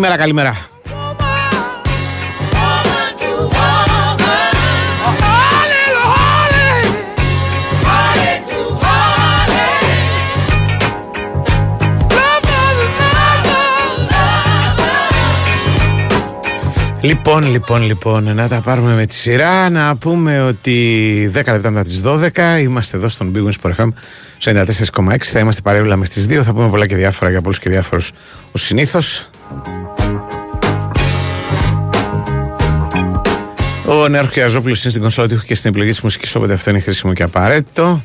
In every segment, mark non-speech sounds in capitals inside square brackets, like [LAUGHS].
Καλημέρα, καλημέρα. Harley, Harley, lover, lover. Λοιπόν, λοιπόν, λοιπόν, να τα πάρουμε με τη σειρά. Να πούμε ότι 10 λεπτά μετά τις 12 είμαστε εδώ στον Big Wings FM στο 94,6. Θα είμαστε παρέουλα με στι 2. Θα πούμε πολλά και διάφορα για πολλούς και διάφορους ως συνήθως. Ο Νέαρχος Κιαζόπουλος είναι στην κονσόλα του και στην επιλογή της μουσικής, οπότε αυτό είναι χρήσιμο και απαραίτητο.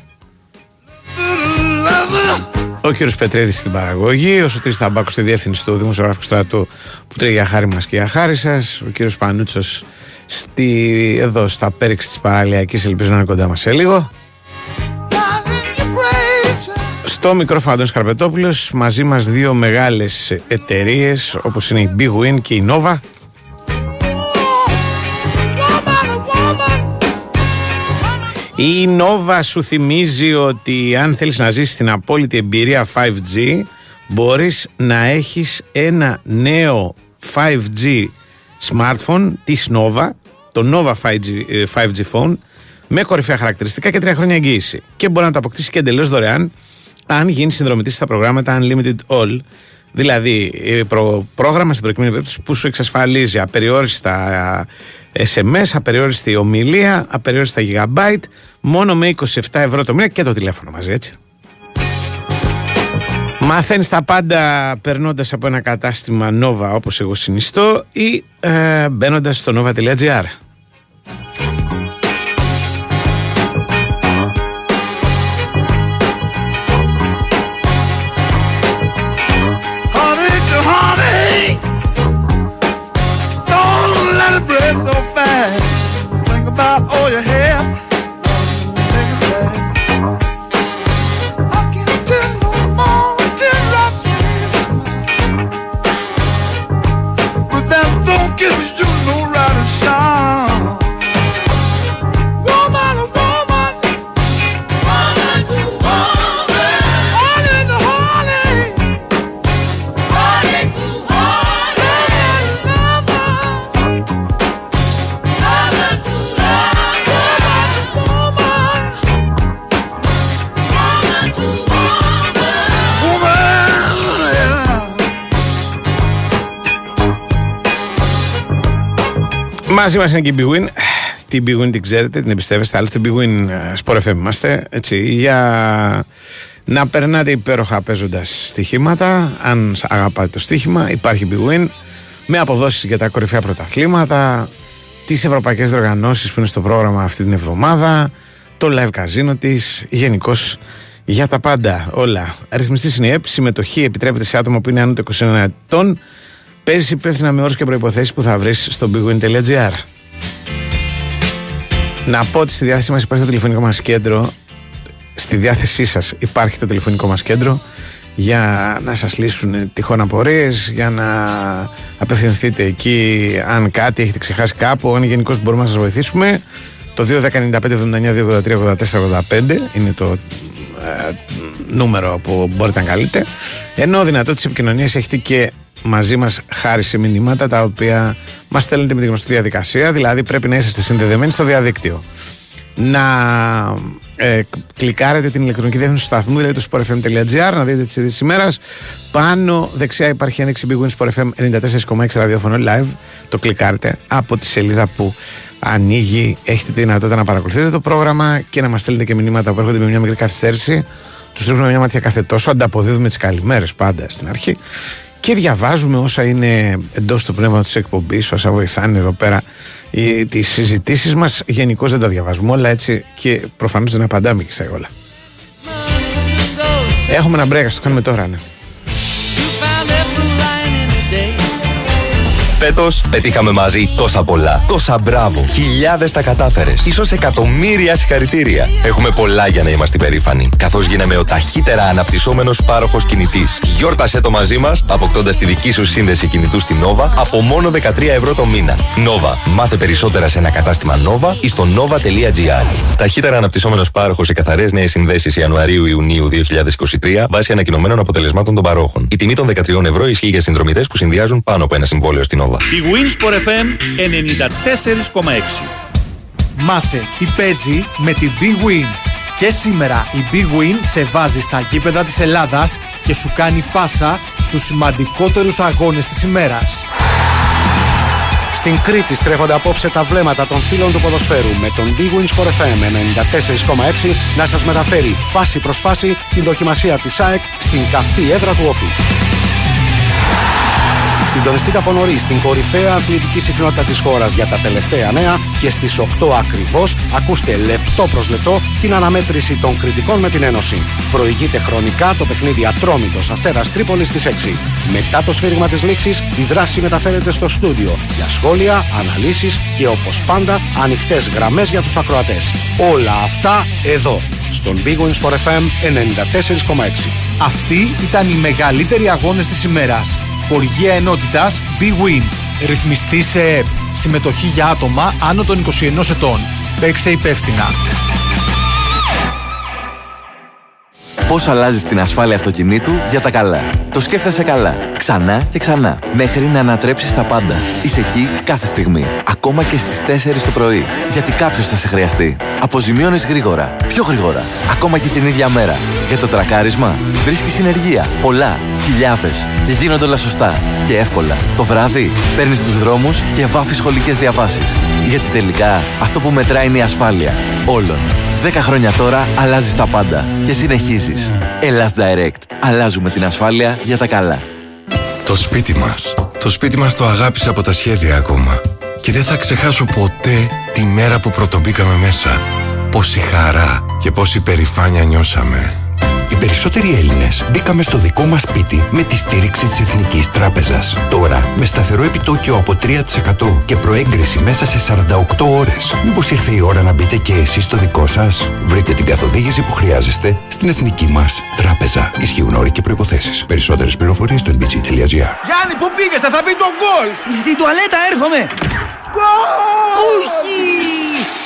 Ο κύριος Πετρέδης στην παραγωγή, ο Σωτήρης Ταμπάκο στη διεύθυνση του δημοσιογράφου στρατού που τρέχει για χάρη μας και για χάρη σας. Ο κύριος Πανούτσος στη, εδώ στα πέριξη της παραλιακής, ελπίζω να είναι κοντά μας σε λίγο. Darling, you brave. Στο μικρόφωνο Αντώνης Καρπετόπουλος μαζί μας δύο μεγάλες εταιρείες όπως είναι η Big Win και η Nova Η Nova σου θυμίζει ότι αν θέλεις να ζήσεις την απόλυτη εμπειρία 5G μπορείς να έχεις ένα νέο 5G smartphone της Nova το Nova 5G, ε, 5G phone με κορυφαία χαρακτηριστικά και τρία χρόνια εγγύηση. Και μπορεί να το αποκτήσεις και εντελώς δωρεάν αν γίνεις συνδρομητής στα προγράμματα Unlimited All. Δηλαδή ε, προ, πρόγραμμα στην προκειμένη περίπτωση που σου εξασφαλίζει απεριόριστα SMS, απεριόριστη ομιλία, απεριόριστα gigabyte, μόνο με 27 ευρώ το μήνα και το τηλέφωνο μαζί, έτσι. Μαθαίνεις τα πάντα περνώντας από ένα κατάστημα Nova όπως εγώ συνιστώ ή ε, μπαίνοντας στο nova.gr. about Μαζί μας είναι και η Big Win. Την Big Win την ξέρετε, την εμπιστεύεστε. Άλλωστε, Big Win ε, Sport FM είμαστε. Έτσι, για να περνάτε υπέροχα παίζοντας στοιχήματα. Αν σ' αγαπάτε το στοίχημα, υπάρχει Big Win με αποδόσεις για τα κορυφαία πρωταθλήματα, τις ευρωπαϊκές διοργανώσεις που είναι στο πρόγραμμα αυτή την εβδομάδα, το live καζίνο της, γενικώς για τα πάντα όλα. Αριθμιστής είναι η ΕΠ, συμμετοχή επιτρέπεται σε άτομα που είναι άνω των 21 ετών. Παίζεις υπεύθυνα με όρους και προποθέσει που θα βρεις στο bigwin.gr. Να πω ότι στη διάθεσή μας υπάρχει το τηλεφωνικό μας κέντρο. Στη διάθεσή σας υπάρχει το τηλεφωνικό μας κέντρο για να σας λύσουν τυχόν απορίες, για να απευθυνθείτε εκεί αν κάτι έχετε ξεχάσει κάπου, αν γενικώς μπορούμε να σας βοηθήσουμε. Το 2.195.79.283.84.85 είναι το ε, νούμερο που μπορείτε να καλείτε. Ενώ δυνατότητες επικοινωνίας έχετε και μαζί μας χάρη σε μηνύματα τα οποία μας στέλνετε με τη γνωστή διαδικασία, δηλαδή πρέπει να είσαστε συνδεδεμένοι στο διαδίκτυο. Να ε, κλικάρετε την ηλεκτρονική διεύθυνση του σταθμού, δηλαδή το sportfm.gr, να δείτε τις ειδήσεις ημέρας. Πάνω δεξιά υπάρχει ένδειξη Big Win Sport FM 94,6 ραδιόφωνο live. Το κλικάρετε από τη σελίδα που ανοίγει. Έχετε τη δυνατότητα να παρακολουθείτε το πρόγραμμα και να μας στέλνετε και μηνύματα που έρχονται με μια μικρή καθυστέρηση. Τους ρίχνουμε μια ματιά κάθε τόσο. Ανταποδίδουμε τις καλημέρες πάντα στην αρχή. Και διαβάζουμε όσα είναι εντός του πνεύματος της εκπομπής, όσα βοηθάνε εδώ πέρα τις συζητήσεις μας. Γενικώς δεν τα διαβάζουμε όλα έτσι και προφανώς δεν απαντάμε και σε όλα. Έχουμε ένα μπρέκα, το κάνουμε τώρα, ναι. Φέτος πετύχαμε μαζί τόσα πολλά. Τόσα μπράβο. Χιλιάδες τα κατάφερες. σω εκατομμύρια συγχαρητήρια. Έχουμε πολλά για να είμαστε περήφανοι. Καθώς γίναμε ο ταχύτερα αναπτυσσόμενος πάροχος κινητής. Γιόρτασε το μαζί μας, αποκτώντας τη δική σου σύνδεση κινητού στην Nova από μόνο 13 ευρώ το μήνα. Nova. Μάθε περισσότερα σε ένα κατάστημα Nova ή στο nova.gr. Ταχύτερα αναπτυσσόμενος πάροχος σε καθαρές νέες συνδέσεις Ιανουαρίου-Ιουνίου 2023 βάσει ανακοινωμένων αποτελεσμάτων των παρόχων. Η τιμή των 13 ευρώ ισχύει για συνδρομητές που συνδυάζουν πάνω από ένα συμβόλαιο στην Nova. Η Winsport FM 94,6. Μάθε τι παίζει με την Big Win. Και σήμερα η Big Win σε βάζει στα γήπεδα της Ελλάδας και σου κάνει πάσα στους σημαντικότερους αγώνες της ημέρας. Στην Κρήτη στρέφονται απόψε τα βλέμματα των φίλων του ποδοσφαίρου με τον Big Wins for FM 94,6 να σας μεταφέρει φάση προς φάση την δοκιμασία της ΑΕΚ στην καυτή έδρα του Όφη. Συντονιστείτε από νωρίς στην κορυφαία αθλητική συχνότητα της χώρας για τα τελευταία νέα και στις 8 ακριβώς ακούστε λεπτό προς λεπτό την αναμέτρηση των κριτικών με την Ένωση. Προηγείται χρονικά το παιχνίδι Ατρόμητος Αστέρας Τρίπολης στις 6. Μετά το σφύριγμα της λήξης, η δράση μεταφέρεται στο στούντιο για σχόλια, αναλύσεις και όπως πάντα ανοιχτές γραμμές για τους ακροατές. Όλα αυτά εδώ στον Big Wings for FM 94,6. Αυτοί ήταν οι μεγαλύτεροι αγώνες της ημέρας. Χοργία ενότητας Big Win. Ρυθμιστή σε ΕΠ. Συμμετοχή για άτομα άνω των 21 ετών. Παίξε υπεύθυνα. Πώς αλλάζεις την ασφάλεια αυτοκινήτου για τα καλά. Το σκέφτεσαι καλά. Ξανά και ξανά. Μέχρι να ανατρέψεις τα πάντα. Είσαι εκεί κάθε στιγμή. Ακόμα και στις 4 το πρωί. Γιατί κάποιος θα σε χρειαστεί. Αποζημιώνεις γρήγορα. Πιο γρήγορα. Ακόμα και την ίδια μέρα. Για το τρακάρισμα βρίσκεις συνεργεία. Πολλά. Χιλιάδες. Και γίνονται όλα σωστά. Και εύκολα. Το βράδυ παίρνεις τους δρόμους και βάφεις σχολικές διαβάσεις. Γιατί τελικά αυτό που μετράει είναι η ασφάλεια. Όλων. 10 χρόνια τώρα αλλάζεις τα πάντα και συνεχίζεις. Ελλάς Direct. Αλλάζουμε την ασφάλεια για τα καλά. Το σπίτι μας. Το σπίτι μας το αγάπησα από τα σχέδια ακόμα. Και δεν θα ξεχάσω ποτέ τη μέρα που πρωτομπήκαμε μέσα. Πόση χαρά και πόση περηφάνεια νιώσαμε. Οι περισσότεροι Έλληνες μπήκαμε στο δικό μας σπίτι με τη στήριξη της Εθνικής Τράπεζας. Τώρα, με σταθερό επιτόκιο από 3% και προέγκριση μέσα σε 48 ώρες. Μήπως ήρθε η ώρα να μπείτε και εσείς στο δικό σας; Βρείτε την καθοδήγηση που χρειάζεστε στην Εθνική μας Τράπεζα. Ισχύουν όροι και προποθέσει. Περισσότερες πληροφορίες στο nbg.gr. Γιάννη, πού πήγες, θα πει τον γκολ! Στη τουαλέτα έρχομαι! Όχι!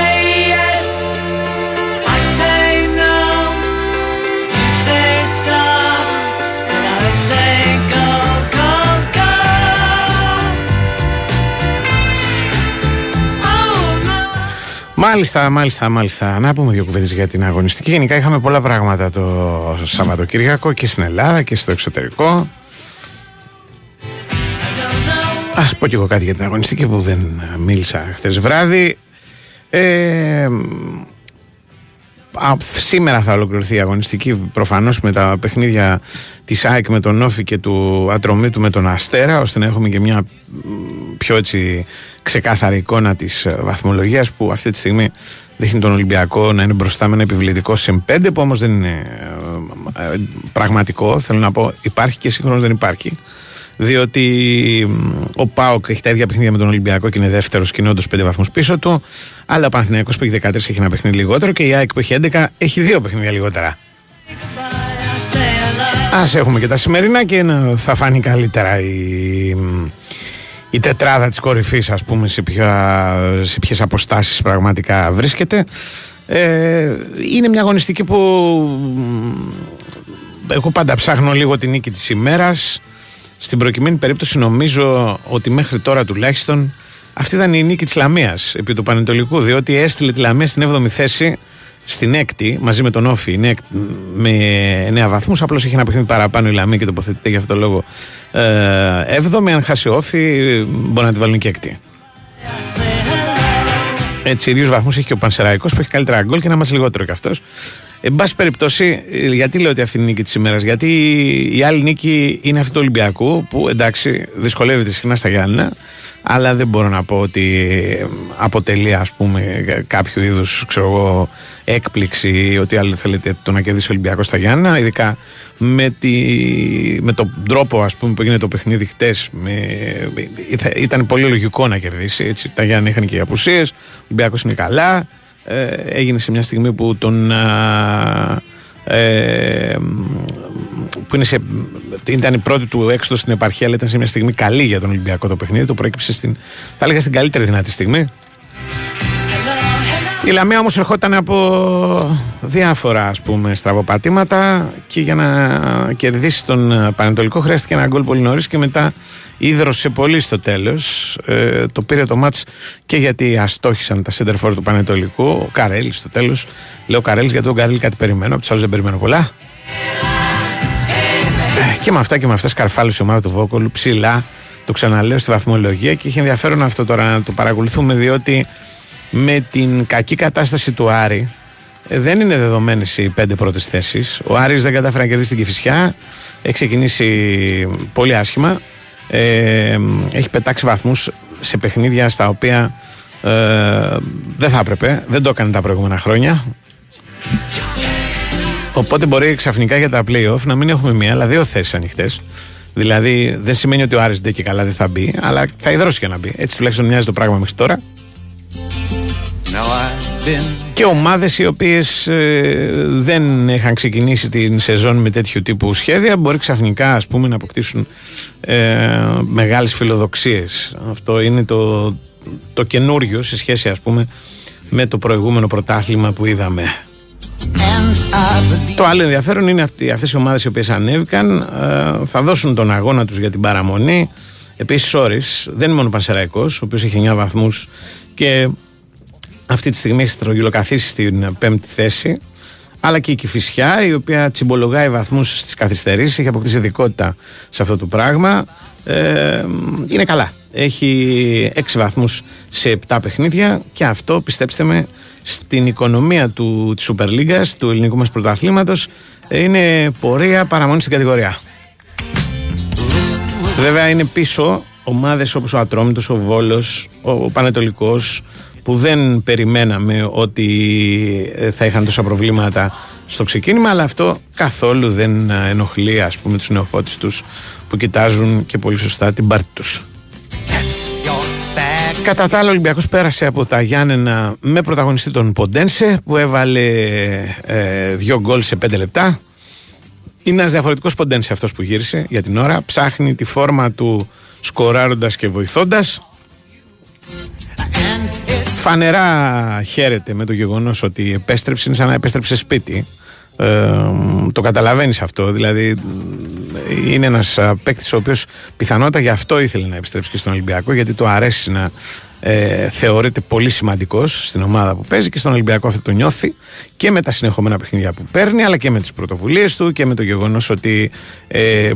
Μάλιστα, μάλιστα, μάλιστα. Να πούμε δύο κουβέντες για την αγωνιστική. Γενικά είχαμε πολλά πράγματα το Σαββατοκύριακο και στην Ελλάδα και στο εξωτερικό. Α πω κι εγώ κάτι για την αγωνιστική που δεν μίλησα χθες βράδυ. Ε, σήμερα θα ολοκληρωθεί η αγωνιστική προφανώς με τα παιχνίδια της ΑΕΚ με τον Όφη και του Ατρομήτου με τον Αστέρα ώστε να έχουμε και μια πιο έτσι ξεκάθαρη εικόνα της ε, βαθμολογίας που αυτή τη στιγμή δείχνει τον Ολυμπιακό να είναι μπροστά με ένα επιβλητικό σε 5 που όμως δεν είναι ε, ε, πραγματικό θέλω να πω υπάρχει και σύγχρονος δεν υπάρχει διότι ο Πάοκ έχει τα ίδια παιχνίδια με τον Ολυμπιακό και είναι δεύτερος και είναι όντως 5 βαθμούς πίσω του. Αλλά ο Παναθηναϊκός που έχει 13 έχει ένα παιχνίδι λιγότερο και η ΑΕΚ που έχει 11 έχει δύο παιχνίδια λιγότερα. Α έχουμε και τα σημερινά και θα φανεί καλύτερα η, η τετράδα της κορυφής ας πούμε σε, ποια, σε ποιες αποστάσεις πραγματικά βρίσκεται ε, είναι μια αγωνιστική που εγώ πάντα ψάχνω λίγο την νίκη της ημέρας. Στην προκειμένη περίπτωση νομίζω ότι μέχρι τώρα τουλάχιστον αυτή ήταν η νίκη της Λαμίας επί του Πανετολικού διότι έστειλε τη Λαμία στην 7η θέση στην έκτη μαζί με τον Όφη είναι έκτη, με 9 βαθμούς. Απλώς έχει ένα παιχνίδι παραπάνω η Λαμία και τοποθετείται για αυτό το λόγο ε, 7η. Αν χάσει ο Όφη, μπορεί να τη βάλουν και έκτη. Έτσι, ίδιους βαθμούς έχει και ο Πανσεραϊκός που έχει καλύτερα γκολ και να είμαστε λιγότερο κι αυτός. Εν πάση περιπτώσει, γιατί λέω ότι αυτή είναι η νίκη της ημέρας, Γιατί η άλλη νίκη είναι αυτή του Ολυμπιακού που εντάξει δυσκολεύεται συχνά στα Γιάννα, αλλά δεν μπορώ να πω ότι αποτελεί ας πούμε κάποιο είδους έκπληξη ή ότι άλλο θέλετε το να κερδίσει ο Ολυμπιακός στα Γιάννα, ειδικά με, τη, με τον τρόπο ας πούμε, που έγινε το παιχνίδι χτες. Ήταν πολύ λογικό να κερδίσει. Έτσι. Τα Γιάννα είχαν και οι απουσίες. Ο Ολυμπιακός είναι καλά. Ε, έγινε σε μια στιγμή που τον ε, που είναι σε, ήταν η πρώτη του έξοδος στην επαρχία αλλά ήταν σε μια στιγμή καλή για τον Ολυμπιακό το παιχνίδι το προέκυψε στην, θα έλεγα στην καλύτερη δυνατή στιγμή η Λαμία όμως ερχόταν από διάφορα ας πούμε στραβοπατήματα και για να κερδίσει τον Πανετολικό χρειάστηκε ένα γκολ πολύ νωρίς και μετά ίδρωσε πολύ στο τέλος. Ε, το πήρε το μάτς και γιατί αστόχησαν τα center του Πανετολικού. Ο Καρέλης στο τέλος. Λέω Καρέλης γιατί ο Καρέλη κάτι περιμένω από τους άλλους δεν περιμένω πολλά. Ε, και με αυτά και με αυτά σκαρφάλωσε η ομάδα του Βόκολου ψηλά. Το ξαναλέω στη βαθμολογία και είχε ενδιαφέρον αυτό τώρα να το παρακολουθούμε διότι με την κακή κατάσταση του Άρη ε, δεν είναι δεδομένες οι πέντε πρώτες θέσεις. Ο Άρης δεν κατάφερε να κερδίσει την Κυφυσιά. Έχει ξεκινήσει πολύ άσχημα. Ε, έχει πετάξει βαθμούς σε παιχνίδια στα οποία ε, δεν θα έπρεπε. Δεν το έκανε τα προηγούμενα χρόνια. Οπότε μπορεί ξαφνικά για τα playoff να μην έχουμε μία αλλά δύο θέσεις ανοιχτές. Δηλαδή δεν σημαίνει ότι ο Άρης δεν και καλά δεν θα μπει, αλλά θα υδρώσει και να μπει. Έτσι τουλάχιστον μοιάζει το πράγμα μέχρι τώρα. Και ομάδες οι οποίες ε, δεν είχαν ξεκινήσει την σεζόν με τέτοιου τύπου σχέδια μπορεί ξαφνικά ας πούμε, να αποκτήσουν ε, μεγάλες φιλοδοξίες. Αυτό είναι το, το καινούριο σε σχέση ας πούμε με το προηγούμενο πρωτάθλημα που είδαμε. Το άλλο ενδιαφέρον είναι αυτοί, αυτές οι ομάδες οι οποίες ανέβηκαν ε, θα δώσουν τον αγώνα τους για την παραμονή. Επίσης όρις, δεν είναι μόνο ο Πανσεραϊκός, ο οποίος έχει 9 βαθμούς και αυτή τη στιγμή έχει στρογγυλοκαθίσει στην πέμπτη θέση αλλά και η Κηφισιά η οποία τσιμπολογάει βαθμούς στις καθυστερήσεις έχει αποκτήσει ειδικότητα σε αυτό το πράγμα. Ε, είναι καλά. Έχει 6 βαθμούς σε 7 παιχνίδια και αυτό πιστέψτε με στην οικονομία του, της Super League, του ελληνικού μας πρωταθλήματος είναι πορεία παραμονής στην κατηγορία. Βέβαια είναι πίσω ομάδες όπως ο Ατρόμητος, ο Βόλος, ο Πανετολικός που δεν περιμέναμε ότι ε, θα είχαν τόσα προβλήματα στο ξεκίνημα αλλά αυτό καθόλου δεν ενοχλεί ας πούμε τους νεοφώτες τους που κοιτάζουν και πολύ σωστά την πάρτη τους. Κατά τα άλλα, ο Ολυμπιακός πέρασε από τα Γιάννενα με πρωταγωνιστή τον Ποντένσε που έβαλε ε, δύο γκολ σε πέντε λεπτά. Είναι ένας διαφορετικός Ποντένσε αυτός που γύρισε για την ώρα. Ψάχνει τη φόρμα του σκοράροντας και βοηθώντας φανερά χαίρεται με το γεγονός ότι επέστρεψε, είναι σαν να επέστρεψε σπίτι. Ε, το καταλαβαίνεις αυτό δηλαδή είναι ένας παίκτης ο οποίος πιθανότατα γι' αυτό ήθελε να επιστρέψει και στον Ολυμπιακό γιατί το αρέσει να ε, θεωρείται πολύ σημαντικός στην ομάδα που παίζει και στον Ολυμπιακό αυτό το νιώθει και με τα συνεχόμενα παιχνίδια που παίρνει αλλά και με τις πρωτοβουλίες του και με το γεγονός ότι ε,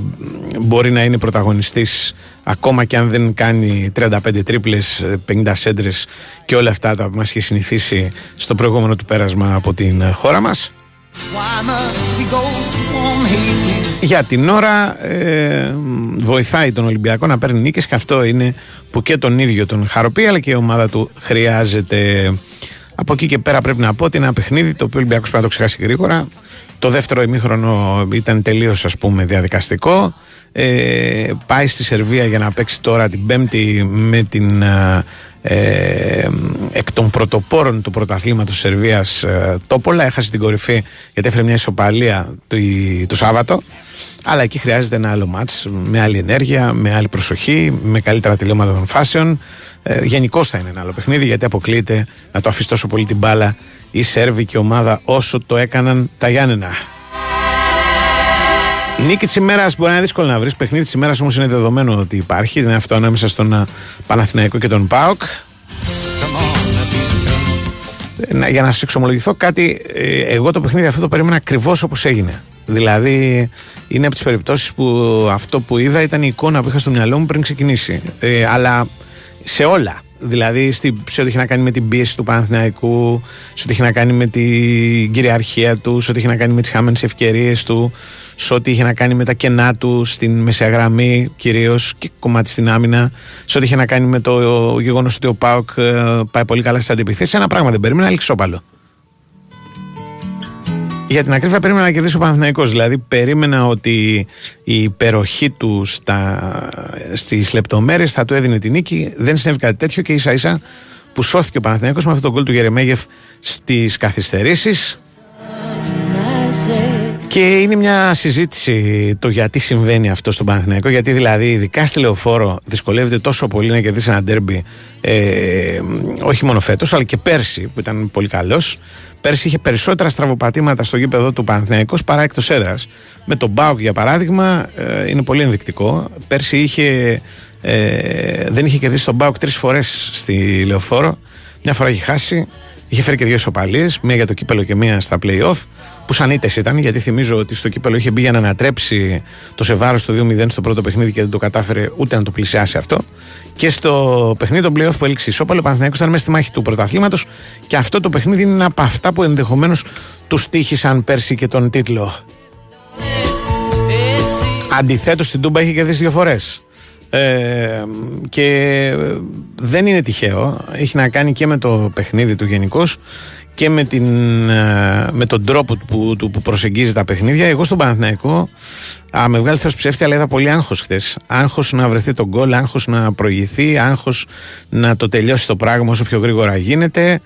μπορεί να είναι πρωταγωνιστής ακόμα και αν δεν κάνει 35 τρίπλες, 50 σέντρες και όλα αυτά τα που μας είχε συνηθίσει στο προηγούμενο του πέρασμα από την χώρα μας. Για την ώρα ε, βοηθάει τον Ολυμπιακό να παίρνει νίκες και αυτό είναι που και τον ίδιο τον χαροποιεί αλλά και η ομάδα του χρειάζεται. Από εκεί και πέρα πρέπει να πω ότι είναι ένα παιχνίδι το οποίο ο Ολυμπιακός πρέπει να το ξεχάσει γρήγορα. Το δεύτερο ημίχρονο ήταν τελείως ας πούμε διαδικαστικό. Ε, πάει στη Σερβία για να παίξει τώρα την Πέμπτη με την ε, ε εκ των πρωτοπόρων του πρωταθλήματος της Σερβίας ε, Τόπολα έχασε την κορυφή γιατί έφερε μια ισοπαλία το, το Σάββατο αλλά εκεί χρειάζεται ένα άλλο μάτς με άλλη ενέργεια, με άλλη προσοχή, με καλύτερα τελειώματα των φάσεων. Ε, Γενικώ θα είναι ένα άλλο παιχνίδι γιατί αποκλείεται να το αφήσει τόσο πολύ την μπάλα η Σέρβικη ομάδα όσο το έκαναν τα Γιάννενα. Νίκη της ημέρας μπορεί να είναι δύσκολο να βρεις. Παιχνίδι της ημέρας όμως είναι δεδομένο ότι υπάρχει. Είναι αυτό ανάμεσα στον Παναθηναϊκό και τον Πάοκ. να- για να σας εξομολογηθώ κάτι, ε, εγώ το παιχνίδι αυτό το περίμενα ακριβώς όπως έγινε. Δηλαδή, είναι από τις περιπτώσεις που αυτό που είδα ήταν η εικόνα που είχα στο μυαλό μου πριν ξεκινήσει. Ε, αλλά σε όλα. Δηλαδή, στη, σε ό,τι έχει να κάνει με την πίεση του Παναθηναϊκού, σε ό,τι έχει να κάνει με την κυριαρχία του, σε ό,τι έχει να κάνει με τις χαμένε ευκαιρίες του, σε ό,τι είχε να κάνει με τα κενά του στην μεσαία γραμμή κυρίως και κομμάτι στην άμυνα, σε ό,τι είχε να κάνει με το γεγονός ότι ο Πάοκ ε, πάει πολύ καλά στις αντιπιθέσεις. Ένα πράγμα δεν περίμενα, αλλά ξόπαλο. Για την ακρίβεια περίμενα να κερδίσει ο Παναθηναϊκός. Δηλαδή περίμενα ότι η υπεροχή του στα, στις λεπτομέρειες θα του έδινε την νίκη. Δεν συνέβη κάτι τέτοιο και ίσα ίσα που σώθηκε ο Παναθηναϊκός με αυτό το γκολ του Γερεμέγεφ στις καθυστερήσεις και είναι μια συζήτηση το γιατί συμβαίνει αυτό στον Παναθηναϊκό. Γιατί δηλαδή, ειδικά στη λεωφόρο, δυσκολεύεται τόσο πολύ να κερδίσει ένα ντέρμπι. Ε, όχι μόνο φέτος, αλλά και πέρσι που ήταν πολύ καλός. Πέρσι είχε περισσότερα στραβοπατήματα στο γήπεδο του Παναθηναϊκός παρά εκτός έδρας. Με τον Μπάουκ, για παράδειγμα, ε, είναι πολύ ενδεικτικό. Πέρσι είχε, ε, δεν είχε κερδίσει τον Μπάουκ τρεις φορές στη λεωφόρο. Μια φορά είχε χάσει. Είχε φέρει και δύο ισοπαλίε, μία για το κύπελο και μία στα playoff, που σαν ήττες ήταν, γιατί θυμίζω ότι στο κύπελο είχε μπει για να ανατρέψει το Σεβάρο στο 2-0 στο πρώτο παιχνίδι και δεν το κατάφερε ούτε να το πλησιάσει αυτό. Και στο παιχνίδι των playoff που έληξε ισόπαλο, ο Παναθηναϊκός ήταν μέσα στη μάχη του πρωταθλήματος και αυτό το παιχνίδι είναι ένα από αυτά που ενδεχομένως τους τύχησαν πέρσι και τον τίτλο. Αντιθέτως, στην Τούμπα είχε κερδίσει δύο φορές. Ε, και δεν είναι τυχαίο. Έχει να κάνει και με το παιχνίδι του γενικώ και με, την, ε, με τον τρόπο που, του, που προσεγγίζει τα παιχνίδια. Εγώ στον Παναθηναϊκό, α, με βγάλει θεός ψεύτη, αλλά είδα πολύ άγχος χθες. Άγχος να βρεθεί τον γκολ, άγχος να προηγηθεί, άγχος να το τελειώσει το πράγμα όσο πιο γρήγορα γίνεται.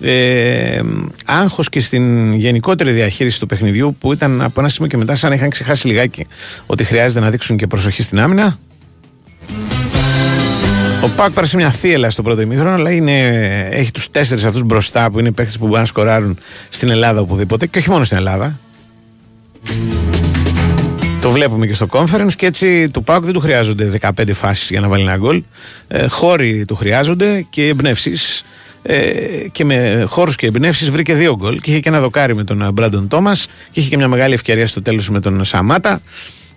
Ε, άγχος και στην γενικότερη διαχείριση του παιχνιδιού που ήταν από ένα σημείο και μετά σαν να είχαν ξεχάσει λιγάκι ότι χρειάζεται να δείξουν και προσοχή στην άμυνα ο Πάκ πέρασε μια θύελα στο πρώτο ημίχρονο, αλλά είναι, έχει τους τέσσερις αυτούς μπροστά που είναι παίχτε που μπορούν να σκοράρουν στην Ελλάδα οπουδήποτε και όχι μόνο στην Ελλάδα. Το βλέπουμε και στο conference και έτσι του Πάουκ δεν του χρειάζονται 15 φάσεις για να βάλει ένα γκολ. Ε, χώροι του χρειάζονται και εμπνεύσεις. Ε, και με χώρους και εμπνεύσεις βρήκε δύο γκολ. Και είχε και ένα δοκάρι με τον Μπράντον Τόμας και είχε και μια μεγάλη ευκαιρία στο τέλος με τον Σαμάτα.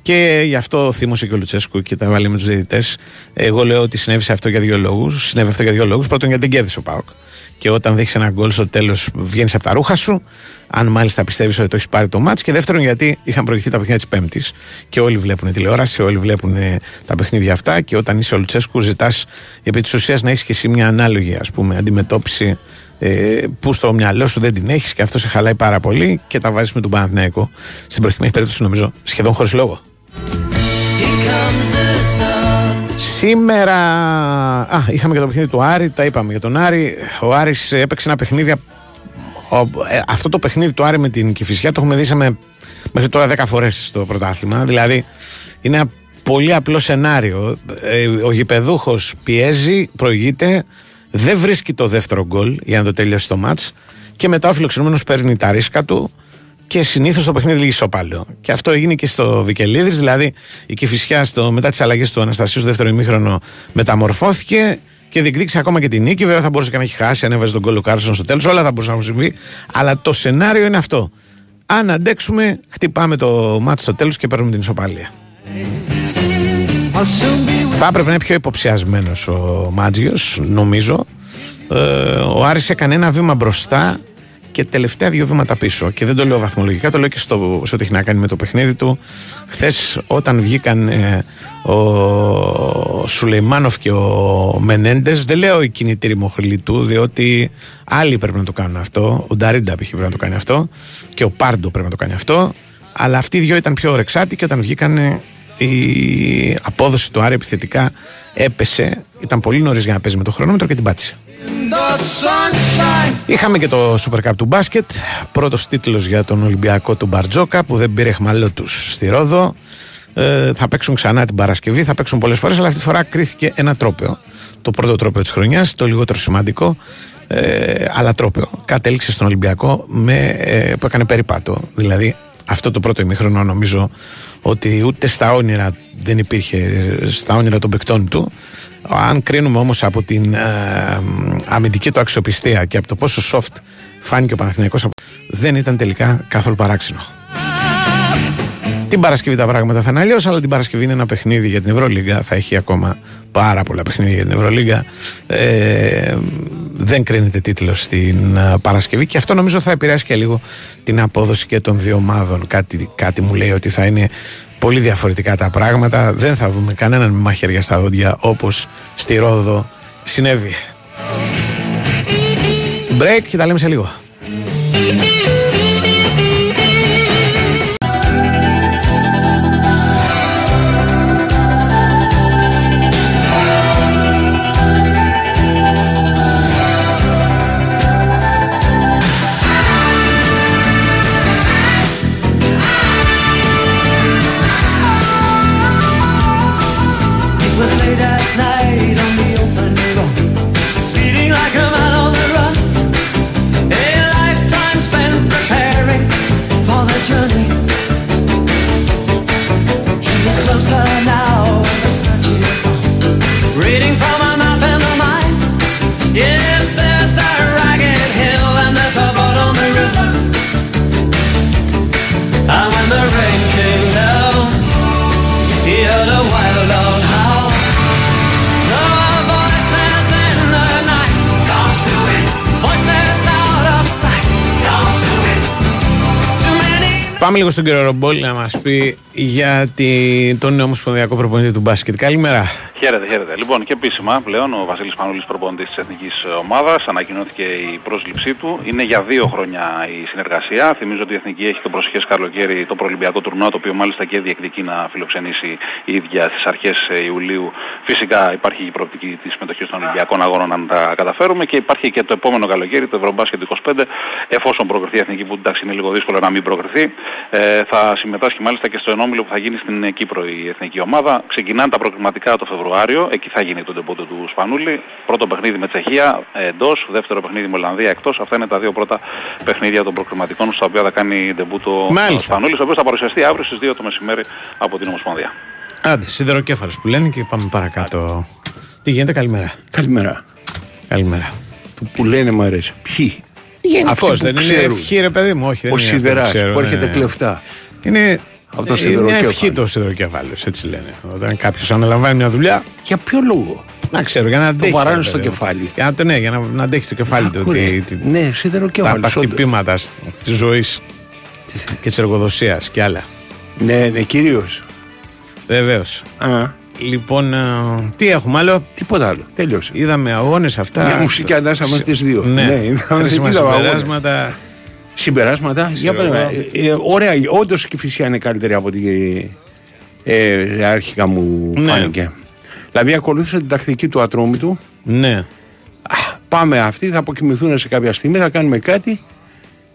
Και γι' αυτό θύμωσε και ο Λουτσέσκου και τα βάλει με τους διαιτητές. Εγώ λέω ότι συνέβη αυτό για δύο λόγους. Συνέβη αυτό για δύο λόγους. Πρώτον, γιατί δεν κέρδισε ο Πάοκ. Και όταν δείξει ένα γκολ στο τέλος, βγαίνεις από τα ρούχα σου. Αν μάλιστα πιστεύεις ότι το έχεις πάρει το μάτ. Και δεύτερον, γιατί είχαν προηγηθεί τα παιχνίδια της Πέμπτης. Και όλοι βλέπουν τηλεόραση, όλοι βλέπουν τα παιχνίδια αυτά. Και όταν είσαι ο Λουτσέσκου, ζητάς επί της ουσίας να έχεις και εσύ μια ανάλογη ας πούμε, αντιμετώπιση ε, που στο μυαλό σου δεν την έχεις και αυτό σε χαλάει πάρα πολύ και τα βάζεις με τον Παναθηναϊκό. Στην προκειμένη περίπτωση, νομίζω, σχεδόν χωρίς λόγο. Σήμερα α, είχαμε και το παιχνίδι του Άρη, τα είπαμε για τον Άρη. Ο Άρης έπαιξε ένα παιχνίδι. Ο, ε, αυτό το παιχνίδι του Άρη με την Κηφισιά το έχουμε δει με, μέχρι τώρα 10 φορές στο πρωτάθλημα. Δηλαδή είναι ένα πολύ απλό σενάριο. Ε, ο γηπεδούχος πιέζει, προηγείται, δεν βρίσκει το δεύτερο γκολ για να το τελειώσει το μάτς και μετά ο φιλοξενούμενος παίρνει τα ρίσκα του και συνήθως το παιχνίδι λήγει ισόπαλο. Και αυτό έγινε και στο Βικελίδης. Δηλαδή η Κηφισιά στο, μετά τις αλλαγές του Αναστασίου στο δεύτερο ημίχρονο μεταμορφώθηκε και διεκδίκησε ακόμα και την νίκη. Βέβαια θα μπορούσε και να έχει χάσει, αν έβαζε το γκολ ο Κάρσον στο τέλος. Όλα θα μπορούσαν να έχουν συμβεί. Αλλά το σενάριο είναι αυτό. Αν αντέξουμε, χτυπάμε το μάτι στο τέλος και παίρνουμε την ισοπαλία. Θα έπρεπε να είναι πιο υποψιασμένος ο Μάντζιος, νομίζω. Ε, ο Άρης έκανε ένα βήμα μπροστά και τελευταία δύο βήματα πίσω. Και δεν το λέω βαθμολογικά, το λέω και στο, σε ό,τι έχει να κάνει με το παιχνίδι του. Χθες, όταν βγήκαν ε, ο Σουλεϊμάνοφ και ο Μενέντες, δεν λέω η κινητήρη μοχλή του, διότι άλλοι πρέπει να το κάνουν αυτό. Ο Νταρίντα π.χ. πρέπει να το κάνει αυτό. Και ο Πάρντο πρέπει να το κάνει αυτό. Αλλά αυτοί οι δυο ήταν πιο ορεξάτοι και όταν βγήκαν ε, η απόδοση του Άρη επιθετικά έπεσε. Ήταν πολύ νωρίς για να παίζει με το χρονόμετρο και την πάτησε. Είχαμε και το Super Cup του μπάσκετ. Πρώτος τίτλος για τον Ολυμπιακό του Μπαρτζόκα που δεν πήρε χμαλό τους στη Ρόδο. Ε, θα παίξουν ξανά την Παρασκευή, θα παίξουν πολλές φορές, αλλά αυτή τη φορά κρίθηκε ένα τρόπαιο. Το πρώτο τρόπαιο της χρονιάς, το λιγότερο σημαντικό, ε, αλλά τρόπαιο. Κατέληξε στον Ολυμπιακό με, ε, που έκανε περιπάτο. Δηλαδή αυτό το πρώτο ημίχρονο νομίζω ότι ούτε στα όνειρα δεν υπήρχε στα όνειρα των παικτών του. Αν κρίνουμε όμως από την ε, αμυντική του αξιοπιστία και από το πόσο soft φάνηκε ο Παναθηναϊκός από- δεν ήταν τελικά καθόλου παράξενο την Παρασκευή τα πράγματα θα είναι αλλιώς, αλλά την Παρασκευή είναι ένα παιχνίδι για την Ευρωλίγκα. Θα έχει ακόμα πάρα πολλά παιχνίδια για την Ευρωλίγκα. Ε, δεν κρίνεται τίτλο στην ε, Παρασκευή και αυτό νομίζω θα επηρεάσει και λίγο την απόδοση και των δύο ομάδων. Κάτι, κάτι μου λέει ότι θα είναι πολύ διαφορετικά τα πράγματα. Δεν θα δούμε κανέναν με μαχαίρια στα δόντια όπως στη Ρόδο συνέβη. Break και τα λέμε σε λίγο. Πάμε λίγο στον κύριο Ρομπόλη να μας πει για τη, τον νέο ομοσπονδιακό προπονητή του μπάσκετ. Καλημέρα. Χαίρετε, χαίρετε. Λοιπόν, και επίσημα πλέον ο Βασίλης Πανούλης προπονητής της Εθνικής Ομάδας ανακοινώθηκε η πρόσληψή του. Είναι για δύο χρόνια η συνεργασία. Θυμίζω ότι η Εθνική έχει το προσεχές καλοκαίρι το προολυμπιακό τουρνουά, το οποίο μάλιστα και διεκδικεί να φιλοξενήσει η ίδια στις αρχές ε, Ιουλίου. Φυσικά υπάρχει η προοπτική της συμμετοχής των Ολυμπιακών Αγώνων αν τα καταφέρουμε και υπάρχει και το επόμενο καλοκαίρι, το Ευρωμπάσκετ 25, εφόσον προκριθεί η Εθνική που εντάξει είναι λίγο δύσκολο να μην προκριθεί. Ε, θα συμμετάσχει μάλιστα και στο ενόμιλο που θα γίνει στην Κύπρο η Εθνική Ομάδα. Ξεκινάνε τα προκριματικά το Φεβρουάριο, εκεί θα γίνει το ντεμπούτο του Σπανούλη. Πρώτο παιχνίδι με Τσεχία ε, εντός, δεύτερο παιχνίδι με Ολλανδία εκτός. Αυτά είναι τα δύο πρώτα παιχνίδια των προκριματικών στα οποία θα κάνει ντεμπούτο ο Μάλιστα. Σπανούλης, ο οποίος θα παρουσιαστεί αύριο στις 2 το μεσημέρι από την Ομοσπονδία. Άντε, σιδεροκέφαλο που λένε και πάμε παρακάτω. Τι γίνεται, καλημέρα. Καλημέρα. Καλημέρα. Του που λένε μου αρέσει. Ποιοι; Γενικώ Αυτοί που δεν είναι ξέρουν. ευχή, ρε παιδί μου, όχι. Ο δεν είναι αυτό που Σιδεράς ξέρω, που ναι, έρχεται ναι. κλεφτά. Είναι, Αυτό ε, είναι μια σιδεροκέφαλος. ευχή το σιδεροκέφαλο, έτσι λένε. Όταν κάποιος αναλαμβάνει μια δουλειά. Για ποιο λόγο; Να ξέρω, για να αντέχει. βαράνε ρε στο παιδί μου. κεφάλι. Για να, το- ναι, για να, να αντέχει στο κεφάλι του. Άκουρε. τη- τη- Ναι, τα, σιδεροκέφαλος, τα όντως. χτυπήματα της ζωής και της εργοδοσίας και άλλα. Ναι, ναι, κυρίως. Βεβαίως. Α, Λοιπόν, ε, τι έχουμε άλλο; τίποτα άλλο. Τέλειωσε. Είδαμε αγώνες αυτά. Μια μουσική ανάσα με τις δύο. Ναι, Ναι, είδαμε- χρήσιμα είδαμε αγώνες. Συμπεράσματα. Συμπεράσματα. Για Ξέρω πέρα. εγώ. Ε, ε, ωραία, όντως και η φυσικά είναι καλύτερη από ό,τι ε, αρχικά μου Ναι. φάνηκε. Δηλαδή ακολούθησε την τακτική του ατρόμητου. Ναι. Πάμε αυτοί, θα αποκοιμηθούν σε κάποια στιγμή, θα κάνουμε κάτι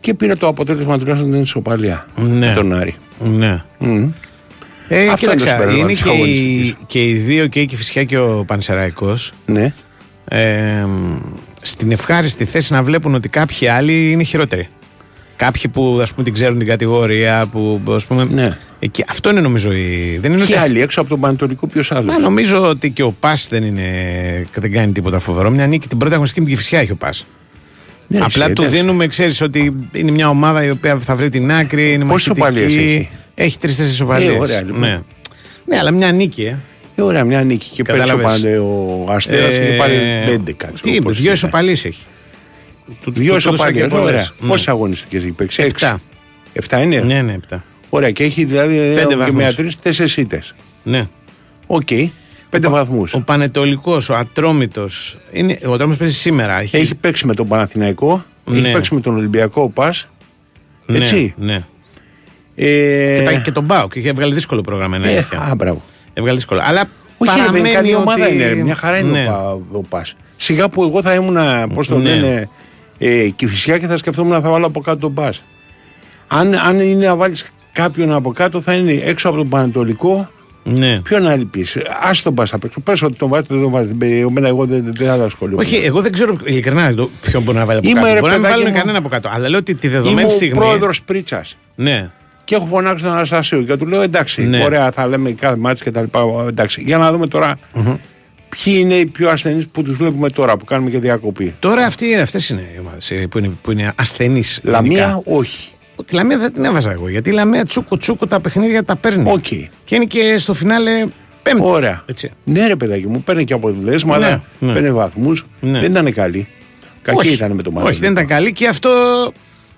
και πήρε το αποτέλεσμα τουλάχιστον την ισοπαλία Ναι. με τον Άρη. Ναι. Μμ. Ε, Αυτό κοίταξε, είναι το συμπέρασμα είναι της και οι, αγωνιστικής. και οι δύο, και η Κηφισιά και ο Πανσεραϊκός Ναι. ε, στην ευχάριστη θέση να βλέπουν ότι κάποιοι άλλοι είναι χειρότεροι. Κάποιοι που ας πούμε την ξέρουν την κατηγορία, που ας πούμε. Ναι. Εκεί, αυτό είναι νομίζω η. Δεν είναι Και ότι- άλλοι έξω από τον Πανετολικό, ποιος άλλος; Μα νομίζω ότι και ο Πας δεν, είναι, δεν κάνει τίποτα φοβερό. Μια νίκη την πρώτη αγωνιστική με την Κηφισιά έχει ο Πας. Ναι, Απλά εσύ, του εντάξει. δίνουμε, ξέρεις ότι είναι μια ομάδα η οποία θα βρει την άκρη. Είναι Πόσες μαχητική. ισοπαλίες έχει; Έχει τρει-τέσσερι ισοπαλίε. Ε, ωραία, λοιπόν. ναι. ναι, αλλά μια νίκη, ε. Ε, ωραία, μια νίκη. Και πέρσι ο, Κατάλαβες. Πανε- ο Αστέρας Ε, είχε πάρει 11. Τι είπες, δύο ισοπαλίες έχει. Του- Δύο του έδωσα ισοπαλίες. και πολλές. Ωραία. Ναι. Πόσες αγωνιστικές έχει παίξει, έξι. Επτά. Εφτά είναι; Ναι, ναι, επτά. Ωραία, και έχει δηλαδή Πέντε και βαθμούς. με τρεις τέσσερις ήττες. Ναι. Οκ. Πέντε βαθμούς. Ο Παναιτωλικός, ο Ατρόμητος. Ο Ατρόμητος παίζει σήμερα. Έχει, Έχει παίξει με τον Παναθηναϊκό, έχει Ναι. παίξει με τον Ολυμπιακό ο Πας, ναι, έτσι. Ναι. Ε, Και, τα, και τον Μπάουκ. Είχε βγάλει δύσκολο πρόγραμμα. Είναι ε, αλήθεια. α, μπράβο. Έβγαλε δύσκολο. Αλλά Όχι, ρε, παραμένει παιδί, καλή ότι... ομάδα είναι. ρε, Μια χαρά είναι Ναι. ο, Πα- ο Πας. Σιγά που εγώ θα ήμουν, πώς το Ναι. Λένε, ε, Κηφισιά και θα σκεφτόμουν να θα βάλω από κάτω τον Πας. Αν, αν είναι να βάλεις κάποιον από κάτω, θα είναι έξω από τον Πανατολικό. Ναι. Ποιον να λυπήσει. Α τον πας απ' έξω. Πες ότι τον βάζεις, δεν τον βάζεις. Εμένα εγώ δεν, δεν θα τα ασχολούμαι. Όχι, εγώ δεν ξέρω ειλικρινά το- ποιον μπορεί να βάλει από Είμαι, κάτω. ρε, μπορεί να μην παιδάκι βάλουν μου. κανένα από κάτω. Αλλά λέω ότι τη Είμαι δεδομένη ο στιγμή. πρόεδρος Πρίτσα. Ναι. Και έχω φωνάξει τον Αναστασίου και του λέω εντάξει, Ναι. ωραία, θα λέμε κάθε ματς και τα λοιπά. Εντάξει, για να δούμε τώρα ποιοι είναι οι πιο ασθενείς που τους βλέπουμε τώρα που κάνουμε και διακοπή; Τώρα αυτοί, αυτές είναι οι ομάδες ε, που είναι, που είναι ασθενείς. Λαμία, γενικά. όχι. Τη Λαμία δεν την έβαζα εγώ. Γιατί η Λαμία τσούκου τσούκου τα παιχνίδια τα παίρνει. Οκ. Και είναι και στο φινάλε πέμπτη. Ωραία. Έτσι. Ναι, ρε παιδάκι μου, παίρνει και αποτελέσματα, Ναι, ναι. παίρνει βαθμούς. Ναι. Δεν ήταν καλή. Κακή Όχι. ήταν με το μάτι. Όχι, δεν ήταν καλή και αυτό,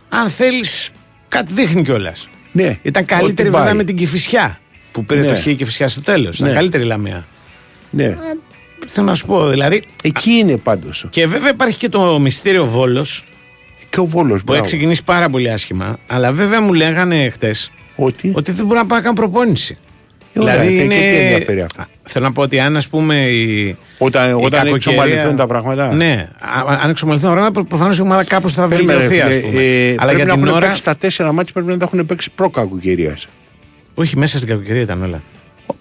αν θέλεις, κάτι δείχνει κιόλας. Ναι. Ήταν καλύτερη Ότι βέβαια πάει. με την Κυφυσιά που πήρε Ναι. το χ η Κυφυσιά στο τέλος. Ήταν Ναι. καλύτερη η Λαμία. Ναι. Θέλω να σου πω, δηλαδή. Εκεί είναι πάντως. Και βέβαια υπάρχει και το μυστήριο Βόλος Και ο Βόλος. που έχει ξεκινήσει πάρα πολύ άσχημα. Αλλά βέβαια μου λέγανε χτες Ότι; ότι δεν μπορεί να πάει να κάνει προπόνηση. ωραία, δηλαδή και- είναι. και τι ενδιαφέρει αυτό; Α, Θέλω να πω ότι αν ας πούμε η. Όταν, η όταν κακοκαιρία- εξομαλυνθούν τα πράγματα. Ναι, α- αν εξομαλυνθούν τα πράγματα, προφανώς η ομάδα κάπως θα Περίμενε, βελτιωθεί, ας φίλε, πούμε. ε, Αλλά πρέπει για να την έχουν ώρα. παίξει τα τέσσερα μάτια πρέπει να τα έχουν παίξει προ κακοκαιρία. Όχι, μέσα στην κακοκαιρία ήταν όλα.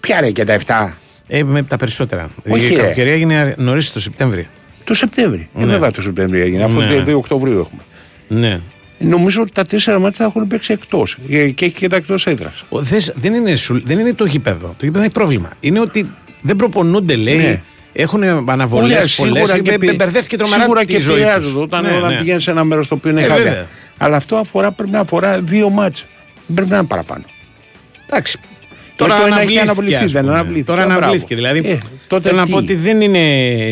Ποια ρε και τα 7. Ε, με τα περισσότερα. Όχι, η ρε. κακοκαιρία έγινε νωρίς το Σεπτέμβρη. Το Σεπτέμβρη. Ε, Ναι. βέβαια το Σεπτέμβρη έγινε. Αφού Ναι. 2 Οκτωβρίου έχουμε. Ναι. Νομίζω ότι τα τέσσερα μάτια θα έχουν παίξει εκτός. Και έχει και τα εκτός έδρας. Ο, δες, δεν, είναι, σου- δεν είναι το γήπεδο. Το γήπεδο έχει πρόβλημα. Είναι ότι δεν προπονούνται, λέει. Ναι. Έχουν αναβολές πολλές. Μπερδεύτηκε τρομερά σίγουρα τη και ζωής επηρεάζονται τους. όταν, Ναι, όταν ναι. πηγαίνεις σε ένα μέρος το οποίο είναι Ε, χάλια. βέβαια. Αλλά αυτό αφορά, πρέπει να αφορά δύο μάτια. Δεν πρέπει να είναι παραπάνω. Εντάξει. Τώρα Τώρα το ένα έχει αναβλήθηκε, αναβληθεί, ας δεν πούμε. αναβλήθηκε. Τώρα Μπράβο. αναβλήθηκε. Δηλαδή, Ε, τότε θέλω να τι; πω ότι δεν είναι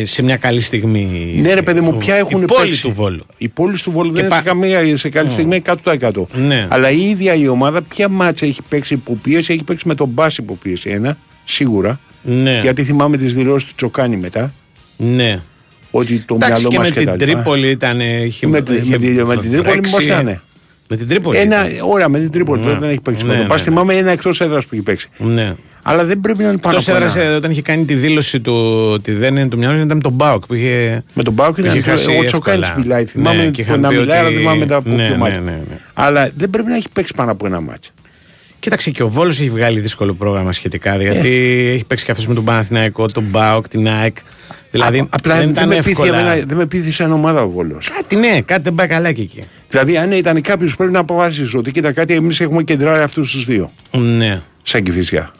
σε μια καλή στιγμή. Ναι, ρε παιδί μου, ποια έχουν η πόλη παίξει. του Βόλου. Η πόλη του Βόλου Και δεν είναι σε πα- καμία σε καλή στιγμή 100%. Ναι. Αλλά η ίδια η ομάδα, ποια μάτσα έχει παίξει υποπίεση, έχει παίξει με τον Μπάση υποπίεση. Ένα, σίγουρα. Ναι. Γιατί θυμάμαι τις δηλώσεις του Τσοκάνη μετά. Ναι. Ότι το Εντάξει, μυαλό και μας με και την τα λοιπά. Τρίπολη ήταν. είχε- Με τη- είχε με τη- με την Τρίπολη βρέξει. πώς θα είναι. Με την Τρίπολη. Ένα, ήταν. ωραία, με την Τρίπολη Ναι. τότε δεν έχει παίξει. Ναι, με τον Μπάση. ναι. Θυμάμαι ένα εκτός έδρας που έχει παίξει. Ναι. Αλλά δεν πρέπει να είναι πάνω Εκτός από έδρας ένα. όταν είχε κάνει τη δήλωση του ότι δεν είναι το μυαλό, ήταν με τον Μπάουκ που είχε. Με τον Μπάουκ που ήταν είχε χάσει ο Τσοκάνη εύκολα. μιλάει. Θυμάμαι Ναι, ναι, και είχαν να πει μιλάει, αλλά ότι- θυμάμαι τα από ναι, ποιο ναι, μάτι. ναι, ναι. Αλλά δεν πρέπει να έχει παίξει πάνω από ένα μάτσο. Κοίταξε και ο Βόλος έχει βγάλει δύσκολο πρόγραμμα σχετικά. Γιατί Ε. έχει παίξει και αυτό με τον Παναθηναϊκό, τον Μπάουκ, την ΑΕΚ. Δηλαδή Α- απλά δεν δεν, ήταν με πείθει εύκολα. εμένα- δεν με πείθει σαν ομάδα ο Βόλος. Κάτι ναι, κάτι δεν πάει καλά και εκεί. Δηλαδή, αν ήταν κάποιος που πρέπει να αποφασίσει ότι κοίτα κάτι, εμείς έχουμε κεντράρει αυτούς τους δύο. Ναι. Σαν κυφισιά.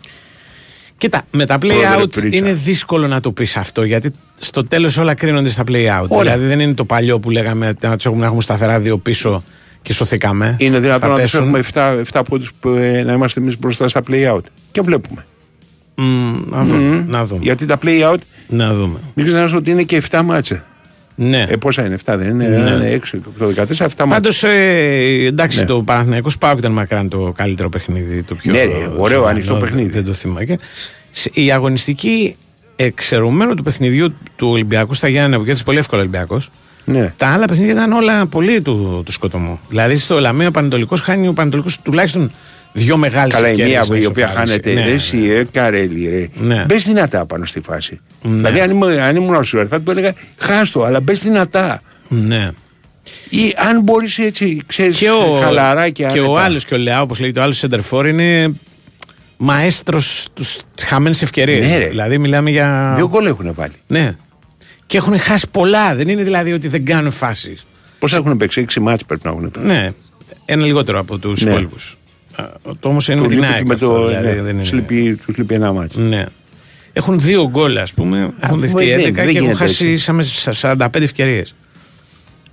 Κοίτα, με τα Πρόεδρε play out Πρίτσα. είναι δύσκολο να το πεις αυτό γιατί στο τέλος όλα κρίνονται στα play out. Ωραία. Δηλαδή δεν είναι το παλιό που λέγαμε ότι να τους έχουμε, να έχουμε σταθερά δύο πίσω και σωθήκαμε. Είναι Θα δυνατόν να τους πέσουν. έχουμε 7, 7 πόντους να είμαστε εμείς μπροστά στα play out. Και βλέπουμε. Μμ, να δούμε. Μμμ. Να δούμε. Γιατί τα play out Να δούμε. μην ξεχνάς ότι είναι και 7 μάτσα. Ναι. Ε, πόσα είναι, 7 δεν είναι, Ναι. είναι 6, 8, 14, 7 μάτσα. Πάντως, ε, εντάξει, Ναι. το Παναθηναϊκός Πάοκ ήταν μακράν το καλύτερο παιχνίδι. Το πιο Ναι, ρε, ωραίο, ζωντανό, ανοιχτό δεν- παιχνίδι. Δεν το θυμάμαι. Και σε- Η αγωνιστική εξαιρουμένου του παιχνιδιού του Ολυμπιακού στα Γιάννενα, που κέρδισε πολύ εύκολα ο Ολυμπιακός. Ναι. Τα άλλα παιχνίδια ήταν όλα πολύ του, του σκοτωμού. Δηλαδή στο Λαμία ο Πανετολικός χάνει ο Πανετολικός τουλάχιστον δύο μεγάλες Καλά, η ευκαιρίες. μία η οποία χάνεται. Ναι. Εσύ, ε, καρέλι, ρε. Ναι. Μπες δυνατά πάνω στη φάση. Ναι. Δηλαδή, αν ήμουν, αν ήμουν ο Σουέρ, θα του έλεγα χάστο, αλλά μπες δυνατά. Ναι. Ή αν μπορείς έτσι, ξέρεις, Και ο, χαλαρά και, και ο άνετα. άλλος και ο Λεά, όπως λέγεται, ο άλλος Σεντερφόρ είναι μαέστρος στου χαμένες ευκαιρίες. Ναι, ρε. δηλαδή μιλάμε για. Δύο γκολ έχουν βάλει. Ναι. Και έχουν χάσει πολλά. Δεν είναι δηλαδή ότι δεν κάνουν φάσεις. Πώς έχουν παίξει, έξι μάτς πρέπει να έχουν παίξει. Ναι. Ένα λιγότερο από τους Ναι. υπόλοιπους. Το όμως είναι Του με την λείπει ΑΕΚ. με αυτό, το, δηλαδή, ναι, δεν είναι- τους λείπει, τους λείπει ένα μάτς. Ναι. Έχουν δύο γκολ, ας πούμε. Έχουν δεν- δεχτεί 11 δεν και έχουν γίνεται χάσει έτσι. σαν με 45 ευκαιρίες.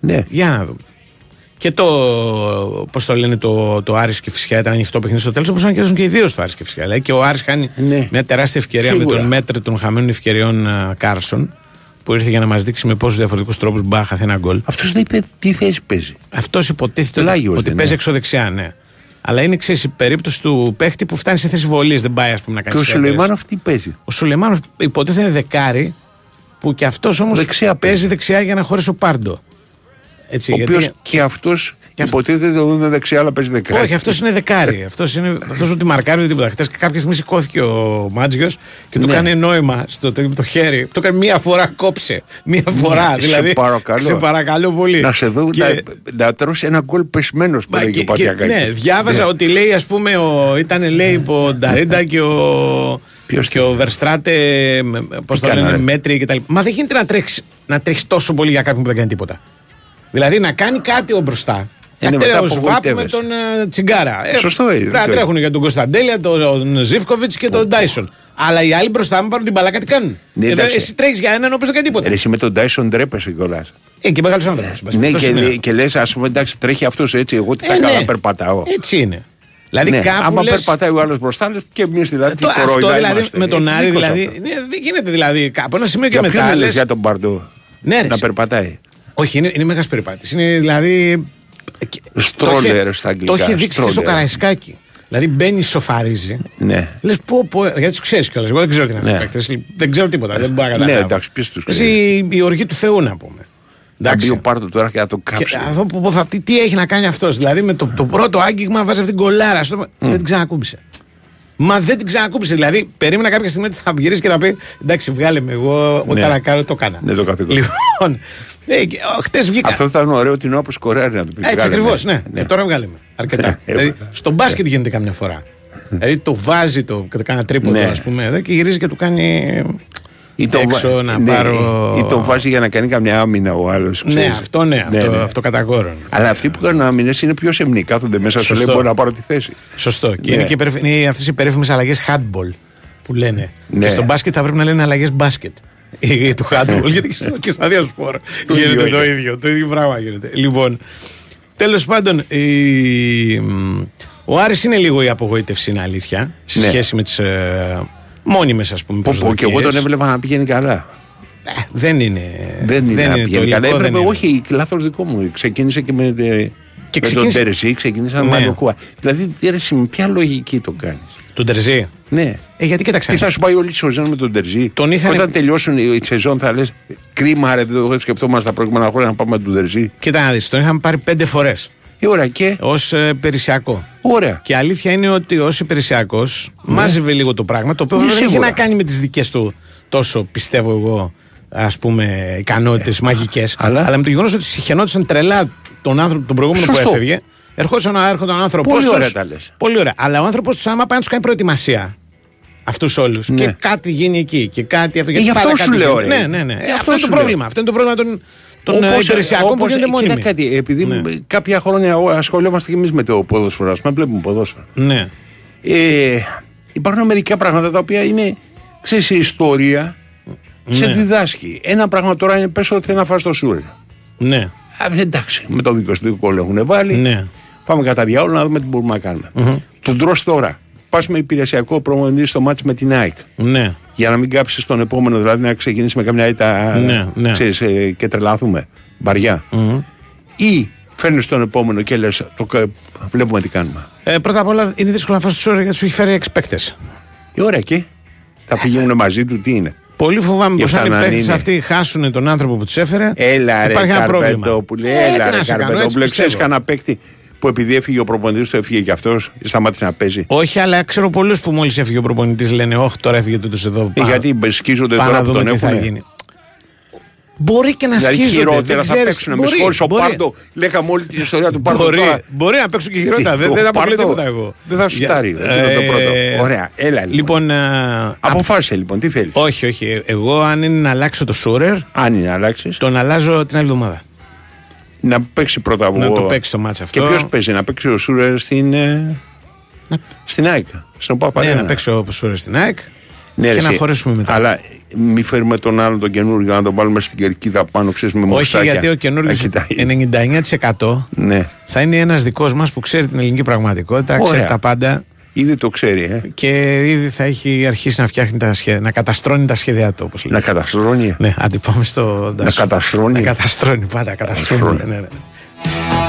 Ναι. Για να δούμε. Και το, πώς το λένε, το, το Άρης και φυσικά ήταν ανοιχτό παιχνίδι στο τέλος, όπως να κερδίσουν και οι δύο στο Άρης και φυσικά. Δηλαδή και ο Άρης χάνει Ναι. μια τεράστια ευκαιρία με Σίγουρα. τον μέτρη των χαμένων ευκαιριών α, Κάρσον, που ήρθε για να μας δείξει με πόσους διαφορετικούς τρόπους μπάχαθε ένα γκολ. Αυτός δεν είπε τι θέση παίζει. Αυτός υποτίθεται ότι, Πλάγιος ότι δεν παίζει είναι. εξωδεξιά, ναι. Αλλά είναι ξέρεις, η περίπτωση του παίχτη που φτάνει σε θέση βολής, δεν πάει ας πούμε, να κάνει Και ο σέντρες. Σουλεϊμάνοφ τι παίζει; Ο Σουλεμάνοφ υποτίθεται είναι δεκάρι, που και αυτός όμως Δεξιά παίζει δεξιά για να χωρίσει ο Πάρντο. Έτσι, Ο γιατί- οποίος και αυτός υποτίθεται ότι είναι δεξιά, αλλά παίζει δεκάρι. όχι, αυτός είναι δεκάρι. [LAUGHS] Αυτός είναι αυτός ότι μαρκάρει δεν τίποτα. Χθες κάποια στιγμή σηκώθηκε ο Μάτζιος και του Ναι. κάνει νόημα στο το, το χέρι. Το έκανε μία φορά κόψε. Μία φορά. Ναι, σε δηλαδή. παρακαλώ. Σε παρακαλώ πολύ. Να σε δω Και- να, να τρώσει ένα γκολ πεσμένος που Μα λέγει και- ο Πατιακάκη. και- Ναι, διάβαζα ότι λέει, ας πούμε, ο, ήταν λέει ο Νταρίντα και ο. και ο Βερστράτε, πώς το κάνανε; λένε, μέτρη κτλ. Μα δεν γίνεται να τρέξει να τρέχεις τόσο πολύ για κάποιον που δεν κάνει τίποτα. Δηλαδή να κάνει κάτι ο μπροστά. Είναι μετά Ακραίο σβάπ με απογοητεύεσαι. τον ε, Τσιγκάρα. Σωστό, ε, Πρέπει να το- τρέχουν για τον Κωνσταντέλια, τον Ζήφκοβιτς και τον Ντάισον. Αλλά οι άλλοι μπροστά μου πάρουν την μπαλάκα τι κάνουν; Ναι, Εδώ εντάξει. εσύ τρέχεις για έναν όπως δεν κάνει τίποτα. Ρε, εσύ με τον Τάισον τρέπεσαι κιόλας. Ε, και μεγάλος άνθρωπος. Ναι, και, λέ- και λες, ας πούμε, εντάξει, τρέχει αυτός έτσι. Εγώ τι θα Ε, κάνω, ναι. περπατάω. Έτσι είναι. Δηλαδή ναι, κάπου άμα λες- περπατάει ο άλλος μπροστά, λες, και εμείς δηλαδή. τι Το- αυτό κορόιδα δηλαδή είμαστε. με τον Ε, Άρη δίκος δηλαδή. αυτό. Ναι, δεν γίνεται δηλαδή. Από ένα σημείο και Για ποιον μετά. λες λες- για τον Μπαρντό Ναι, ρε, να εσύ. περπατάει. Όχι, είναι, είναι μέγα περιπάτη. Είναι δηλαδή. Στρόλερ το είχε- στα αγγλικά, Το είχε δείξει και στο στρόλερ. Καραϊσκάκι. Δηλαδή μπαίνει, σοφαρίζει. Ναι. Λες πω, πω, γιατί τους ξέρεις κιόλας. Εγώ δεν ξέρω τι είναι αυτοί οι Ναι. παίκτες. Δεν ξέρω τίποτα. Δεν μπορώ να Ναι, καταλάβω. εντάξει, ποιος τους Εσύ, ξέρει. η οργή του Θεού να πούμε. Θα μπει ο Πάρτο τώρα και να το Και κάψει. αυτό που, που θα, τι, τι έχει να κάνει αυτός. Δηλαδή με το, το πρώτο άγγιγμα βάζει αυτήν την κολάρα. Στο, Δεν την ξανακούμπησε. Μα δεν την ξανακούμπησε. Δηλαδή περίμενα κάποια στιγμή ότι θα γυρίσει και θα πει Εντάξει, βγάλε με. Εγώ ό,τι Ναι. να κάνω το έκανα. Ναι, το καθήκον. Λοιπόν, ε, και, ο, χτες βγήκα. Αυτό θα ήταν ωραίο την ώρα που σκοράρει να του πει. Έτσι ακριβώς, ναι. Ε, τώρα βγάλε με. Αρκετά. δηλαδή, στον μπάσκετ γίνεται καμιά φορά. δηλαδή το βάζει το, το κάνει τρίποδο, Ναι. ας πούμε, εδώ και γυρίζει και του κάνει. Ή τον, έξω βα- να ναι, πάρω. ή τον βάζει για να κάνει καμιά άμυνα ο άλλος. Ναι, αυτό ναι, αυτό, αυτό κατά κόρον. Αλλά αυτοί που κάνουν άμυνες είναι πιο σεμνοί. Κάθονται μέσα σου λέει Σωστό. μπορεί να πάρω τη θέση. Σωστό. Και Ναι. είναι και περίφ- είναι αυτές οι περίφημε αλλαγές handball που λένε. Ναι. Και στο μπάσκετ θα πρέπει να λένε αλλαγές μπάσκετ. Ή του handball, [LAUGHS] γιατί και, στο, και στα δύο σπορ Το [LAUGHS] γίνεται ίδιο το είναι. ίδιο. Το ίδιο πράγμα γίνεται. Λοιπόν, τέλος πάντων, η, μ, ο Άρης είναι λίγο η απογοήτευση, είναι αλήθεια. Σε Ναι. σχέση με τις ε, μόνιμες, ας πούμε. Πω, πω, και εγώ τον προσδοκίες. έβλεπα να πηγαίνει καλά. Δεν είναι. Δεν είναι να το πηγαίνει καλά. υλικό, δεν Έπρεπε, είναι. όχι, λάθος δικό μου. Ξεκίνησε και με, ε, με τον ξεκίνησε- Τερζή, ξεκίνησα Ναι. με τον Κουά. Δηλαδή, τι ρε, με ποια λογική το κάνει. Τον Τερζή; Ναι. Ε, γιατί κοίταξε. Τι θα σου πάει όλη η σεζόν με τον Τερζή; Τον είχαν- Όταν τελειώσουν η σεζόν θα λες κρίμα ρε, δεν σκεφτόμαστε τα προηγούμενα χρόνια να πάμε με τον Τερζή. Κοίτα να δεις, τον είχαμε πάρει πέντε φορές. Ε, ωραία και; Ω ε, περισιακό. Ωραία. Και αλήθεια είναι ότι ως υπηρεσιακός μάζευε λίγο το πράγμα, το οποίο Ναι, βέβαια δεν είχε σίγουρα. να κάνει με τις δικές του τόσο πιστεύω εγώ ας πούμε ικανότητες μαγικές. Αλλά... με το γεγονός ότι συχαινόντουσαν τρελά τον άνθρωπο τον προηγούμενο Σωστό. που έφευγε. Ερχόταν, έρχονταν ο άνθρωπο. Πολύ ωραία τα λες. Πολύ ωραία. Αλλά ο άνθρωπος τους, άμα πάει να τους κάνει προετοιμασία. Αυτούς όλους. Ναι. Και κάτι γίνει εκεί. Και κάτι αυτό. Ε, γιατί γι' αυτό πάντα σου κάτι λέω, γίνεται. ρε. Ναι, ναι, ναι. Ε, Ε, αυτό αυτό είναι το σου λέω. πρόβλημα. Αυτό είναι το πρόβλημα των, των ε, Όπως- υπηρεσιακών που όπως- γίνονται κοίτα μόνιμοι. κάτι, επειδή Ναι. κάποια χρόνια ασχολιόμαστε και εμείς με το ποδόσφαιρο, ας πούμε, βλέπουμε ποδόσφαιρο. Ναι. Ε, υπάρχουν μερικά πράγματα τα οποία είναι, ξέρεις, η ιστορία σε Ναι. διδάσκει. Ένα πράγμα τώρα είναι πες ότι θέλει να φας το σούρ. Ναι. Α, εντάξει, με το 22 κόλλο έχουν βάλει. Ναι. Πάμε κατά διάολο να δούμε τι μπορούμε να κάνουμε. Τον τρως τώρα. Πας με υπηρεσιακό προμονητή στο μάτς με την ΑΕΚ. Ναι. Για να μην κάψεις τον επόμενο, δηλαδή να ξεκινήσει με καμιά ήττα Ναι, ναι. ξέρεις, ε, και τρελαθούμε. Βαριά. Ή φέρνεις τον επόμενο και λες, το, κα- βλέπουμε τι κάνουμε. Ε, πρώτα απ' όλα είναι δύσκολο να φας τους όρους γιατί σου έχει φέρει εξπέκτες. Ε, ωραία και; Θα πηγαίνουν μαζί του, τι είναι; Πολύ φοβάμαι Γι' πως αυτά αν οι να παίκτες είναι. αυτοί χάσουν τον άνθρωπο που τους έφερε Έλα ρε υπάρχει ένα πρόβλημα. Καρπετόπουλε, Ε, έλα τι ρε να σου κάνω, έτσι Καρπετόπουλε. Ξέρεις πιστεύω. κανένα παίκτη που επειδή έφυγε ο προπονητής του έφυγε και αυτός σταμάτησε να παίζει. Όχι, αλλά ξέρω πολλούς που μόλις έφυγε ο προπονητής λένε: Όχι, τώρα έφυγε τούτος εδώ. Ε, γιατί σκίζονται πάμε τώρα να που δούμε τον τι θα έχουνε. γίνει. Μπορεί και να Δηλαδή σκίζονται. χειρότερα δεν θα ξέρεις. παίξουν. Με Μπορεί, συγχωρείς ο μπορεί. Πάρτο. Λέγαμε όλη την ιστορία του Πάρτο Μπορεί, τώρα. μπορεί να παίξουν και χειρότερα. Τι, δεν ο δεν αποκλείω Πάρτο τίποτα εγώ. Δεν θα σουτάρει. Για- Αυτό είναι το ε, πρώτο. Ωραία, έλα λοιπόν. Λοιπόν, ε, Αποφάσισε λοιπόν, τι θέλεις. όχι, όχι. Εγώ αν είναι να αλλάξω το Σούρερ, Αν είναι να αλλάξεις, τον αλλάζω την άλλη εβδομάδα. Να παίξει πρώτα από Να το παίξει το μάτς αυτό. Και ποιος παίζει, να παίξει ο Σούρερ στην. ε, Στην ΑΕΚ. Στην ΟΠΑ Ναι, Αρένα. να παίξει ο Σούρερ στην ΑΕΚ Ναι, και ρε, να εσύ. χωρίσουμε μετά. Αλλά μη φέρουμε τον άλλον τον καινούργιο να τον βάλουμε στην κερκίδα πάνω, ξέρεις με Όχι, μουστάκια. γιατί ο Να καινούριο κοιτάει. 99% Ναι. θα είναι ένας δικός μας που ξέρει την ελληνική πραγματικότητα, ξέρει Ωραία. τα πάντα Ήδη το ξέρει, ε. και ήδη θα έχει αρχίσει να φτιάχνει τα σχέδια, να καταστρώνει τα σχέδιά του, όπως λέει. Να καταστρώνει. Ναι, άντε πάμε στο. Να καταστρώνει. Να καταστρώνει πάντα, καταστρώνει. Καταστρώνει. Ναι, ναι.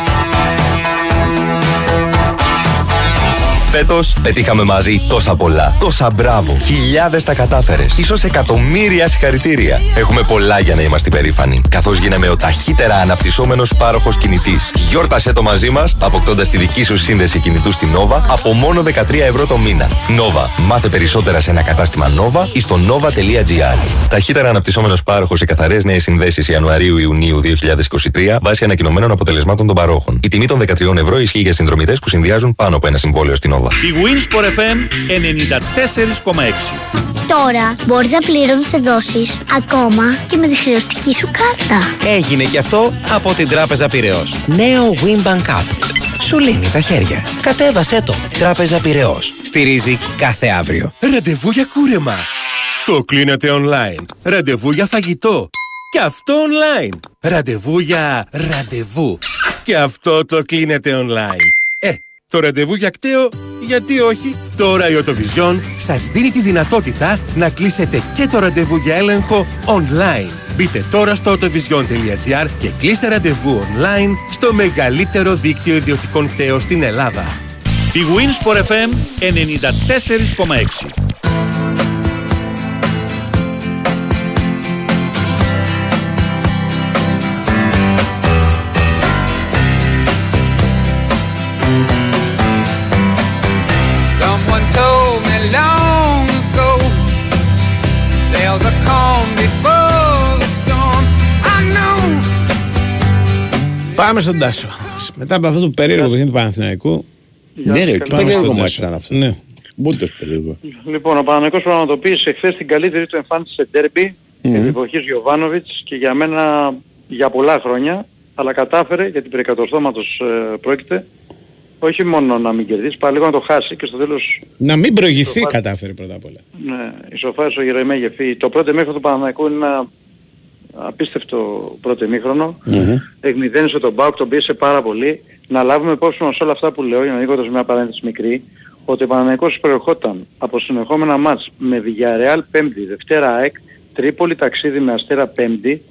Φέτος πετύχαμε μαζί τόσα πολλά. Τόσα μπράβο. Χιλιάδες τα κατάφερες. σω εκατομμύρια συγχαρητήρια. Έχουμε πολλά για να είμαστε περήφανοι. Καθώς γίναμε ο ταχύτερα αναπτυσσόμενος πάροχος κινητής. Γιόρτασε το μαζί μας, αποκτώντας τη δική σου σύνδεση κινητού στην Nova από μόνο 13 ευρώ το μήνα. Nova. Μάθε περισσότερα σε ένα κατάστημα Nova ή στο nova.gr. Ταχύτερα αναπτυσσόμενος πάροχος σε καθαρές νέες συνδέσεις Ιανουαρίου-Ιουνίου 2023 βάσει ανακοινωμένων αποτελεσμάτων των παρόχων. Η τιμή των 13 ευρώ ισχύει για συνδρομητές που συνδυάζουν πάνω από ένα συμβόλαιο στην Nova. Η Winsport FM 94,6 Τώρα μπορείς να πληρώνεις δόσεις ακόμα και με τη χρεωστική σου κάρτα. Έγινε και αυτό από την Τράπεζα Πυραιός. Νέο Winbank App. Σου λύνει τα χέρια. Κατέβασέ το. Τράπεζα Πυραιός. Στηρίζει κάθε αύριο. Ραντεβού για κούρεμα. Το κλείνετε online. Ραντεβού για φαγητό. Και αυτό online. Ραντεβού για ραντεβού. Και αυτό το κλείνετε online. Ε, το ραντεβού για κταίο, γιατί όχι. Τώρα η Οτοβιζιόν σας δίνει τη δυνατότητα να κλείσετε και το ραντεβού για έλεγχο online. Μπείτε τώρα στο autovision.gr και κλείστε ραντεβού online στο μεγαλύτερο δίκτυο ιδιωτικών κταίων στην Ελλάδα. Η Winsport FM 94,6 Πάμε στον Τάσο. Μετά από αυτό το περίεργο παιχνίδι του Παναθηναϊκού. Ναι, ρε, τι πάμε περίεργο στον μάτς Τάσο. ήταν αυτό. Ναι. Μπούντος περίεργο. Λοιπόν, ο Παναγικός πραγματοποίησε χθες την καλύτερη του εμφάνιση σε ντέρμπι Μμμ. της εποχής Γιωβάνοβιτς και για μένα για πολλά χρόνια, αλλά κατάφερε, γιατί περί εκατοστώματος ε, πρόκειται, όχι μόνο να μην κερδίσει, παρά λίγο να το χάσει και στο τέλος Να μην προηγηθεί Ισοφά- κατάφερε πρώτα απ' όλα. ναι, ισοφάρισε ο Γερεμέγεφη. Το πρώτο μήχρονο του Παναναϊκού είναι ένα απίστευτο πρώτο μήχρονο. Εκμηδένισε τον Μπάουκ, τον πίεσε πάρα πολύ. Να λάβουμε υπόψη μας όλα αυτά που λέω, για να ανοίγοντας μια παρένθεση μικρή, ότι ο Παναναϊκός προερχόταν από συνεχόμενα μάτς με Villarreal Πέμπτη, Δευτέρα ΑΕΚ, Τρίπολη ταξίδι με Αστέρα Πέμπτη,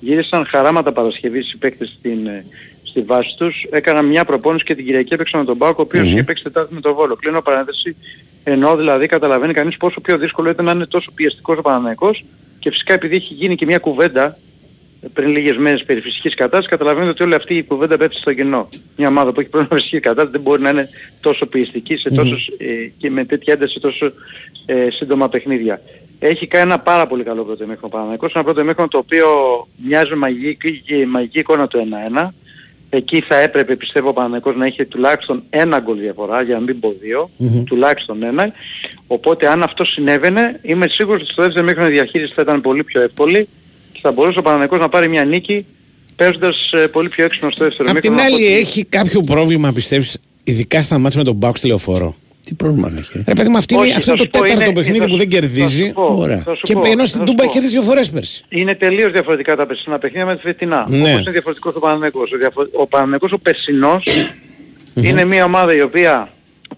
γύρισαν χαράματα Παρασκευής οι παίκτες στην, ε, στη βάση τους, έκαναν μια προπόνηση και την Κυριακή έπαιξαν με τον Μπάουκ, ο οποίος Μμμ. είχε παίξει Τετάρτη με τον Βόλο. Κλείνω παρένθεση, ενώ δηλαδή καταλαβαίνει κανείς πόσο πιο δύσκολο ήταν να είναι τόσο πιεστικός ο Παναναϊκός και φυσικά επειδή έχει γίνει και μια κουβέντα πριν λίγες μέρες περί φυσικής κατάστασης, καταλαβαίνετε ότι όλη αυτή η κουβέντα πέφτει στο κοινό. Μια ομάδα που έχει πρόβλημα φυσική κατάσταση δεν μπορεί να είναι τόσο πιεστική σε τόσο, ε, και με τέτοια ένταση τόσο ε, σύντομα παιχνίδια. Έχει κάνει ένα πάρα πολύ καλό πρώτο μήχρονο Παναναϊκός, ένα πρώτο μήχρονο το οποίο μοιάζει με μαγική, μαγική εικόνα του 1-1. Εκεί θα έπρεπε πιστεύω ο Παναναϊκός να είχε τουλάχιστον ένα γκολ διαφορά για να μην πω δύο, τουλάχιστον ένα. Οπότε αν αυτό συνέβαινε είμαι σίγουρος ότι στο δεύτερο μήχρονο η διαχείριση θα ήταν πολύ πιο εύκολη και θα μπορούσε ο Παναναϊκός να πάρει μια νίκη παίζοντας ε, πολύ πιο έξυπνο στο δεύτερο Απ' την μήχρονο. άλλη, από ότι- έχει κάποιο πρόβλημα, πιστεύεις, ειδικά στα μάτια με τον Μπάουκ στη λεωφόρο. Τι πρόβλημα έχει. Ρε παιδί μου, αυτή είναι, Όχι, αυτό θα είναι σου το πω, τέταρτο είναι- παιχνίδι θα που σου- δεν θα κερδίζει. σου πω, θα σου Και πω, ενώ θα στην σου Τούμπα πω. έχει κερδίσει δύο φορές πέρσι. Είναι τελείως διαφορετικά τα περσινά παιχνίδια με τη φετινά. Ναι. Όπως είναι διαφορετικός ο Παναναϊκός. Ο, διαφο- ο Παναναϊκός ο περσινός είναι μια ομάδα η οποία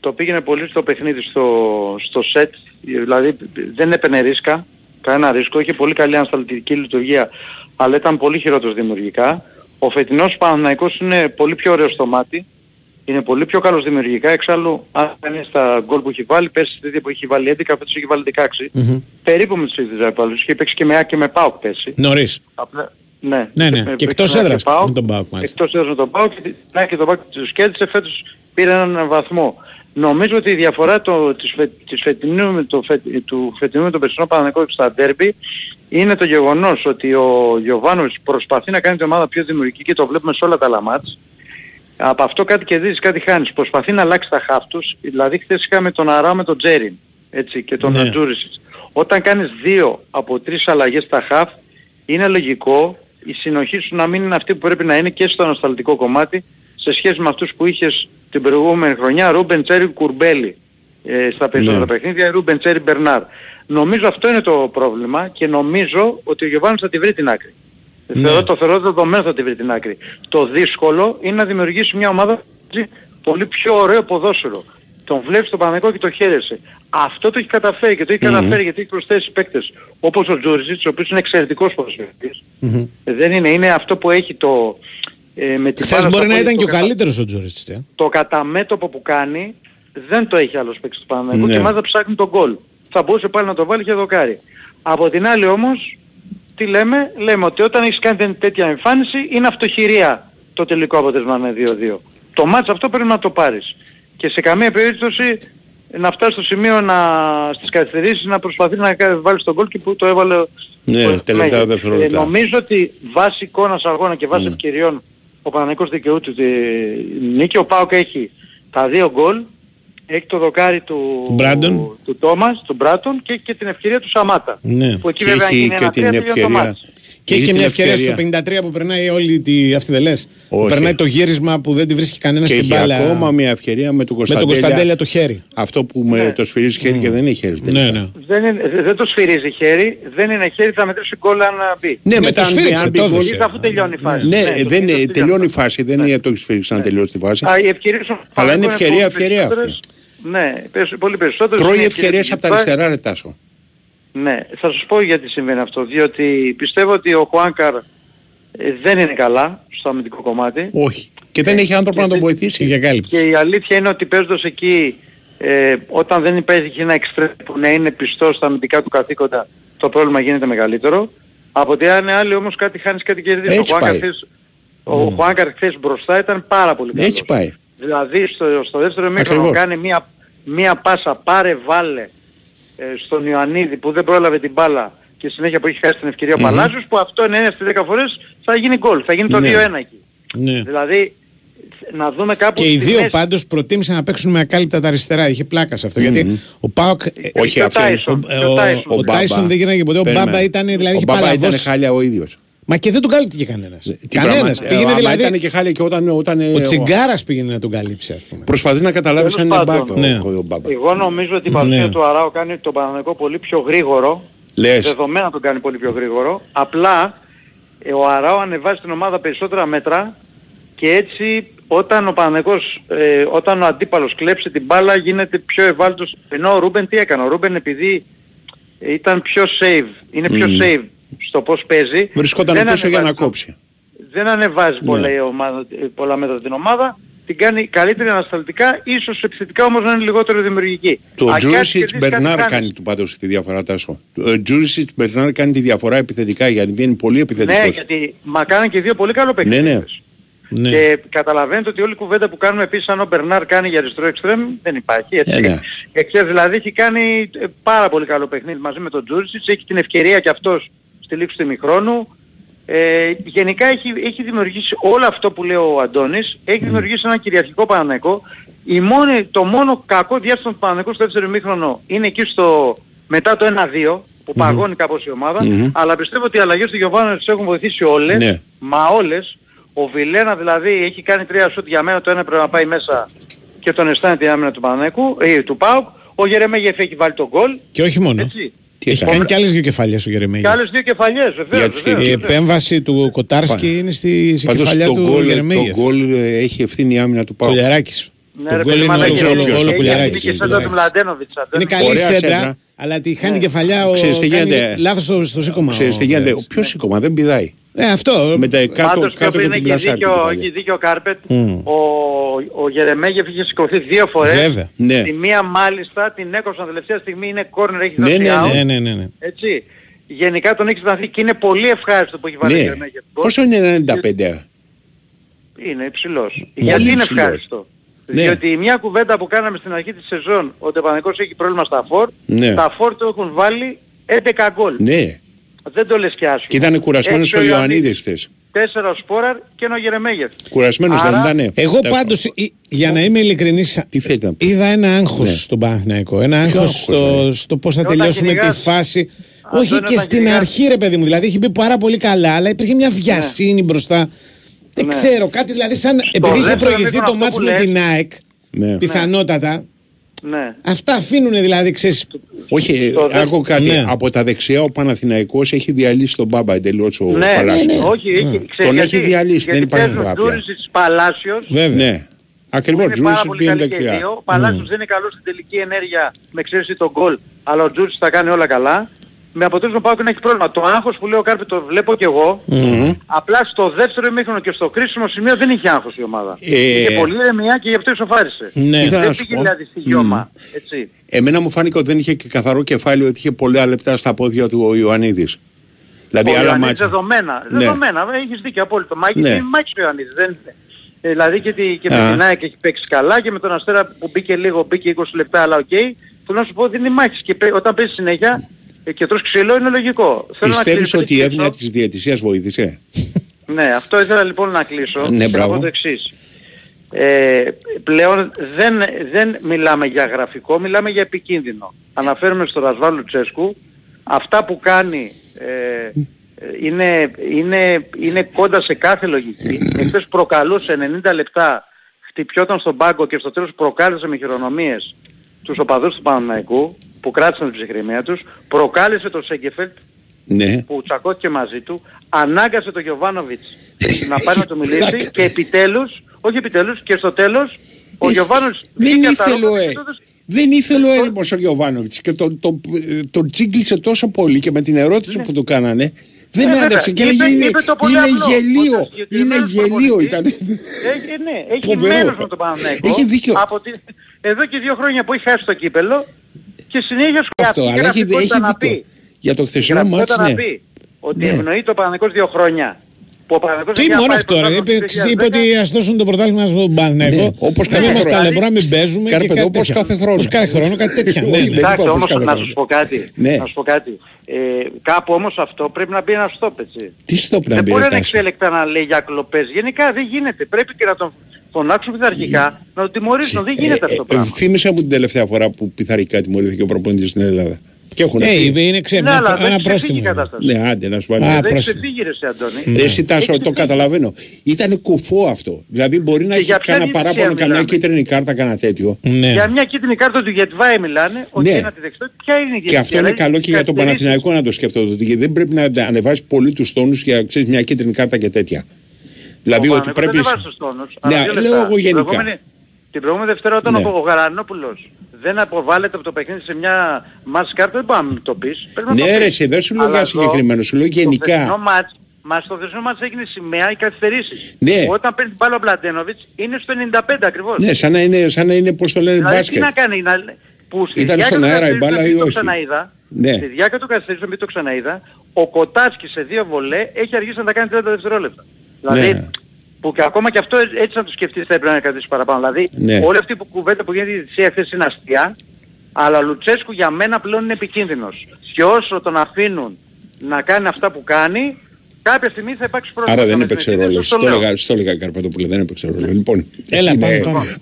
το πήγαινε πολύ στο παιχνίδι στο, στο σετ, δηλαδή δεν έπαιρνε ρίσκα, κανένα ρίσκο, είχε πολύ καλή ανασταλτική λειτουργία, αλλά ήταν πολύ χειρότερος δημιουργικά. Ο φετινός Παναναϊκός είναι πολύ πιο ωραίος στο μάτι, είναι πολύ πιο καλός δημιουργικά, εξάλλου αν κάνει στα γκολ που έχει βάλει, πέρσι στη τέτοια που έχει βάλει 11, φέτος έχει βάλει 16, περίπου με τους ίδιους αντιπάλους. Είχε παίξει και με ΑΕΚ και με ΠΑΟΚ πέρσι. Νωρίς. Απλά, ναι. Ναι, ναι. Ε, Και παίξει εκτός με έδρας ΠΑΟΚ, με τον Μπάουκ μάλιστα. Εκτός έδρας με τον ΠΑΟΚ και να και τον ΠΑΟΚ τους κέρδισε φέτος πήρε έναν βαθμό. Νομίζω ότι η διαφορά το, της, φε, της φετινού, με το, φε, του φετινού με τον περσινό Παναγενικό στα ντέρμπι είναι το γεγονός ότι ο Γιωβάνοβιτς προσπαθεί να κάνει την ομάδα πιο δημιουργική και το βλέπουμε σε όλα τα άλλα μάτς. Από αυτό κάτι κερδίζεις, κάτι χάνεις. Προσπαθεί να αλλάξει τα χαφ τους. Δηλαδή χθες είχαμε τον Αρά με τον Τζέριν έτσι, και τον Ναι. ναι. Όταν κάνεις δύο από τρεις αλλαγές στα χαφ είναι λογικό η συνοχή σου να μην είναι αυτή που πρέπει να είναι και στο ανασταλτικό κομμάτι σε σχέση με αυτούς που είχες την προηγούμενη χρονιά Ρούμπεν Τσέρι Κουρμπέλη ε, στα περισσότερα Ναι. παιχνίδια Ρούμπεν Τσέρι Μπερνάρ. Νομίζω αυτό είναι το πρόβλημα και νομίζω ότι ο Γιοβάνοβιτς θα τη βρει την άκρη. Ναι. Θεωρώ, το θεωρώ δεδομένο θα τη βρει την άκρη. Το δύσκολο είναι να δημιουργήσει μια ομάδα που παίζει πολύ πιο ωραίο ποδόσφαιρο. Τον βλέπεις τον Παναγικό και το χαίρεσαι. Αυτό το έχει καταφέρει και το έχει καταφέρει γιατί έχει προσθέσει παίκτες όπως ο Τζούριζιτς, ο οποίος είναι εξαιρετικός ποδοσφαιριστής. Ε, Δεν είναι, είναι αυτό που έχει το... Ε, με την Χθες μπάλα μπορεί στο να πόδι, ήταν το και ο κατα- καλύτερος ο Τζόριτς. ε. το καταμέτωπο που κάνει δεν το έχει άλλος παίκτης του Παναθηναϊκού Ναι. και μάλιστα ψάχνει τον γκολ. Θα μπορούσε πάλι να το βάλει και δοκάρι. Από την άλλη όμως, τι λέμε, λέμε ότι όταν έχεις κάνει τέ- τέτοια εμφάνιση είναι αυτοχειρία το τελικό αποτέλεσμα να είναι 2-2. Το μάτς αυτό πρέπει να το πάρεις. Και σε καμία περίπτωση να φτάσει στο σημείο να, στις καθυστερήσεις να προσπαθεί να κα- βάλει τον γκολ και που το έβαλε ο Ναι, ο τελευταία Μέγερ. δευτερόλεπτα. Ε, νομίζω ότι βάσει εικόνας αγώνα και βάσει ευκαιριών ο Παναγικός δικαιούται τη νίκη. Ο Πάοκ έχει τα δύο γκολ, Έχει το δοκάρι του, Μπράντον. του Τόμας, του Μπράτον και, και την ευκαιρία του Σαμάτα. Ναι. Που εκεί Και βέβαια έχει γίνει και ένα την τρία, τελειώνει το ευκαιρία. Μάτς. Και έχει και την μια ευκαιρία ευκαιρία. στο 53 που περνάει όλη τη. Αυτή δεν λες; Που Όχι. περνάει το γύρισμα που δεν τη βρίσκει κανένας Και στην έχει μπάλα. ακόμα μια ευκαιρία με τον με τον Κωνσταντέλια. Κωνσταντέλια το χέρι. Αυτό που με το σφυρίζει χέρι και δεν είναι χέρι. τελικά. Ναι, ναι. Δεν, είναι, δεν το σφυρίζει χέρι, δεν είναι χέρι, θα μετρήσει γκολ αν μπει. Ναι, μετά αν μπει- αν μπει γκολ- Σφυρίζει αφού τελειώνει η φάση. Ναι, το δεν είναι, σφυρίζει τελειώνει η φάση, δεν είναι το έχει σφυρίξει να τελειώσει τη φάση. Α, οι ευκαιρίες του Αλλά είναι Παναθηναϊκού ευκαιρία, πολύ ευκαιρία περισσότερες. Ναι, πες- πολύ περισσότερο. Τρώει ευκαιρίες από τα αριστερά, ρε Τάσο. Ναι, θα σας πω γιατί συμβαίνει αυτό. Διότι πιστεύω ότι ο Χουάνκαρ ε, δεν είναι καλά στο αμυντικό κομμάτι. Όχι. Και δεν έχει άνθρωπο να τον βοηθήσει. Για κάλυψη. Και η αλήθεια είναι ότι παίζοντας εκεί, ε, όταν δεν υπάρχει ένα εξτρέμ που να είναι πιστό στα αμυντικά του καθήκοντα, το πρόβλημα γίνεται μεγαλύτερο. Από ότι αν είναι άλλοι όμως κάτι χάνεις κάτι κερδίζεις. Έτσι Ο Χουάνκαρ πάει. χθες- Ο Χουάνκαρ χθες μπροστά ήταν πάρα πολύ καλός. Έτσι πάει. Δηλαδή στο, στο δεύτερο μήχρονο Ακριβώς. κάνει μία, μία πάσα πάρε βάλε ε, στον Ιωαννίδη που δεν πρόλαβε την μπάλα και συνέχεια που έχει χάσει την ευκαιρία ο Μμμ. Παλάζιος που αυτό 9 στις 10 φορές θα γίνει γκολ, θα γίνει το Ναι. 2-1 εκεί. Ναι. Δηλαδή να δούμε κάπου Και οι στη δύο μέση. πάντως προτίμησαν να παίξουν με ακάλυπτα τα αριστερά. Είχε πλάκα σε αυτό. Γιατί ο Πάοκ. Όχι, Και ο αυτό είναι- Τάισον, Ο, και ο Τάισον. ο Τάισον δεν γίνανε ποτέ. Ο Περίμενε. Μπάμπα ήταν. Δηλαδή Ο είχε Μπάμπα ήταν παλαβώσει. χάλια ο ίδιος. Μα και δεν τον κάλυπτε κανένας. Τι Κανένας. πράγμα- Πήγαινε άμα δηλαδή. ήταν και χάλια και όταν, όταν ε, Ο Τσιγκάρας πήγαινε να τον καλύψει, ας πούμε. Προσπαθεί να καταλάβει Τέλος αν είναι πάντων. μπακ Ναι. ο, ο Μπάμπα. Εγώ νομίζω ότι η παρουσία Ναι. του Αράο κάνει τον Παναθηναϊκό πολύ πιο γρήγορο. Λες. Δεδομένα τον κάνει πολύ πιο γρήγορο. Απλά ε, ο Αράο ανεβάζει την ομάδα περισσότερα μέτρα και έτσι όταν ο Παναθηναϊκός, ε, όταν ο αντίπαλος κλέψει την μπάλα γίνεται πιο ευάλωτος. Ενώ ο Ρούμπεν τι έκανε; Ο Ρούμπεν επειδή ε, ήταν πιο safe, είναι πιο Μμμ. safe στο πώς παίζει. Βρισκόταν δεν πίσω για να ανεβάζει κόψει. δεν ανεβάζει Ναι. πολλά, η ομάδα, ε, πολλά μέτρα την ομάδα, την κάνει καλύτερη ανασταλτικά, ίσως επιθετικά όμως να είναι λιγότερο δημιουργική. Το Αν κάτι Τζούρισιτς κερδίσεις, κάτι Μπερνάρ χάνεις. κάνει του πάντως τη διαφορά τάσο. Ο Τζούρισιτς Μπερνάρ κάνει τη διαφορά επιθετικά γιατί βγαίνει πολύ Ναι, επιθετικός. γιατί μα κάνανε και δύο πολύ καλό Ναι, παιχνίδι. ναι. Ναι. Και καταλαβαίνετε ότι όλη η κουβέντα που κάνουμε επίσης αν ο Μπερνάρ κάνει για αριστερό εξτρέμ δεν υπάρχει. Έτσι. Ε, ναι. Εχθές δηλαδή έχει κάνει ε, πάρα πολύ καλό παιχνίδι μαζί με τον Τζούρισιτς, έχει την ευκαιρία και αυτός στη λήξη του ημιχρόνου. Ε, γενικά έχει, έχει δημιουργήσει όλο αυτό που λέει ο Αντώνης, έχει δημιουργήσει ένα κυριαρχικό Παναναϊκό. Η μόνη, το μόνο κακό διάστημα του Παναναϊκού στο δεύτερο ημίχρονο είναι εκεί στο, μετά το 1-2 που παγώνει κάπως η ομάδα, Μμμ. αλλά πιστεύω ότι οι αλλαγές του Γιωβάνου τις έχουν βοηθήσει όλες, Ναι. μα όλες. Ο Βιλένα δηλαδή έχει κάνει τρία σουτ για μένα, το ένα πρέπει να πάει μέσα και τον αισθάνεται η άμυνα του Παναναϊκού, ε, του ΠΑΟΚ. Ο Γερεμέγεφ έχει βάλει τον γκολ. Και όχι μόνο. Έτσι. Έχει κάνει και άλλες δύο κεφαλιέ ο Γερεμέγεφ. Και άλλες δύο κεφαλιές, βεβαίως. Γιατί βεβαίως, Η βεβαίως. επέμβαση του Κοτάρσκι είναι στη, στη Πάντως κεφαλιά το του γκολ, το Γερεμέγεφ. γκολ ε, έχει ευθύνη η άμυνα του Πάου. Κουλιαράκης. Ναι, Το ρε γκολ παιδί είναι μου, αλλά όλο- και- όλο- και- όλο και- Κουλιαράκης. και η σέντα του Μλαντένοβιτς. Είναι καλή Ωραία σέντρα, σέντρα. αλλά τη χάνει κεφαλιά ο Ξέρεις τι κάνει γίνεται. λάθος στο, στο σήκωμα. Ξέρεις τι ο γίνεται. Κουλιαράκης. Ποιο σήκωμα; Δεν πηδάει. Ε, αυτό. Με τα κάτω, Πάντως πιο κάτω πριν και την έχει πλασάρι. δίκιο, έχει δίκιο ο Κάρπετ. Μμ. Ο, ο Γερεμέγεφ είχε σηκωθεί δύο φορές. Βέβαια. Ναι. Τη μία μάλιστα την έκοψαν τελευταία στιγμή, είναι κόρνερ, έχει Ναι, δώσει ναι, out. Ναι, ναι, ναι. ναι. Έτσι. Γενικά τον έχει σταθεί και είναι πολύ ευχάριστο που έχει βάλει ο Ναι. Γερεμέγεφ. Πόσο είναι 95. Είναι υψηλός. Πολύ Γιατί είναι υψηλός. ευχάριστο. Ναι. Διότι μια κουβέντα που κάναμε στην αρχή της σεζόν, ότι ο Παναγικός έχει πρόβλημα στα φόρ, Ναι. τα φόρ του έχουν βάλει 11 γκολ. Ναι. Δεν το λες και άσχημα. Και ήταν κουρασμένος Έξω ο ο Ιωαννίδης χθες. Τέσσερα ο Σπόραρ και ένα ο Γερεμέγεφ. Κουρασμένος δεν Άρα- ήταν. Εγώ πάντως, για να είμαι ειλικρινής, Τι θέλετε να πείτε. είδα ένα άγχος Ναι. στον Παναθηναϊκό. Ένα Ποιο άγχος άγχος, στο, ρε; στο πώς θα Όταν τελειώσουμε τη κυνηγάς- φάση. Αυτό Όχι είναι και όταν στην κυνηγάς- αρχή, ρε παιδί μου. Δηλαδή έχει μπει πάρα πολύ καλά, αλλά υπήρχε μια βιασύνη μπροστά. Δεν Ναι. ξέρω, κάτι δηλαδή σαν. επειδή είχε δεύτερο προηγηθεί μήχρονο το αυτό μάτς που με λες- την ΑΕΚ, Ναι. πιθανότατα. Ναι. Αυτά αφήνουν δηλαδή, ξέρεις, Όχι, Το ε, δε- άκου κάτι. Ναι. Από τα δεξιά ο Παναθηναϊκός έχει διαλύσει τον Μπάμπα εντελώς ο Ναι, ναι, Παλάσιος. ναι. Όχι, έχει, ξέρεις Τον έχει γιατί. διαλύσει, γιατί δεν υπάρχει παίζουν τράπια. Τζούρισιτς Παλάσιος, βέβαια. Ναι. Ακριβώς, είναι πάρα Τζούρισιτ πολύ πήγαινε καλή και οι δεξιά. δύο. Ο Παλάσιος δεν είναι καλός στην τελική ενέργεια με εξαίρεση τον γκολ, αλλά ο Τζούρισιτς τα κάνει όλα καλά. Με αποτέλεσμα πάω και να έχει πρόβλημα. Το άγχος που λέει ο Κάρπη το βλέπω κι εγώ. Μμμ. Απλά στο δεύτερο ημίχρονο και στο κρίσιμο σημείο δεν είχε άγχος η ομάδα. Ε, Είχε πολύ ηρεμιά και γι' αυτό ισοφάρισε. Ναι. Ήθελα να Δεν σου πήγε πω. δηλαδή στη γιώμα. Έτσι. Εμένα μου φάνηκε ότι δεν είχε και καθαρό κεφάλι, ότι είχε πολλά λεπτά στα πόδια του ο Ιωαννίδης. Δηλαδή Ο άλλα Ιωαννίδης μάτια. δεδομένα. Ναι. Δεδομένα. Έχεις δίκιο απόλυτο. Μα έχεις Ναι. ναι. μάχης ο Ιωαννίδης. Δεν... Ε, Δηλαδή και, τη, και Α. με την ΑΕΚ έχει παίξει καλά και με τον Αστέρα που μπήκε λίγο, μπήκε 20 λεπτά αλλά οκ. Θέλω να σου πω δεν είναι μάτς και παί- όταν παίζει συνέχεια ε, και τρως ξύλο είναι λογικό. Θέλω να Πιστεύεις ότι η κλείσω- εύνοια της διαιτησίας βοήθησε; Ναι, αυτό ήθελα λοιπόν να κλείσω. Ναι, και να μπράβο. πω το εξής. ε, πλέον δεν, δεν μιλάμε για γραφικό, μιλάμε για επικίνδυνο. Αναφέρουμε στο Ράζβαν Λουτσέσκου, αυτά που κάνει ε, είναι, είναι, είναι κόντα σε κάθε λογική. Εχθές προκαλούσε 90 λεπτά, χτυπιόταν στον πάγκο και στο τέλος προκάλεσε με χειρονομίες τους οπαδούς του Παναναϊκού που κράτησαν την ψυχραιμία τους, προκάλεσε τον Σέγκεφελτ Ναι. που τσακώθηκε μαζί του, ανάγκασε τον Γιωβάνοβιτς να πάει να του μιλήσει και επιτέλους, όχι επιτέλους, και στο τέλος ο Γιωβάνοβιτς Δεν βγήκε από τα ήθελε ο ρούχα ε. και τότε Δεν ήθελε ο έρημος ο Γιωβάνοβιτς και τον το, τον τσίγκλισε τόσο πολύ και με την ερώτηση που του κάνανε δεν Ναι, βέβαια. άντεξε και Είπε- έλεγε είναι, είπε το πολύ είναι απλό, γελίο, ότι ο είναι συγκεκριμένος γελίο προπονητής ήταν. Έχει, ναι, έχει Φοβερό. μέρος με τον Παναθηναϊκό. Έχει δίκιο. Από τη... Εδώ και δύο χρόνια που έχει χάσει το κύπελο και συνέχεια Αυτό, σκοτεινή αλλά έχει, έχει να πει. δίκιο. Για το Η χθεσινό μάτς, γραφικότητα ναι. να πει ότι Ναι. ευνοεί το Παναθηναϊκός δύο χρόνια. Που ο Παναθηναϊκός Τι έχει μόνος πάει αυτό, ρε. πρωτάθλημα Είπε, το είπε 2010. ότι ας δώσουν το πρωτάθλημα στον Παναθηναϊκό. Ναι, όπως να κάθε μην μας χρόνο. ταλαιπωρά, μην παίζουμε. Κάρπε και εδώ, κάτι όπως τέτοια. κάθε χρόνο. Όπως κάθε χρόνο, κάτι τέτοια. ναι, Όχι, ναι. δεν Εντάξει είπα όμως όπως να κάθε σου πω κάτι. Ναι. Να σου πω κάτι. Ε, κάπου όμως αυτό πρέπει να μπει ένα στόπ έτσι. Τι στο Δεν πλαμπή μπορεί ρε να Τάση. εξέλεκτα να λέει για κλοπές. Γενικά δεν γίνεται. Πρέπει και να τον φωνάξουν πειθαρχικά, να τον τιμωρήσουν. Δεν γίνεται αυτό το Ε, ε, πράγμα. Θύμισε μου την τελευταία φορά που πειθαρχικά τιμωρήθηκε ο προπονητής στην Ελλάδα. Και έχουν Ε, πει. είπε, είναι ξέ, Ναι, αλλά ένα δεν ξεφύγει η πρόστιμο. κατάσταση. Ναι, άντε να σου βάλει. Α, Δεν πρόσεχε. ξεφύγει ρε εσύ Αντώνη. Ρε εσύ Τάσο, Έχει το ξεφύγει. καταλαβαίνω. Ήταν κουφό αυτό. Δηλαδή μπορεί να Και έχει για ποια κανένα διαιτησία παράπονο, καμιά μιλάμε. κίτρινη κάρτα, κανένα τέτοιο. Ναι. Για μια κίτρινη κάρτα του Γετβάη μιλάνε, όχι Ναι. ένα τη δεξιότητα. Ποια είναι η Και αυτό είναι διαιτησία, καλό δηλαδή, και για τον καθυστερήσεις. Παναθηναϊκό να το σκέφτονται. Ότι δεν πρέπει να ανεβάσει πολύ τους τόνους για ξέρεις, μια κίτρινη κάρτα και τέτοια. Δηλαδή Ο ότι Παναθηναϊκός πρέπει. δεν βάζει τους τόνους. Ναι, Αλλά δύο λέω λεπτά. εγώ Την γενικά. προηγούμενη- Την προηγούμενη Δευτέρα όταν Ναι. ο ο Γαρανόπουλος δεν αποβάλλεται από το παιχνίδι σε μια μάτς κάρτα, δεν πάμε να μην το πεις. Πρέπει να το Ναι, πεις. ρε, εσύ, δεν σου λέω Αλλά για εδώ, συγκεκριμένο, σου λέω Στο γενικά. χθεσινό μάτς, μα στο χθεσινό μάτς έγινε σημαία οι καθυστερήσεις. Ναι. Όταν παίρνει την μπάλα ο Μπλαντένοβιτς είναι στο 95 ακριβώς. Ναι, σαν να είναι, σαν να είναι πώς το λένε, Δηλαδή τι μπάσκετ. να κάνει, να... που στη Ήταν διάρκεια στον των αέρα η καθυστερήσεων, μπάλα επειδή ή το όχι; ξαναείδα, Ναι. Στη διάρκεια του καθυστερήσεων, επειδή το ξαναείδα, ο Κοτάσκι σε δύο βολέ έχει αργήσει να τα κάνει 30 δευτερόλεπτα. Δηλαδή, Ναι. που και ακόμα και αυτό έτσι να το σκεφτείς θα έπρεπε να κρατήσει παραπάνω. Δηλαδή, Ναι. όλη αυτή που κουβέντα που γίνεται η διετησία χθες είναι αστεία, αλλά ο Λουτσέσκου για μένα πλέον είναι επικίνδυνος. Και όσο τον αφήνουν να κάνει αυτά που κάνει, κάποια στιγμή θα υπάρξει πρόβλημα. Άρα δεν με έπαιξε την ρόλο. αιτησία, Στο το λέω. έλεγα, στο έλεγα Καρπατοπούλε, δεν έπαιξε ρόλο. Λοιπόν, Έλα, είναι- πάμε, πάμε.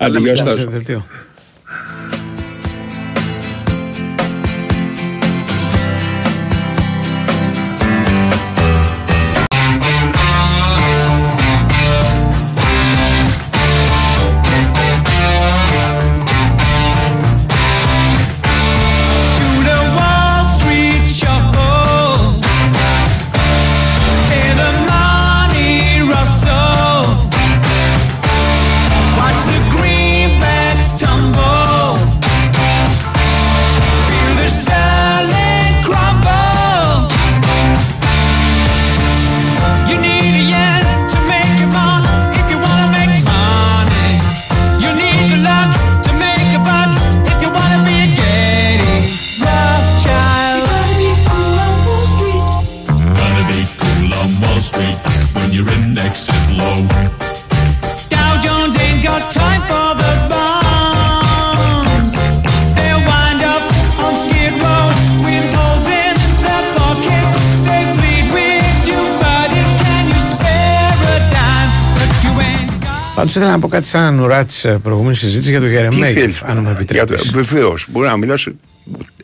Πάντως ήθελα να πω κάτι σαν ανουρά της προηγούμενης συζήτησης για το Τι Γερεμέγεφ, θέλεις, αν μου επιτρέπεις. Βεβαίως, μπορεί να μιλάς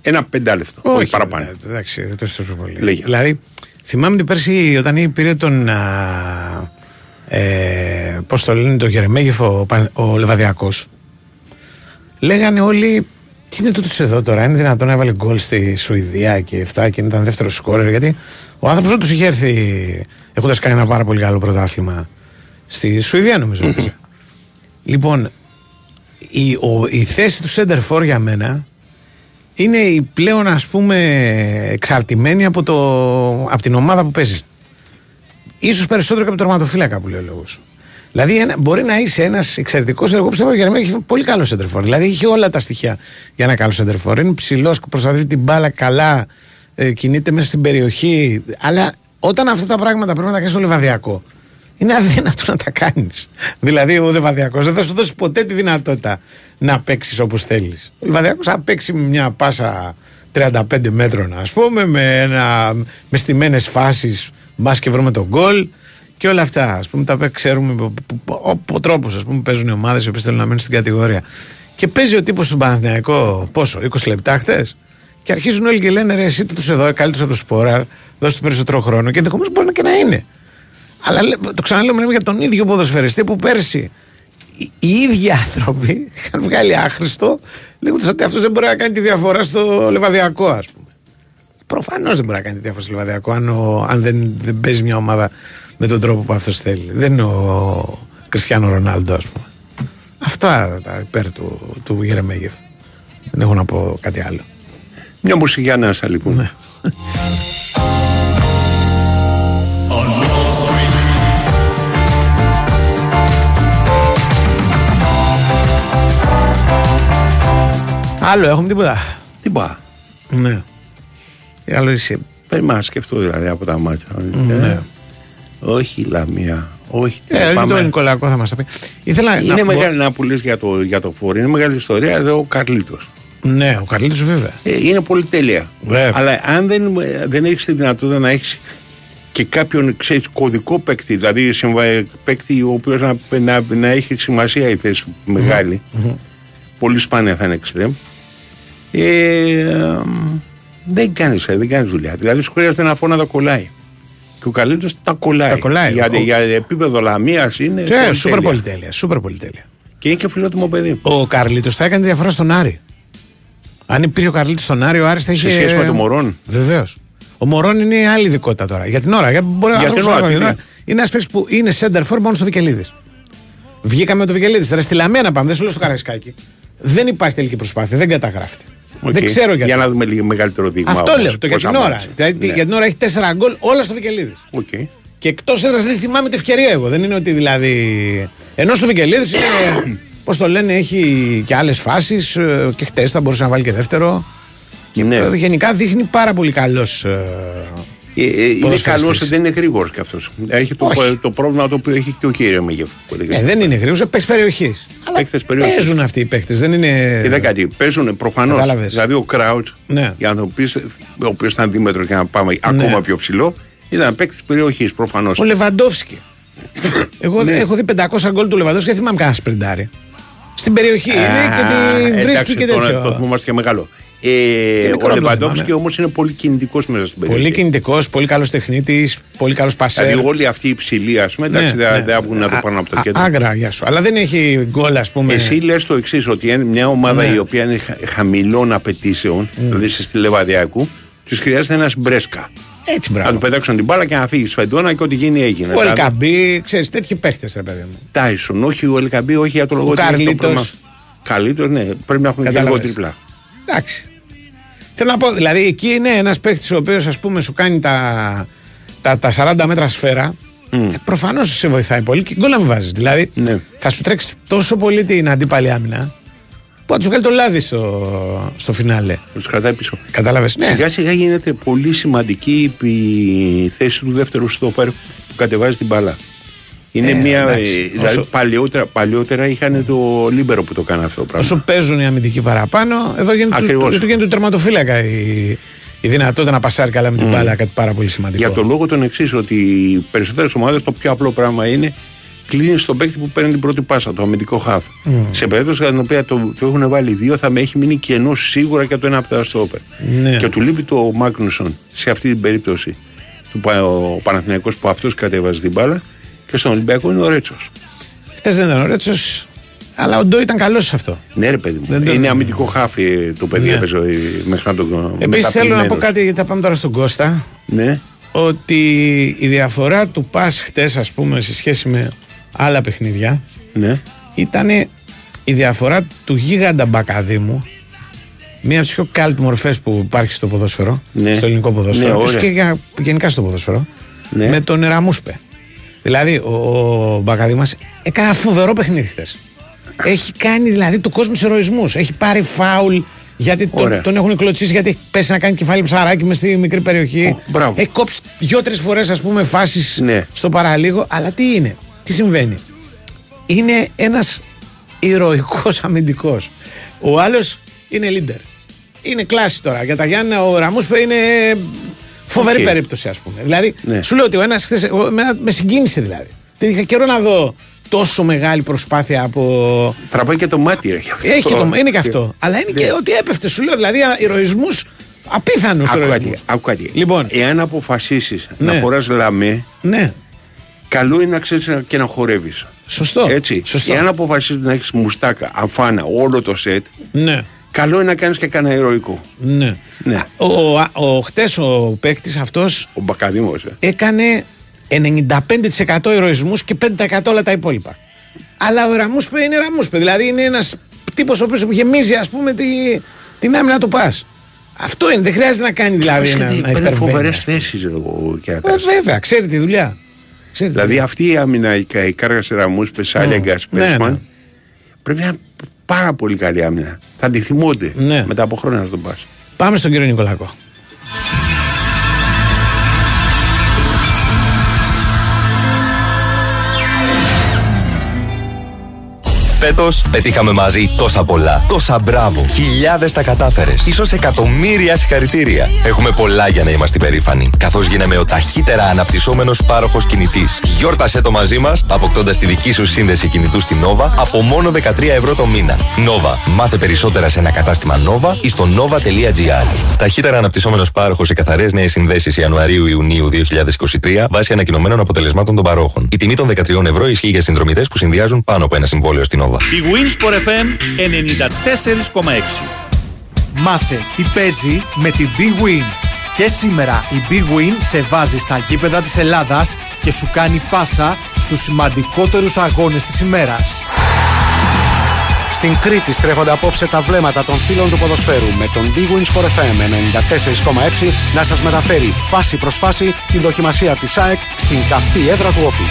ένα πεντάλεπτο, όχι, Όχι, παραπάνω. ε, Εντάξει, δεν το τόσο πολύ. Λέγε. Δηλαδή, θυμάμαι την πέρσι όταν πήρε τον. Α, ε, Πώς το λένε, το Γερεμέγεφ ο, Παν- ο Λεβαδιακός. Λέγανε όλοι, τι είναι τούτος εδώ τώρα, είναι δυνατόν να έβαλε γκολ στη Σουηδία και αυτά και ήταν δεύτερος σκόρερ. Γιατί ο άνθρωπος όντως είχε έρθει έχοντας κάνει ένα πάρα πολύ καλό πρωτάθλημα στη Σουηδία, νομίζω. έπαιζε. λοιπόν, η, ο, η θέση του Center for για μένα είναι η πλέον ας πούμε εξαρτημένη από, το, από την ομάδα που παίζεις. Ίσως περισσότερο και από τον τερματοφύλακα που λέει ο λόγος. Δηλαδή ένα, μπορεί να είσαι ένας εξαιρετικός εγώ πιστεύω ότι ο Γερμανία έχει πολύ καλό σεντερφόρ. Δηλαδή έχει όλα τα στοιχεία για ένα καλό σεντερφόρ. Είναι ψηλός, προστατεύει την μπάλα καλά, ε, κινείται μέσα στην περιοχή. Αλλά όταν αυτά τα πράγματα πρέπει να τα κάνεις στο λεβαδιακό, είναι αδύνατο να τα κάνεις. δηλαδή ο λεβαδιακό δεν θα σου δώσει ποτέ τη δυνατότητα να παίξεις όπως θέλεις. Ο λεβαδιακό θα παίξει με μια πάσα 35 μέτρων, ας πούμε, με, ένα, με στιμένες φάσεις, μπας και βρούμε τον γκολ και όλα αυτά. Α πούμε, τα οποία ξέρουμε από- από- από τρόπου. Α πούμε, παίζουν οι ομάδες οι οποίες θέλουν να μείνουν στην κατηγορία. Και παίζει ο τύπος στον Παναθηναϊκό πόσο, 20 λεπτά χθες. Και αρχίζουν όλοι και λένε ρε, εσύ τους εδώ, καλύτερος από το σπόρα, δώσε του περισσότερο χρόνο. Και ενδεχομένως μπορεί να και να είναι. Αλλά λέ- το ξαναλέω, μιλάμε για τον ίδιο ποδοσφαιριστή που πέρσι οι, οι ίδιοι άνθρωποι είχαν βγάλει άχρηστο λέγοντας ότι αυτός δεν μπορεί να κάνει τη διαφορά στο λεβαδιακό, ας πούμε. Προφανώς δεν μπορεί να κάνει τη διαφορά στο λεβαδιακό αν, ο- αν δεν, δεν παίζει μια ομάδα με τον τρόπο που αυτός θέλει. Δεν είναι ο Κριστιανό Ρονάλντο, ας πούμε. Αυτά τα υπέρ του, του Γερεμέγεφ. Δεν έχω να πω κάτι άλλο. Μια μουσική ανάσα λοιπόν. [LAUGHS] Άλλο έχουμε τίποτα; Τίποτα. Ναι. Τι άλλο είσαι. Πρέπει να σκεφτώ δηλαδή από τα μάτια. Ναι. Ε, όχι Λαμία. Όχι. Ε, Πάμε. το Νικολακό θα μας τα πει. Ήθελα Είναι να πω- μεγάλη να που λες για το, για το φόρο. Είναι μεγάλη ιστορία εδώ ο Καρλίτος. Ναι, ο Καρλίτος βέβαια. Ε, είναι πολύ τέλεια. Βέβαια. Αλλά αν δεν, δεν έχεις τη δυνατότητα να έχεις και κάποιον ξέρεις, κωδικό παίκτη, δηλαδή συμβα- παίκτη ο οποίος να, να, να έχει σημασία η θέση μεγάλη, πολύ σπάνια θα είναι εξτρέμ, ε, δεν κάνεις δεν κάνεις δουλειά. Δηλαδή σου χρειάζεται ένα φόνο να τα κολλάει. Και ο καλύτερο τα κολλάει. Τα κολλάει. Για, Ο- για επίπεδο λαμίας είναι. Και πολύ σούπερ τέλεια. πολυτέλεια. Σούπερ πολυτέλεια. Και είναι και φιλότιμο παιδί. Ο Καρλίτος θα έκανε τη διαφορά στον Άρη. Αν υπήρχε ο Καρλίτος στον Άρη, ο Άρης θα είχε. Σε σχέση με τον Μωρόν. Βεβαίως. Ο Μωρόν είναι άλλη ειδικότητα τώρα. Για την ώρα. Για, μπορεί να Για το την ξέρω, ώρα, για τι την είναι. ώρα. Είναι ένας παίκτης που είναι center for μόνο στο Βικελίδης. Βγήκαμε με το Βικελίδης. Τώρα στη Λαμία να πάμε, δεν σου λέω στο Καραϊσκάκι. Δεν υπάρχει τελική προσπάθεια, δεν καταγράφεται. Οκ. Δεν ξέρω γιατί. Για να δούμε λίγο μεγαλύτερο δείγμα. Αυτό όμως, λέω, το για πόσα την ώρα. μάτς. Δηλαδή, Ναι. Για την ώρα έχει τέσσερα γκολ όλα στο Βικελίδης. Οκ. Και εκτός έδρας δεν θυμάμαι την ευκαιρία εγώ. Δεν είναι ότι δηλαδή. Ενώ στο Βικελίδης είναι. Πώς το λένε, έχει και άλλες φάσεις. Και χτες θα μπορούσε να βάλει και δεύτερο. Και Ναι. ε, γενικά δείχνει πάρα πολύ καλός. Ε, ε, είναι ποδοσφαιριστής. καλός, δεν είναι γρήγορος κι αυτός. Έχει το, Όχι. το πρόβλημα το οποίο έχει και ο Γερεμέγεφ. Ε, δεν είναι γρήγορος, παίξει περιοχής. Παίκτες περιοχής. Παίζουν αυτοί οι παίχτε. Δεν είναι. Είδα κάτι. Παίζουν προφανώς. Κατάλαβες. Δηλαδή ο Κράουτ, Ναι. για να το πει, ο οποίος ήταν δίμετρος και να πάμε ακόμα πιο ψηλό, ήταν παίκτης περιοχής προφανώς. Ο Λεβαντόφσκι. [LAUGHS] Εγώ Ναι. έχω δει 500 γκολ του Λεβαντόφσκι και δεν θυμάμαι κανένα σπριντάρι. Στην περιοχή είναι και τη βρίσκει και Το, το τέτοιο. θυμόμαστε και μεγάλο. Ε, μικρό ο απλά Λεβαντόφσκι θυμάμαι. όμως είναι πολύ κινητικός μέσα στην περιοχή. Πολύ κινητικός, πολύ καλός τεχνίτης, πολύ καλός πασέρ. Δηλαδή όλοι αυτοί οι ψηλοί, ας πούμε, εντάξει, δεν δεν βγουν να το Α- πάρουν από το α- κέντρο. Άγκρα, γεια σου. Αλλά δεν έχει γκολ, ας πούμε. Εσύ λες το εξής, ότι είναι μια ομάδα Ναι. η οποία είναι χα- χαμηλών απαιτήσεων, δηλαδή σε στη Λεβαδιακού, της χρειάζεται ένας μπρέσκα. Έτσι, Να μπράβο. του πετάξουν την μπάλα και να φύγει σφεντόνα και ό,τι γίνει έγινε. Ο Δηλαδή, Ελκαμπή, ξέρεις, τέτοιοι παίχτες, ρε παιδί μου. Τάισον, όχι ο Ελκαμπή, όχι για το λόγο Ο ότι έχει το Καρλίτος. πρόβλημα. Καλύτω, ναι, πρέπει να έχουν και λίγο Κατάλαβες. τριπλά. Εντάξει. Θέλω να πω, δηλαδή εκεί είναι ένας παίχτη ο οποίος ας πούμε σου κάνει τα, τα, τα 40 μέτρα σφαίρα. Μμ. Προφανώς σε βοηθάει πολύ και γκολ να μην βάζεις. Δηλαδή Ναι. θα σου τρέξει τόσο πολύ την αντίπαλη άμυνα που θα τους βγάλει το λάδι στο, στο φινάλε. Θα τους κρατάει πίσω. Κατάλαβες; Ναι. Σιγά σιγά γίνεται πολύ σημαντική η θέση του δεύτερου στόπερ που κατεβάζει την μπάλα. Είναι Ε, μια. εντάξει. ε, δηλαδή Όσο- παλιότερα, παλιότερα είχαν το λίμπερο που το κάνει αυτό το πράγμα. Όσο παίζουν οι αμυντικοί παραπάνω, εδώ γίνεται, του, Ακριβώς. του, του γίνεται του τερματοφύλακα η, η δυνατότητα να πασάρει καλά με την μπάλα, κάτι πάρα πολύ σημαντικό. Για τον λόγο τον εξής, ότι οι περισσότερες ομάδες το πιο απλό πράγμα είναι κλείνει στον παίκτη που παίρνει την πρώτη πάσα, το αμυντικό χαφ. Σε περίπτωση κατά την οποία το, το έχουν βάλει δύο, θα με έχει μείνει κενό σίγουρα και το ένα από τα στόπερ. Ναι. Και του λείπει το Μάγνουσον σε αυτή την περίπτωση. Του, Πα- ο Παναθηναϊκός που αυτός κατέβαζε την μπάλα και στον Ολυμπιακό είναι ο Ρέτσος. Χτες δεν ήταν ο Ρέτσος, αλλά ο Ντό ήταν καλός σε αυτό. Ναι, ρε παιδί μου. Δεν το- είναι αμυντικό χάφι ε, το παιδί Ναι. έπαιζε ε, μέχρι να το Επίσης θέλω να πω μεταποιημένος. κάτι, γιατί θα πάμε τώρα στον Κώστα. Ναι. Ότι η διαφορά του Πας χτες ας πούμε σε σχέση με άλλα παιχνίδια Ναι. ήταν η διαφορά του γίγαντα Μπακαδήμου μία από τις πιο καλτ μορφές που υπάρχει στο ποδόσφαιρο, Ναι. στο ελληνικό ποδόσφαιρο, Ναι, όπως ωραία. και για- γενικά στο ποδόσφαιρο, Ναι. με τον Εραμούσπε. Δηλαδή, ο, ο Μπακαδήμας έκανε ένα φοβερό παιχνίδι χτες. Έχει κάνει δηλαδή του κόσμου ηρωισμούς. Έχει πάρει φάουλ γιατί τον, Ωραία. τον έχουν κλωτσίσει γιατί έχει πέσει να κάνει κεφάλι ψαράκι μες στη μικρή περιοχή. Ω, μπράβο. έχει κόψει δύο-τρει φορές, ας πούμε, φάσεις Ναι. στο παραλίγο. Αλλά τι είναι, τι συμβαίνει. Είναι ένας ηρωικός αμυντικός. Ο άλλος είναι leader. Είναι κλάση τώρα. Για τα Γιάννα ο Ραμούσπε είναι Φοβερή Οκ. περίπτωση, ας πούμε. Δηλαδή, Ναι. σου λέω ότι ο ένας χθες. Με συγκίνησε δηλαδή. Δεν είχα καιρό να δω τόσο μεγάλη προσπάθεια από. Τραβάει και το μάτι, έχει αυτό. Έχει και το, είναι και αυτό. Αλλά είναι και ότι έπεφτε, σου λέω. Δηλαδή, ηρωισμούς απίθανους Άκου κάτι, ηρωισμού. άκου κάτι. Λοιπόν. Εάν αποφασίσεις Ναι. να φοράς λαμέ, Ναι. καλό είναι να ξέρεις και να χορεύεις. Σωστό. Έτσι. Σωστό. Εάν αποφασίσεις να έχεις μουστάκα, αφάνα, όλο το σετ, Ναι. Καλό είναι να κάνεις και κανένα ηρωικό. Ναι. Ναι. Ο, ο, ο, χτες ο παίκτης αυτός Ο Μπακαδήμος. Ε. έκανε 95% ηρωισμούς και 5% όλα τα υπόλοιπα. Αλλά ο Ραμούσπε είναι Ραμούσπε. Δηλαδή είναι ένας τύπος ο οποίος γεμίζει ας πούμε τη, την άμυνα του πας. Αυτό είναι. Δεν χρειάζεται να κάνει δηλαδή να, να Παίρνει υπερβαίνει. φοβερές θέσεις ο Ε, Κερατά. βέβαια, ξέρει τη δουλειά. Ξέρει τη Δηλαδή δουλειά. αυτή η άμυνα, η, κα- η κάργα σε ραμούς, Πεσάλεγκα, Ναι, Πέσμαν, ναι. πρέπει να είναι πάρα πολύ καλή άμυνα. Θα τη θυμούνται Ναι. μετά από χρόνια να τον πας. Πάμε στον κύριο Νικολάκο. Φέτος πετύχαμε μαζί τόσα πολλά. Τόσα μπράβο. Χιλιάδες τα κατάφερες. σω εκατομμύρια συγχαρητήρια. Έχουμε πολλά για να είμαστε περήφανοι. Καθώς γίναμε ο ταχύτερα αναπτυσσόμενος πάροχος κινητής. Γιόρτασε το μαζί μας, αποκτώντας τη δική σου σύνδεση κινητού στην Nova από μόνο 13 ευρώ το μήνα. Nova. Μάθε περισσότερα σε ένα κατάστημα Nova ή στο nova.gr. Ταχύτερα αναπτυσσόμενος πάροχος σε καθαρές νέες συνδέσεις Ιανουαρίου-Ιουνίου 2023 βάσει ανακοινωμένων αποτελεσμάτων των παρόχων. Η τιμή των 13 ευρώ ισχύει για συνδρομητές που συνδυάζουν πάνω από ένα συμβόλαιο στην Nova. Η Winsport FM 94,6. Μάθε τι παίζει με την Big Win. Και σήμερα η Big Win σε βάζει στα γήπεδα της Ελλάδας και σου κάνει πάσα στους σημαντικότερους αγώνες της ημέρας. Στην Κρήτη στρέφονται απόψε τα βλέμματα των φίλων του ποδοσφαίρου με τον Big Wins for FM 94,6 να σας μεταφέρει φάση προς φάση τη δοκιμασία της ΑΕΚ στην καυτή έδρα του Όφη.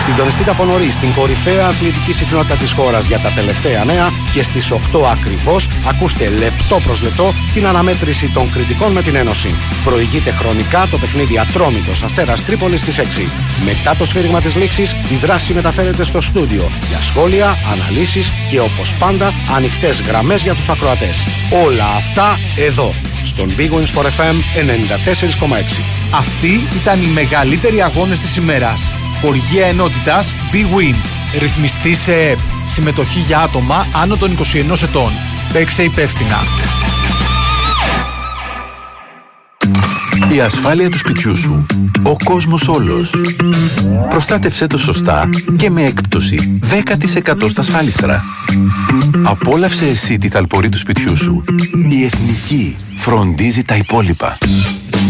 Συντονιστείτε από νωρίς στην κορυφαία αθλητική συχνότητα της χώρας για τα τελευταία νέα και στις 8 ακριβώς ακούστε λεπτό προς λεπτό την αναμέτρηση των κριτικών με την Ένωση. Προηγείται χρονικά το παιχνίδι Ατρόμητος Αστέρας Τρίπολης στις 6. Μετά το σφύριγμα της λήξης, η δράση μεταφέρεται στο στούντιο για σχόλια, αναλύσεις και όπως πάντα ανοιχτές γραμμές για τους ακροατές. Όλα αυτά εδώ στον Big Wins for FM 94,6. Αυτοί ήταν οι μεγαλύτεροι αγώνες της ημέρας. Χοργία ενότητας Big Win. Ρυθμιστή σε ΕΠ. Συμμετοχή για άτομα άνω των 21 ετών. Παίξε υπεύθυνα. Η ασφάλεια του σπιτιού σου. Ο κόσμος όλος. Προστάτευσέ το σωστά και με έκπτωση 10% στα ασφάλιστρα. Απόλαυσε εσύ τη θαλπορή του σπιτιού σου. Η Εθνική φροντίζει τα υπόλοιπα.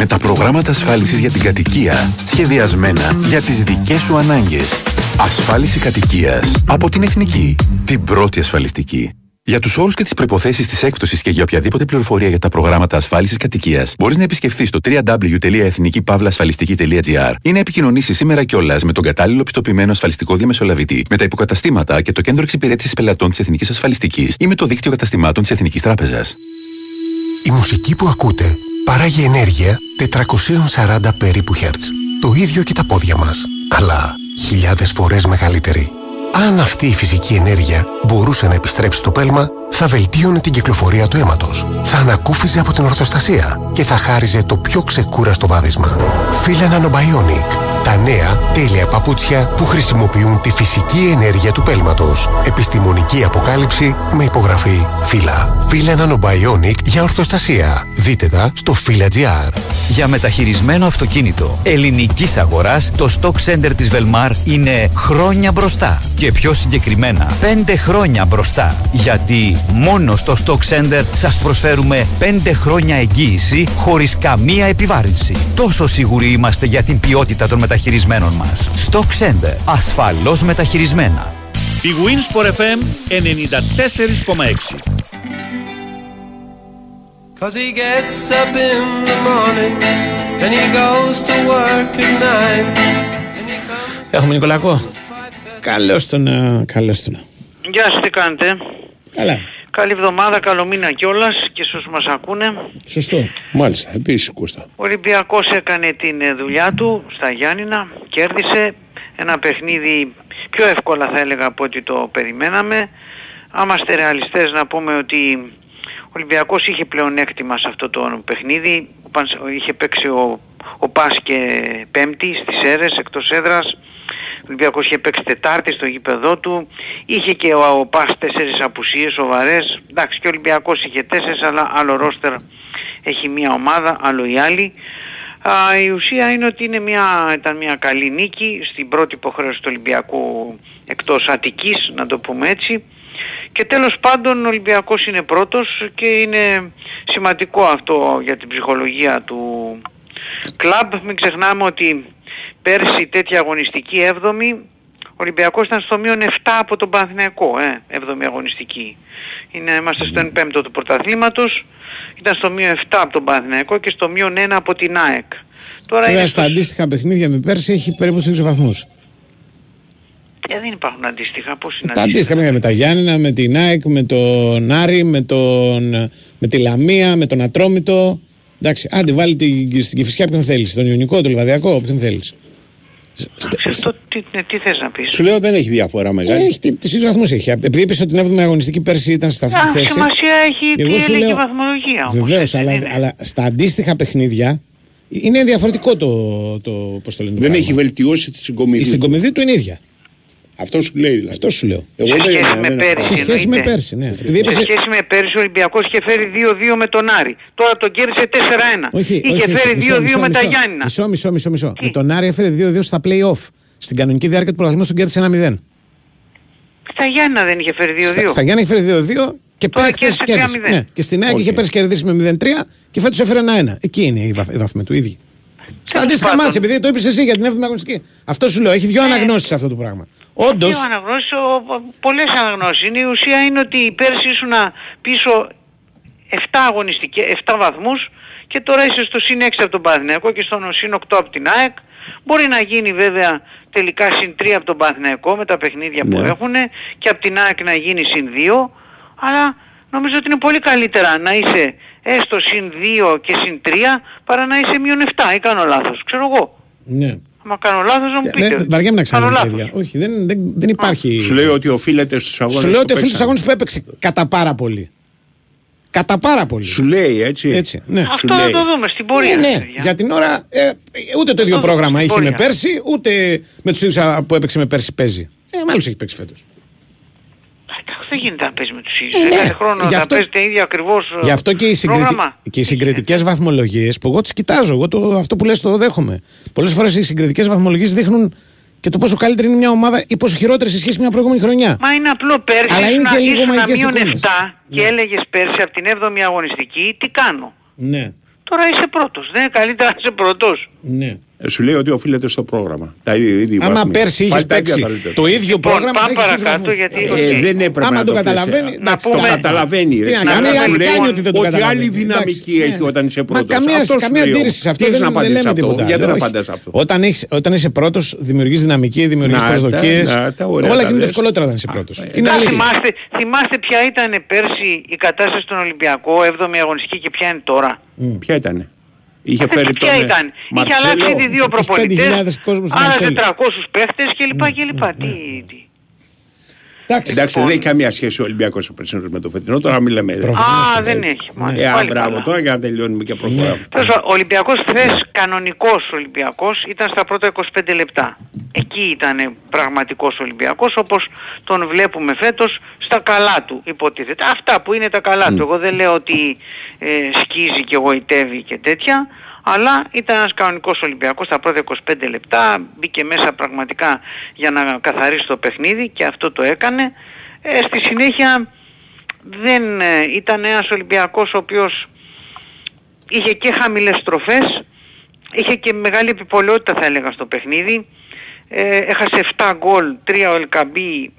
Με τα προγράμματα ασφάλισης για την κατοικία σχεδιασμένα για τις δικές σου ανάγκες. Ασφάλιση κατοικίας από την Εθνική. Την πρώτη ασφαλιστική. Για τους όρους και τις προποθέσει της έκπτωσης και για οποιαδήποτε πληροφορία για τα προγράμματα ασφάλισης κατοικίας, μπορείς να επισκεφθείς το www.εθνικήπαυλασφαλιστική.gr ή να επικοινωνήσεις σήμερα κιόλας με τον κατάλληλο πιστοποιημένο ασφαλιστικό διαμεσολαβητή, με τα υποκαταστήματα και το κέντρο εξυπηρέτησης πελατών της Εθνικής Ασφαλιστικής ή με το δίκτυο καταστημάτων της Εθνικής Τράπεζας. Η μουσική που ακούτε παράγει ενέργεια 440 περίπου χέρτς. Το ίδιο και τα πόδια μας, αλλά χιλιάδες φορές μεγαλύτερη. Αν αυτή η φυσική ενέργεια μπορούσε να επιστρέψει στο πέλμα, θα βελτίωνε την κυκλοφορία του αίματος, θα ανακούφιζε από την ορθοστασία και θα χάριζε το πιο ξεκούραστο βάδισμα. Φύλλα Nanobionic. Τα νέα τέλεια παπούτσια που χρησιμοποιούν τη φυσική ενέργεια του πέλματος. Επιστημονική αποκάλυψη με υπογραφή φύλλα. Φύλλα Nanobionic για ορθοστασία. Δείτε τα στο φύλλα.gr. Για μεταχειρισμένο αυτοκίνητο ελληνικής αγοράς, το Stock Center της Velmar είναι χρόνια μπροστά. Και πιο συγκεκριμένα, 5 χρόνια μπροστά. Γιατί μόνο στο Stock Center σας προσφέρουμε 5 χρόνια εγγύηση χωρίς καμία επιβάρυνση. Τόσο σίγουροι είμαστε για την ποιότητα των μεταχειρισμένων μας. Stock Center. Ασφαλώς μεταχειρισμένα. Η Winsport FM 94,6. Cause he gets up in the morning and he goes to work at night. Έχουμε Νικολακό. Καλώς τον. ε, Καλώς τον. Γεια σας, τι κάνετε; Καλά. Καλή εβδομάδα, καλό μήνα κιόλας και σε όσους μας ακούνε. Σωστό. Μάλιστα, επίσης Κώστα. Ο Ολυμπιακός έκανε την ε, δουλειά του στα Γιάννηνα, κέρδισε ένα παιχνίδι πιο εύκολα θα έλεγα από ό,τι το περιμέναμε. Άμα είμαστε ρεαλιστές να πούμε ότι Ο Ολυμπιακός είχε πλεονέκτημα σε αυτό το παιχνίδι. Ο Πανσ- Είχε παίξει ο, ο Πας και Πέμπτη στις Έρες εκτός έδρας. Ο Ολυμπιακός είχε παίξει Τετάρτη στο γήπεδό του. Είχε και ο, ο Πας τέσσερις απουσίες σοβαρές. Εντάξει και ο Ολυμπιακός είχε τέσσερις αλλά άλλο ρόστερ έχει μία ομάδα, άλλο η άλλη. Α, η ουσία είναι ότι είναι μια, ήταν μια καλή νίκη στην πρώτη υποχρέωση του Ολυμπιακού εκτός Αττικής, να το πούμε έτσι. Και τέλος πάντων ο Ολυμπιακός είναι πρώτος και είναι σημαντικό αυτό για την ψυχολογία του κλαμπ. Μην ξεχνάμε ότι πέρσι τέτοια αγωνιστική 7η ο Ολυμπιακός ήταν στο μείον 7 από τον Παναθηναϊκό, ε, 7η αγωνιστική. Είναι, είμαστε στο 5ο του πρωταθλήματος, ήταν στο μείον 7 από τον Παναθηναϊκό και στο μείον 1 από την ΑΕΚ. Τώρα Βέβαια είναι στα στο... αντίστοιχα παιχνίδια με πέρσι έχει περίπου στους βαθμούς. Ε, δεν υπάρχουν αντίστοιχα, πώς είναι Τα αντίστοιχα; παιχνίδια με τα Γιάννηνα, με την ΑΕΚ, με τον Άρη, με, τον, με τη Λαμία, με τον Ατρόμητο. Εντάξει, άντε βάλει την, στην Κηφισιά ποιον θέλεις, τον Ιωνικό, τον Λιβαδιακό, ποιον θέλεις. Αυτό τι, ναι, τι θες να πεις; Σου λέω δεν έχει διαφορά μεγάλη. Έχει τι- τις ίδιους βαθμούς έχει. Επειδή είπες ότι την 7η αγωνιστική πέρσι ήταν στα αυτή Α, τη θέση. σημασία έχει τι Εγώ σου έλεγε η λέω- βαθμολογία όμως. Βεβαίως, αλλά, αλλά στα αντίστοιχα παιχνίδια είναι διαφορετικό το, το πώς το λένε. το Δεν πράγμα. έχει βελτιώσει τη συγκομιδή. Η συγκομιδή του είναι ίδια. Αυτό σου λέει δηλαδή. Αυτό σου λέω. Εγώ Σε δεν- σχέση δεν- με δεν- πέρσι Σε σχέση με εννοείται. πέρσι, ναι. Επειδή Σε είπες- σχέση με πέρσι ο Ολυμπιακός είχε φέρει 2-2 με τον Άρη. Τώρα τον κέρδισε 4-1. Όχι, είχε όχι, όχι, φέρει μισό, 2-2 μισό, με τα μισό. Γιάννηνα. Μισό, μισό, μισό. μισό. Με τον Άρη έφερε 2-2 στα play-off. Στην κανονική διάρκεια του πρωταθλήματος τον κέρδισε 1-0. Στα Γιάννηνα δεν είχε φέρει 2-2. Στα, στα Γιάννη είχε φέρει 2-2 και Τώρα πέρυσι χθες κέρδισε κέρδισε. 3-0. Ναι. Και στην ΑΕΚ Οκ. είχε πέρυσι κερδίσει με 0-3 και φέτος έφερε 1-1. Εκεί είναι η, βαθ, η βαθμή του ίδιοι. Στα αντίστοιχα πάντων. μάτια, επειδή το είπες εσύ για την 7η αγωνιστική. Αυτό σου λέω, έχει δύο αναγνώσεις αυτό το πράγμα. Όντως, Δύο αναγνώσεις, ο- ο- πολλές αναγνώσεις. Είναι, η ουσία είναι ότι πέρσι ήσουν πίσω 7 αγωνιστικές, 7 βαθμούς και τώρα είσαι στο συν 6 από τον Παναθηναϊκό και στον συν 8 από την ΑΕΚ. Μπορεί να γίνει βέβαια τελικά συν 3 από τον Παναθηναϊκό με τα παιχνίδια που Ναι. έχουν και από την ΑΕΚ να γίνει συν 2 αλλά νομίζω ότι είναι πολύ καλύτερα να είσαι έστω συν 2 και συν 3 παρά να είσαι μείον 7 ή κάνω λάθος, ξέρω εγώ. ναι. Αν κάνω λάθος να μου πείτε. Δεν, βαριέμαι να Κάνω ξαναλέω τα λάθος. ίδια. Όχι, δεν, δεν, δεν υπάρχει. Σου λέει ότι οφείλεται στους αγώνες. Σου λέω ότι οφείλει στους αγώνες που έπαιξε κατά πάρα πολύ. Κατά πάρα πολύ. Σου λέει έτσι. Έτσι, ναι. Σου Αυτό να λέει. το δούμε στην πορεία. Ε, ναι, παιδιά. για την ώρα ε, ούτε το ίδιο το πρόγραμμα δούμε είχε στην με πορεία. πέρσι, ούτε με τους ίδιους α, που έπαιξε με πέρσι παίζει. Ε, με άλλους έχει παίξει φέτος. Εντάξει, Δεν γίνεται να παίζει με τους Ε, ίδιους. ναι. Κάθε χρόνο Γι' θα αυτό- παίζετε ίδια ακριβώς ε, Γι' αυτό και οι, συγκριτι... πρόγραμμα. και οι συγκριτικές βαθμολογίες που εγώ τις κοιτάζω, εγώ το, αυτό που λες το δέχομαι. Πολλές φορές οι συγκριτικές βαθμολογίες δείχνουν και το πόσο καλύτερη είναι μια ομάδα ή πόσο χειρότερη σε σχέση με μια προηγούμενη χρονιά. Μα είναι απλό πέρσι Αλλά είναι ήσουν- και λίγο ήσουν μαγικές μείον εικόνες. 7 και έλεγες πέρσι από την 7η αγωνιστική τι κάνω. Ναι, Τώρα είσαι πρώτος. Δεν είναι καλύτερα να είσαι πρώτος. ναι. Ε, Σου λέει ότι οφείλεται στο πρόγραμμα. Τα ίδια, ίδια Άμα βαθμοί. πέρσι είχες Πάλι τα ίδια παίξει τα λέτε. το ίδιο Λοιπόν, πρόγραμμα πάμε θα έχεις παρακάτω, βαθμούς. γιατί- Ε, οκ. δεν έπρεπε Άμα να το πεις. καταλαβαίνει, Ε, εντάξει, Το πούμε- καταλαβαίνει. ρε. Τι να Να κάνει, σου άλλη λέει κάνει ότι δεν το Ότι καταλαβαίνει. άλλη δυναμική Εντάξει, έχει ναι. όταν είσαι Μα πρώτος. καμία, Αυτός σου καμία λέω. αντίρρηση σε αυτό. Τι Δεν, να δεν απαντήσεις λέμε αυτό; τίποτα. Γιατί δεν Όχι. απαντάς αυτό; Όταν, έχεις, όταν είσαι πρώτος, δημιουργείς δυναμική, δημιουργείς Να, προσδοκίες. τα- να, τα ωραία Όλα τα γίνονται λες. ευκολότερα όταν είσαι πρώτος. ε, Είναι Α, αλήθεια. θυμάστε, θυμάστε ποια ήταν πέρσι η κατάσταση στον Ολυμπιακό, 7η αγωνιστική και ποια είναι τώρα; Ποια ήτανε; Είχε Ε, φέρει ποια τον, ε, ήταν; Είχε Μαρτσέλο. αλλάξει ήδη δύο 25.000 προπονητές, κόσμος στον άλλα Μαρτσέλο. 400 παίχτες κλπ. κλπ. Τι, τι. Εντάξει, Εντάξει, δεν έχει καμία σχέση ο Ολυμπιακός ο περσινός με το φετινό. Τώρα μιλάμε. Α, δεν έχει. μάλιστα. Ε, α, Πάλι μπράβο, καλά. τώρα για να τελειώνουμε και προχωράμε. Τέλος πάντων, Ο Ολυμπιακός χθες κανονικός Ολυμπιακός ήταν στα πρώτα 25 λεπτά. Εκεί ήταν πραγματικός Ολυμπιακός όπως τον βλέπουμε φέτος στα καλά του υποτίθεται. Αυτά που είναι τα καλά του. Εγώ δεν λέω ότι ε, σκίζει και γοητεύει και τέτοια. Αλλά ήταν ένας κανονικός Ολυμπιακός στα πρώτα 25 λεπτά. Μπήκε μέσα πραγματικά για να καθαρίσει το παιχνίδι και αυτό το έκανε. Ε, στη συνέχεια δεν ε, ήταν ένας Ολυμπιακός ο οποίος είχε και χαμηλές στροφές, είχε και μεγάλη επιπολαιότητα θα έλεγα στο παιχνίδι. Ε, έχασε 7 γκολ, 3 ο Ελκαμπή,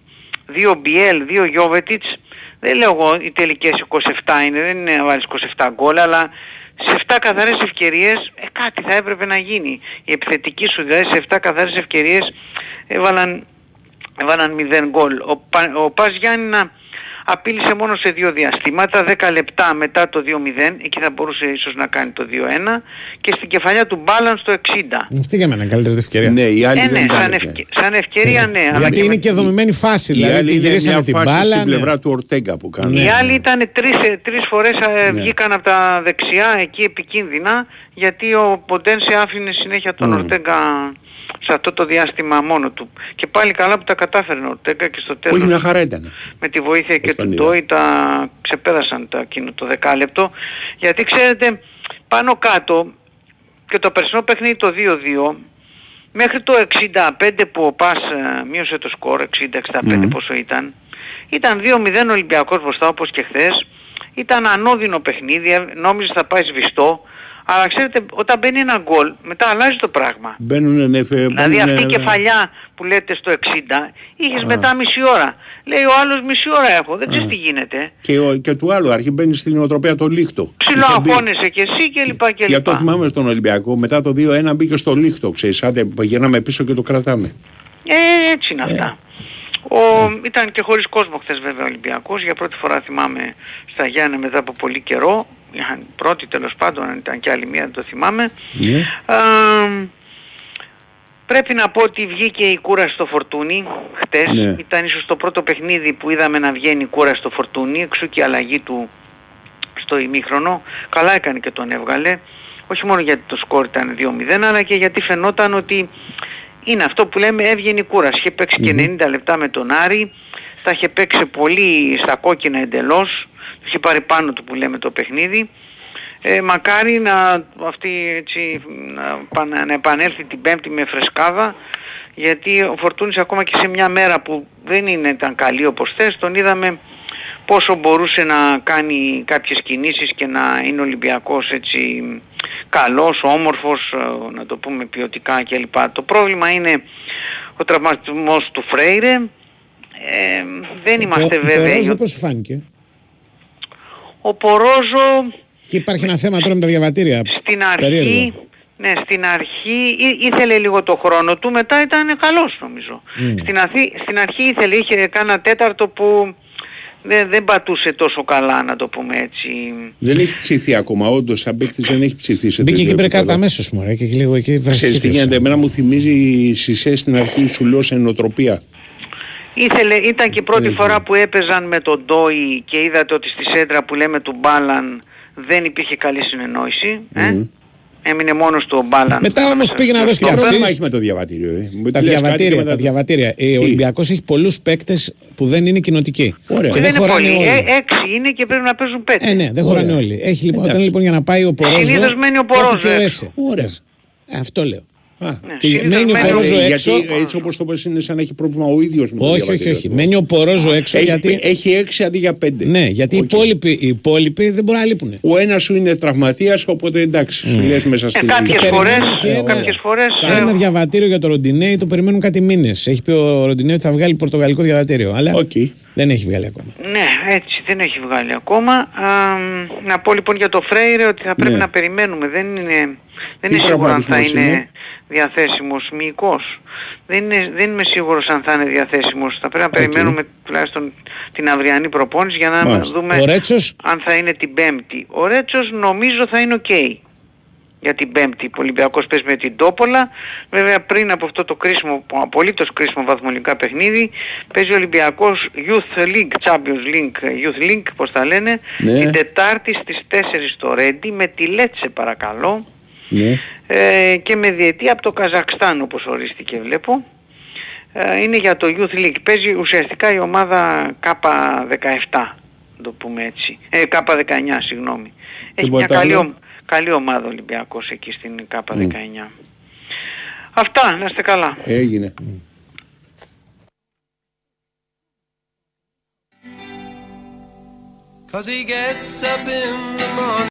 2 Μπιέλ, 2 Γιώβετιτς. Δεν λέω εγώ οι τελικές 27 είναι, δεν είναι να βάλεις 27 γκολ, αλλά σε 7 καθαρές ευκαιρίες ε, κάτι θα έπρεπε να γίνει. Οι επιθετικοί σου δηλαδή σε 7 καθαρές ευκαιρίες έβαλαν, έβαλαν 0 γκολ. Ο, Πα, ο Πας Γιάννηνα απείλησε μόνο σε δύο διαστήματα, 10 λεπτά μετά το 2-0, εκεί θα μπορούσε ίσως να κάνει το 2-1 και στην κεφαλιά του Μπάλαν στο 60. Αυτή για μένα καλύτερη ευκαιρία. Ναι, η άλλη Ε, δεν ναι, ήταν. σαν, ευκαι- σαν ευκαιρία ναι. αλλά Γιατί και είναι με- και δομημένη φάση. Η Δηλαδή άλλη τη είναι γυρίσανε μια την φάση μπάλα. στην ναι. πλευρά του Ορτέγκα που κάνει. Οι άλλοι ήταν τρεις, ε, τρεις φορές ε, Ναι. βγήκαν από τα δεξιά εκεί επικίνδυνα γιατί ο Ποντένσε άφηνε συνέχεια τον Mm. Ορτέγκα σε αυτό το διάστημα μόνο του. Και πάλι καλά που τα κατάφερε ο Ορτέγκα και στο τέλος Όχι, μια χαρά ήταν. με τη βοήθεια και τον του είδα. Ντόι τα ξεπέρασαν τα, εκείνο το δεκάλεπτο. Γιατί ξέρετε πάνω κάτω και το περσινό παιχνίδι το 2-2 μέχρι το 65 που ο Πας ε, μείωσε το σκορ 60-65 Μμμ. πόσο ήταν ήταν 2-0 ο Ολυμπιακός μπροστά όπως και χθες ήταν ανώδυνο παιχνίδι, ε, νόμιζε θα πάει σβηστό αλλά ξέρετε όταν μπαίνει ένα γκολ μετά αλλάζει το πράγμα. Μπαίνουν ναι, φε- Δηλαδή μπαίνουνε- αυτή η κεφαλιά που λέτε στο 60 είχες Α. μετά μισή ώρα. Λέει ο άλλος μισή ώρα έχω, δεν ξέρεις Α. τι γίνεται. Και, ο, και του άλλου αρχή μπαίνει στην οτροπία το λίχτο. Είχε μπει- Ψιλοαγώνεσαι κι εσύ και λοιπά και Για το λοιπά. θυμάμαι στον Ολυμπιακό, μετά το 2-1 μπήκε στο λίχτο, ξέρεις, άντε γυρνάμε πίσω και το κρατάμε. Ε, έτσι είναι αυτά. Ο, Ήταν και χωρίς κόσμο χθες βέβαια ο Ολυμπιακός. Για πρώτη φορά θυμάμαι στα Γιάννη μετά από πολύ καιρό. Είχαν πρώτη τέλος πάντων, αν ήταν και άλλη μία δεν το θυμάμαι. Ναι. Α, πρέπει να πω ότι βγήκε η κούρα στο φορτούνι χτες. Ναι. Ήταν ίσως το πρώτο παιχνίδι που είδαμε να βγαίνει η κούρα στο φορτούνι, εξού και η αλλαγή του στο ημίχρονο. Καλά έκανε και τον έβγαλε. Όχι μόνο γιατί το σκόρ ήταν 2-0, αλλά και γιατί φαινόταν ότι είναι αυτό που λέμε έβγαινε η κούραση. Είχε παίξει και 90 λεπτά με τον Άρη, τα είχε παίξει πολύ στα κόκκινα εντελώς, το είχε πάρει πάνω του που λέμε το παιχνίδι. Ε, μακάρι να, αυτή, έτσι, να, πανε- να επανέλθει την Πέμπτη με φρεσκάδα γιατί ο Φορτούνης ακόμα και σε μια μέρα που δεν είναι, ήταν καλή όπως θες τον είδαμε πόσο μπορούσε να κάνει κάποιες κινήσεις και να είναι Ολυμπιακός έτσι καλός, όμορφος, ε, να το πούμε ποιοτικά κλπ. Το πρόβλημα είναι ο τραυματισμός του Φρέιρε. Ε, δεν είμαστε Ο- Ο βέβαιοι. Ρόζο πώς σου φάνηκε; Ο Πορόζο Και υπάρχει ένα θέμα τώρα με τα διαβατήρια. στην αρχή, Περίεργο. ναι, στην αρχή ή- ήθελε λίγο το χρόνο του, μετά ήταν καλός νομίζω. Μμ. Στην, αρχή, στην αρχή ήθελε, είχε κάνα τέταρτο που δεν, δεν πατούσε τόσο καλά να το πούμε έτσι. Δεν έχει ψηθεί ακόμα, όντως. Σαν παίκτης δεν έχει ψηθεί σε Μπήκε τέτοιο και πήρε κάρτα επίπεδο. αμέσως μου. Και λίγο εκεί Ξέρεις τι βρασίλησε. γίνεται, εμένα μου θυμίζει η Σισε στην αρχή σου λέω σε νοοτροπία. Ήθελε, ήταν και η πρώτη φορά που έπαιζαν με τον Ντόι και είδατε ότι στη σέντρα που λέμε του Μπάλαν δεν υπήρχε καλή συνεννόηση. Ε; Έμεινε μόνος του ο Μπάλαν. Μετά όμως πήγε να δώσει Τι και πρόβλημα assist. έχεις με το διαβατήριο, ε. Μου Τα λες κάτι και διαβατήρια. μετά- Τα διαβατήρια. Ε, Ο Ολυμπιακός έχει πολλούς παίκτες που δεν είναι κοινοτικοί. Ωραία. Και δεν δεν είναι χωράνε πολύ. όλοι. Ε, έξι είναι και πρέπει να παίζουν πέντε. Ε, ναι, δεν χωράνε όλοι. Έχει λοιπόν, όταν Εντάξει. λοιπόν για να πάει ο Πορόζο. Συνήθως μένει ο κάπου Πορόζο και ο έξω. Έσε. Ωραία. Ε, αυτό λέω. Α, Και συνήθως μένει ο μένει ο- Πορόζο ε, έξω; Γιατί έτσι όπως το πες είναι σαν να έχει πρόβλημα ο ίδιος με το Όχι, όχι, διαβατήριο όχι. του. Μένει ο Πορόζο έξω Έχει, γιατί. έχει έξι αντί για πέντε. Ναι, γιατί οι υπόλοιποι, οι υπόλοιποι δεν μπορούν να λείπουν. Ο ένας σου είναι τραυματίας, οπότε εντάξει, σου λες μέσα Ε, στην κάποιες περιμένουν φορές, και ένα- κάποιες φορές Ένα ε, διαβατήριο για το Ροντινέι το περιμένουν κάτι μήνες. Έχει πει ο Ροντινέι ότι θα βγάλει πορτογαλικό διαβατήριο. Αλλά δεν έχει βγάλει ακόμα. Ναι, έτσι δεν έχει βγάλει ακόμα. Α, να πω λοιπόν για το Φρέιρε ότι θα πρέπει Ναι. να περιμένουμε. Δεν είναι, δεν Τι είναι σίγουρο αν θα τραυματισμός είναι, είναι; Διαθέσιμος μυϊκός. Δεν, είναι, δεν είμαι σίγουρος αν θα είναι διαθέσιμος. Θα πρέπει να περιμένουμε τουλάχιστον την αυριανή προπόνηση για να Μάλιστα. δούμε Ο Ρέτσος; αν θα είναι την Πέμπτη. Ο Ρέτσος νομίζω θα είναι οκ. Για την Πέμπτη ο Ολυμπιακός παίζει με την Τόπολα. Βέβαια πριν από αυτό το κρίσιμο, απολύτως κρίσιμο βαθμολικά παιχνίδι παίζει ο Ολυμπιακός Youth League, Champions League, Youth League πώς τα λένε, Ναι. την Τετάρτη στις 4 στο Ρέντι με τη Λέτσε παρακαλώ Ναι. Ε, και με διετή από το Καζακστάν όπως ορίστηκε βλέπω. Ε, είναι για το Youth League. Παίζει ουσιαστικά η ομάδα K17, να το πούμε έτσι. Ε, K19, συγγνώμη. Έχει μια Τίποτα καλή, άλλο; ο- καλή ομάδα ο Ολυμπιακός εκεί στην K19. Αυτά, να είστε καλά. Έγινε. Cause he gets up in the morning.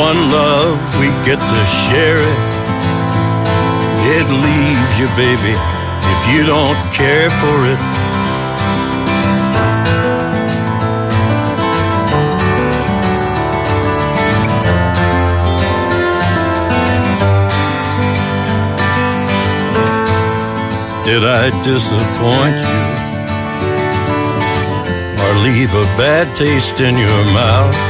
One love, we get to share it. It leaves you, baby, if you don't care for it. Did I disappoint you? Or leave a bad taste in your mouth?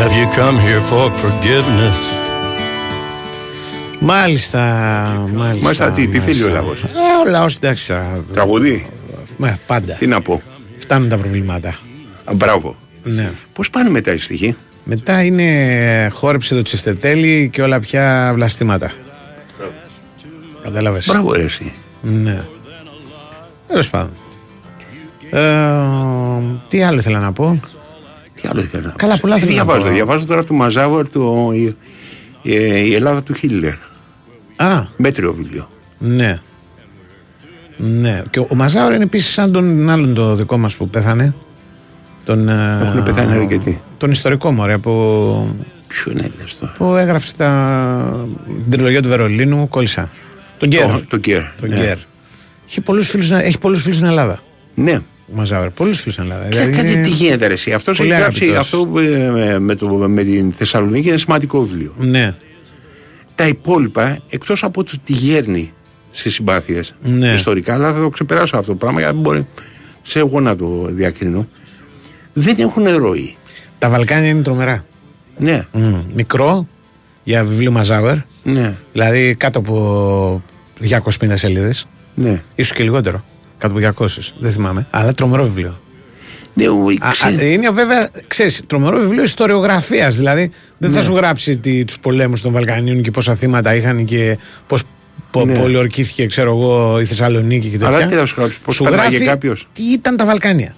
Have you come here for forgiveness? Μάλιστα, μάλιστα. Μάλιστα, τι, τι θέλει ο λαός; Ε, ο λαός εντάξει. α, Τραγουδί. Ναι, πάντα. Τι να πω; Φτάνουν τα προβλήματα. Α, μπράβο. Ναι. Πώς πάνε μετά οι στοιχοί. Μετά είναι χόρεψε το τσιστετέλι και όλα πια βλαστήματα. Κατάλαβες; Μπράβο, ρε, εσύ. Ναι. Τέλος πάντων. Ε, τι άλλο ήθελα να πω; Τι άλλο ήθελα να πω. Καλά, πολλά Τι θέλω να διαβάζω. πω. Διαβάζω τώρα του Μαζάβορ το, η, η- η Ελλάδα του Χίλτερ. Α, Μέτριο βιβλίο. ναι. Ναι. Και ο Μαζάουρ είναι επίσης σαν τον άλλον το δικό μας που πέθανε. Τον, ε, Έχουν πεθάνει αρκετοί. Τον ιστορικό μωρέ που, Ποιο είναι λες τώρα; που έγραψε τα, την τριλογία του Βερολίνου. Κόλλησα. Τον Γκέρ. Το, το Γκέρ. Τον ναι. Γκέρ. Έχει πολλούς φίλους έχει πολλούς φίλους στην Ελλάδα. Ναι. Ο Μαζάουρ. Πολλούς φίλους στην Ελλάδα. Και Δηλαδή κάτι είναι τι γίνεται ρε εσύ. Αυτός έχει πολύ γράψει αγαπητός. αυτό ε, με, το, με την Θεσσαλονίκη είναι σημαντικό βιβλίο. Ναι. Τα υπόλοιπα, εκτός από το τι γέρνει στις συμπάθειες Ναι. ιστορικά, αλλά θα το ξεπεράσω αυτό το πράγμα γιατί δεν μπορεί σε εγώ να το διακρίνω, δεν έχουν ροή. Τα Βαλκάνια είναι τρομερά. Ναι. Μμ. Μικρό για βιβλίο Μαζάουερ. Ναι. Δηλαδή κάτω από 250 σελίδες. Ναι. ίσως και λιγότερο. Κάτω από 200. Δεν θυμάμαι. Αλλά τρομερό βιβλίο. Ναι, ο, Α, α, είναι βέβαια, ξέρεις, τρομερό βιβλίο ιστοριογραφίας. Δηλαδή δεν θα Ναι. σου γράψει τι, τους πολέμους των Βαλκανίων και πόσα θύματα είχαν και πώς πο, Ναι. πολιορκήθηκε, ξέρω εγώ, η Θεσσαλονίκη και τέτοια. Αλλά τι θα σου γράψει, πώς Σου περνάγε γράφει κάποιος; Τι ήταν τα Βαλκάνια.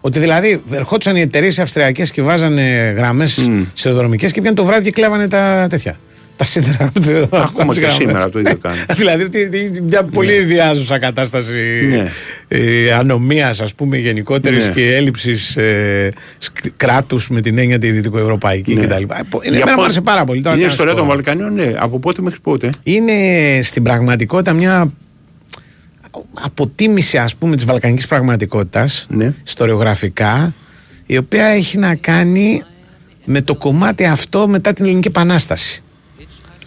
Ότι δηλαδή ερχόντουσαν οι εταιρείες αυστριακές και βάζανε γραμμές mm. σιδηροδρομικές και πήγαν το βράδυ και κλέβανε τα τέτοια. Τα σίδερα. από τις Ακόμα και γραμμές. σήμερα το ίδιο κάνουν. δηλαδή τι- τι- μια πολύ ιδιάζουσα κατάσταση Ναι. ε, ανομίας ας πούμε γενικότερης Ναι. και έλλειψης ε, σκ- κράτους με την έννοια τη δυτικοευρωπαϊκή Ναι. κτλ. Ε, πο- Είναι, Για εμένα μου πό- άρεσε πάρα πολύ. Τώρα Είναι η τι να σου ιστορία πω. των Βαλκανίων, ναι. Από πότε μέχρι πότε; Είναι στην πραγματικότητα μια αποτίμηση ας πούμε της βαλκανικής πραγματικότητας Ναι. ιστοριογραφικά η οποία έχει να κάνει με το κομμάτι αυτό μετά την Ελληνική Επανάσταση.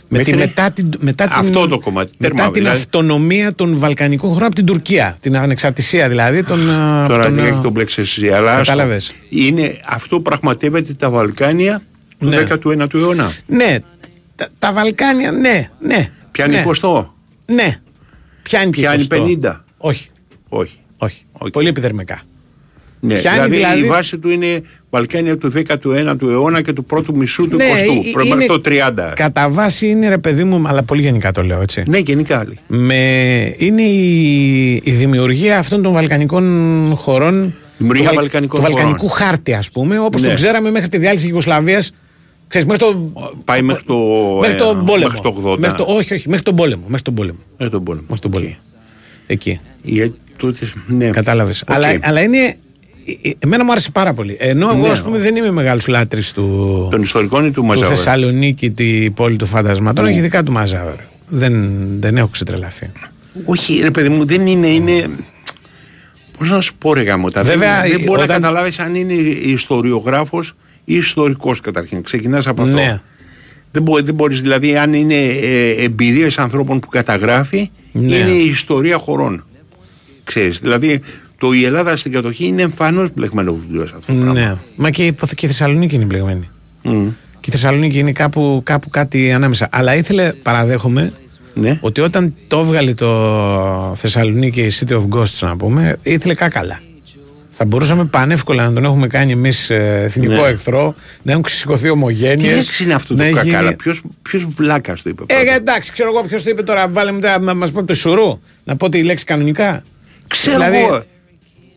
Με τη, Μέχρι- μετά την, μετά την, Αυτό το κομμάτι, Μετά τέρμα, την δηλαδή. αυτονομία των Βαλκανικών χωρών από την Τουρκία. Την ανεξαρτησία δηλαδή. Των, α, Τώρα των, τι α, έχει τον μπλέξει εσύ, αλλά άστο. Κατάλαβες. Είναι, αυτό πραγματεύεται τα Βαλκάνια του Ναι. 19ου αιώνα. Ναι, τα, τα Βαλκάνια, ναι, ναι. Πιάνει ναι. 20. Ναι. Πιάνει και Πιάνει 20. 50. Όχι. Όχι. Όχι. Πολύ επιδερμικά. Ναι, Πιάνει δηλαδή, δηλαδή- η βάση του είναι Βαλκάνια του 19ου αιώνα και του πρώτου μισού του Ναι, 20ου. ε, Πρέπει είναι- το 30. Κατά βάση είναι ρε παιδί μου, αλλά πολύ γενικά το λέω έτσι. Ναι, γενικά άλλη. Με, είναι η, η δημιουργία αυτών των βαλκανικών χωρών. Δημιουργία του, βαλ- βαλκανικών του χωρών. βαλκανικού χάρτη, ας πούμε, όπως Ναι. το ξέραμε μέχρι τη διάλυση Ιουγκοσλαβίας. Ξέρεις, μέχρι το, Πάει μέχρι το, μέχρι ε, τον πόλεμο. Μέχρι το 80. Μέχρι το, όχι, όχι, μέχρι τον πόλεμο. Μέχρι τον πόλεμο. Μέχρι τον πόλεμο. Μέχρι τον πόλεμο. Εκεί. Γιατί τότε, ναι. Κατάλαβες. Οκ. Αλλά, αλλά είναι. Ε, ε, Εμένα μου άρεσε πάρα πολύ. Ενώ εγώ, Ναι. ας πούμε, δεν είμαι μεγάλος λάτρης του, Των ιστορικών ή του του Μαζάουερ. Θεσσαλονίκη, τη πόλη των φαντασμάτων. Ναι. Έχει δικά του Μαζάουερ. Δεν, δεν έχω ξετρελαθεί. Όχι, ρε παιδί μου, δεν είναι. είναι... Πώς να σου πω, ρε γαμώτα. Βέβαια, δεν, δεν μπορεί όταν- να καταλάβεις αν είναι ιστοριογράφος ή ιστορικός καταρχήν. Ξεκινάς από αυτό. Ναι. Δεν, μπορεί, δεν μπορείς, δηλαδή, αν είναι ε, εμπειρίες ανθρώπων που καταγράφει, Ναι. είναι η ιστορία χωρών. Ξέρεις, δηλαδή το η Ελλάδα στην κατοχή είναι εμφανώς μπλεγμένος βιβλίο σε αυτό το πράγμα. Ναι. Μα και η, και η Θεσσαλονίκη είναι μπλεγμένη. Μμ. Και η Θεσσαλονίκη είναι κάπου, κάπου κάτι ανάμεσα. Αλλά ήθελε, παραδέχομαι, Ναι. ότι όταν το έβγαλε το Θεσσαλονίκη City of Ghosts, να πούμε, ήθελε κάκαλα. Θα μπορούσαμε πανεύκολα να τον έχουμε κάνει εμείς εθνικό Ναι. εχθρό, να έχουν ξεσηκωθεί Τι ομογένειες. λέξη είναι αυτό το κακάλα, ποιος, ποιος βλάκας το είπε. Ε, εντάξει, ξέρω εγώ ποιος το είπε τώρα. Βάλε μετά να μα πω το σουρού. Να πω τη λέξη κανονικά. Ξέρω εγώ.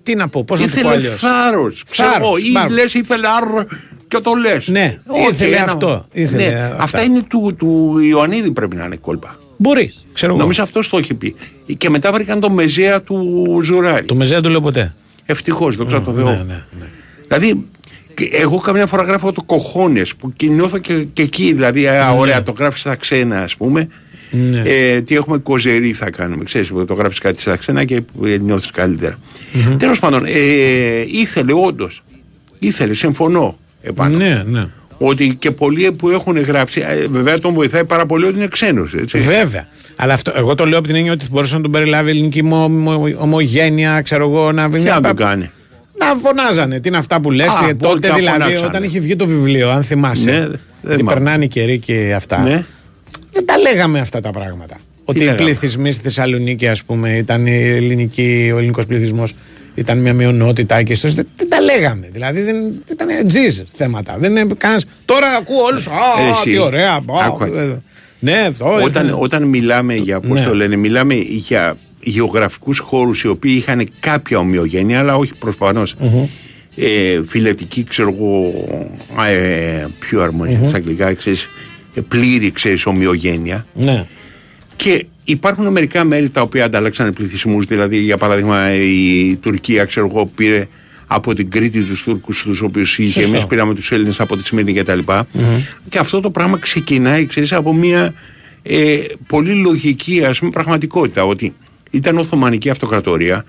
Τι να πω, πώς να το πω Ήθελε αλλιώς; θάρρος, ξέρω εγώ, ή λες ήθελε άρ και το λες. Ναι, Όχι, ήθελε ένα- αυτό, ήθελε ναι, αυτά. Αυτά είναι του, του Ιωαννίδη πρέπει να είναι κόλπα. Μπορεί, ξέρω εγώ. Νομίζω αυτό το έχει πει. Και μετά βρήκαν το μεζέα του Ζουράρη. Το μεζέα του λέω ποτέ. Ευτυχώς, δόξα τω Θεώ. ναι, ναι, Δηλαδή, και εγώ καμιά φορά γράφω το κοχώνες που και νιώθω και, και εκεί. Δηλαδή, α, Ναι. ωραία, το γράφεις στα ξένα, ας πούμε. Ναι. Ε, τι έχουμε κοζερί θα κάνουμε. Ξέρεις, το γράφεις κάτι στα ξένα και ε, νιώθεις καλύτερα. Τέλος πάντων, ε, ήθελε όντως. Ήθελε, συμφωνώ επάνω. Ναι, ναι. Ότι και πολλοί που έχουν γράψει, ε, βέβαια τον βοηθάει πάρα πολύ ότι είναι ξένος. Βέβαια. Αλλά αυτό, εγώ το λέω από την έννοια ότι μπορούσε να τον περιλάβει η ελληνική ομο- ομο- ομογένεια, ξέρω εγώ, να βρει Τι να τον κάνει; Να φωνάζανε. Τι είναι αυτά που λες. Α, Και τότε όλοι τα δηλαδή, φωνάξανε. όταν είχε βγει το βιβλίο, αν θυμάσαι. Ναι, δεν ότι θυμάμαι. περνάνε οι καιροί και αυτά. Ναι. Δεν τα λέγαμε αυτά τα πράγματα. Ότι οι λέγαμε; πληθυσμοί στη Θεσσαλονίκη, ας πούμε, ήταν η ελληνική, ο ελληνικός πληθυσμός, ήταν μια μειονότητα και στο. Δεν, δεν τα λέγαμε. Δηλαδή δεν, δεν ήταν τζιζ θέματα. Δεν είναι κανένας- Τώρα ακούω όλους. Α, Ε, εσύ, τι ωραία. α, άκουα. ε, Ναι, αυτό. Όταν, ήθελε. όταν μιλάμε για, πώς Ναι. το λένε, μιλάμε για γεωγραφικούς χώρους οι οποίοι είχαν κάποια ομοιογένεια, αλλά όχι προφανώς. Ε, φιλετική, ξέρω εγώ, ε, πιο αρμονία Μμμ. στα αγγλικά, ξέρεις, ε, πλήρη, ξέρεις, ομοιογένεια. Ναι. Και υπάρχουν μερικά μέρη τα οποία ανταλλάξαν πληθυσμούς. Δηλαδή, για παράδειγμα, η Τουρκία, ξέρω εγώ, πήρε από την Κρήτη τους Τούρκους, τους οποίους είχε. Σωστό. Εμείς πήραμε τους Έλληνες από τη Σμύρνη κτλ. Και αυτό το πράγμα ξεκινάει, ξέρεις, από μια ε, πολύ λογική ας πούμε, πραγματικότητα. Ότι ήταν Οθωμανική Αυτοκρατορία.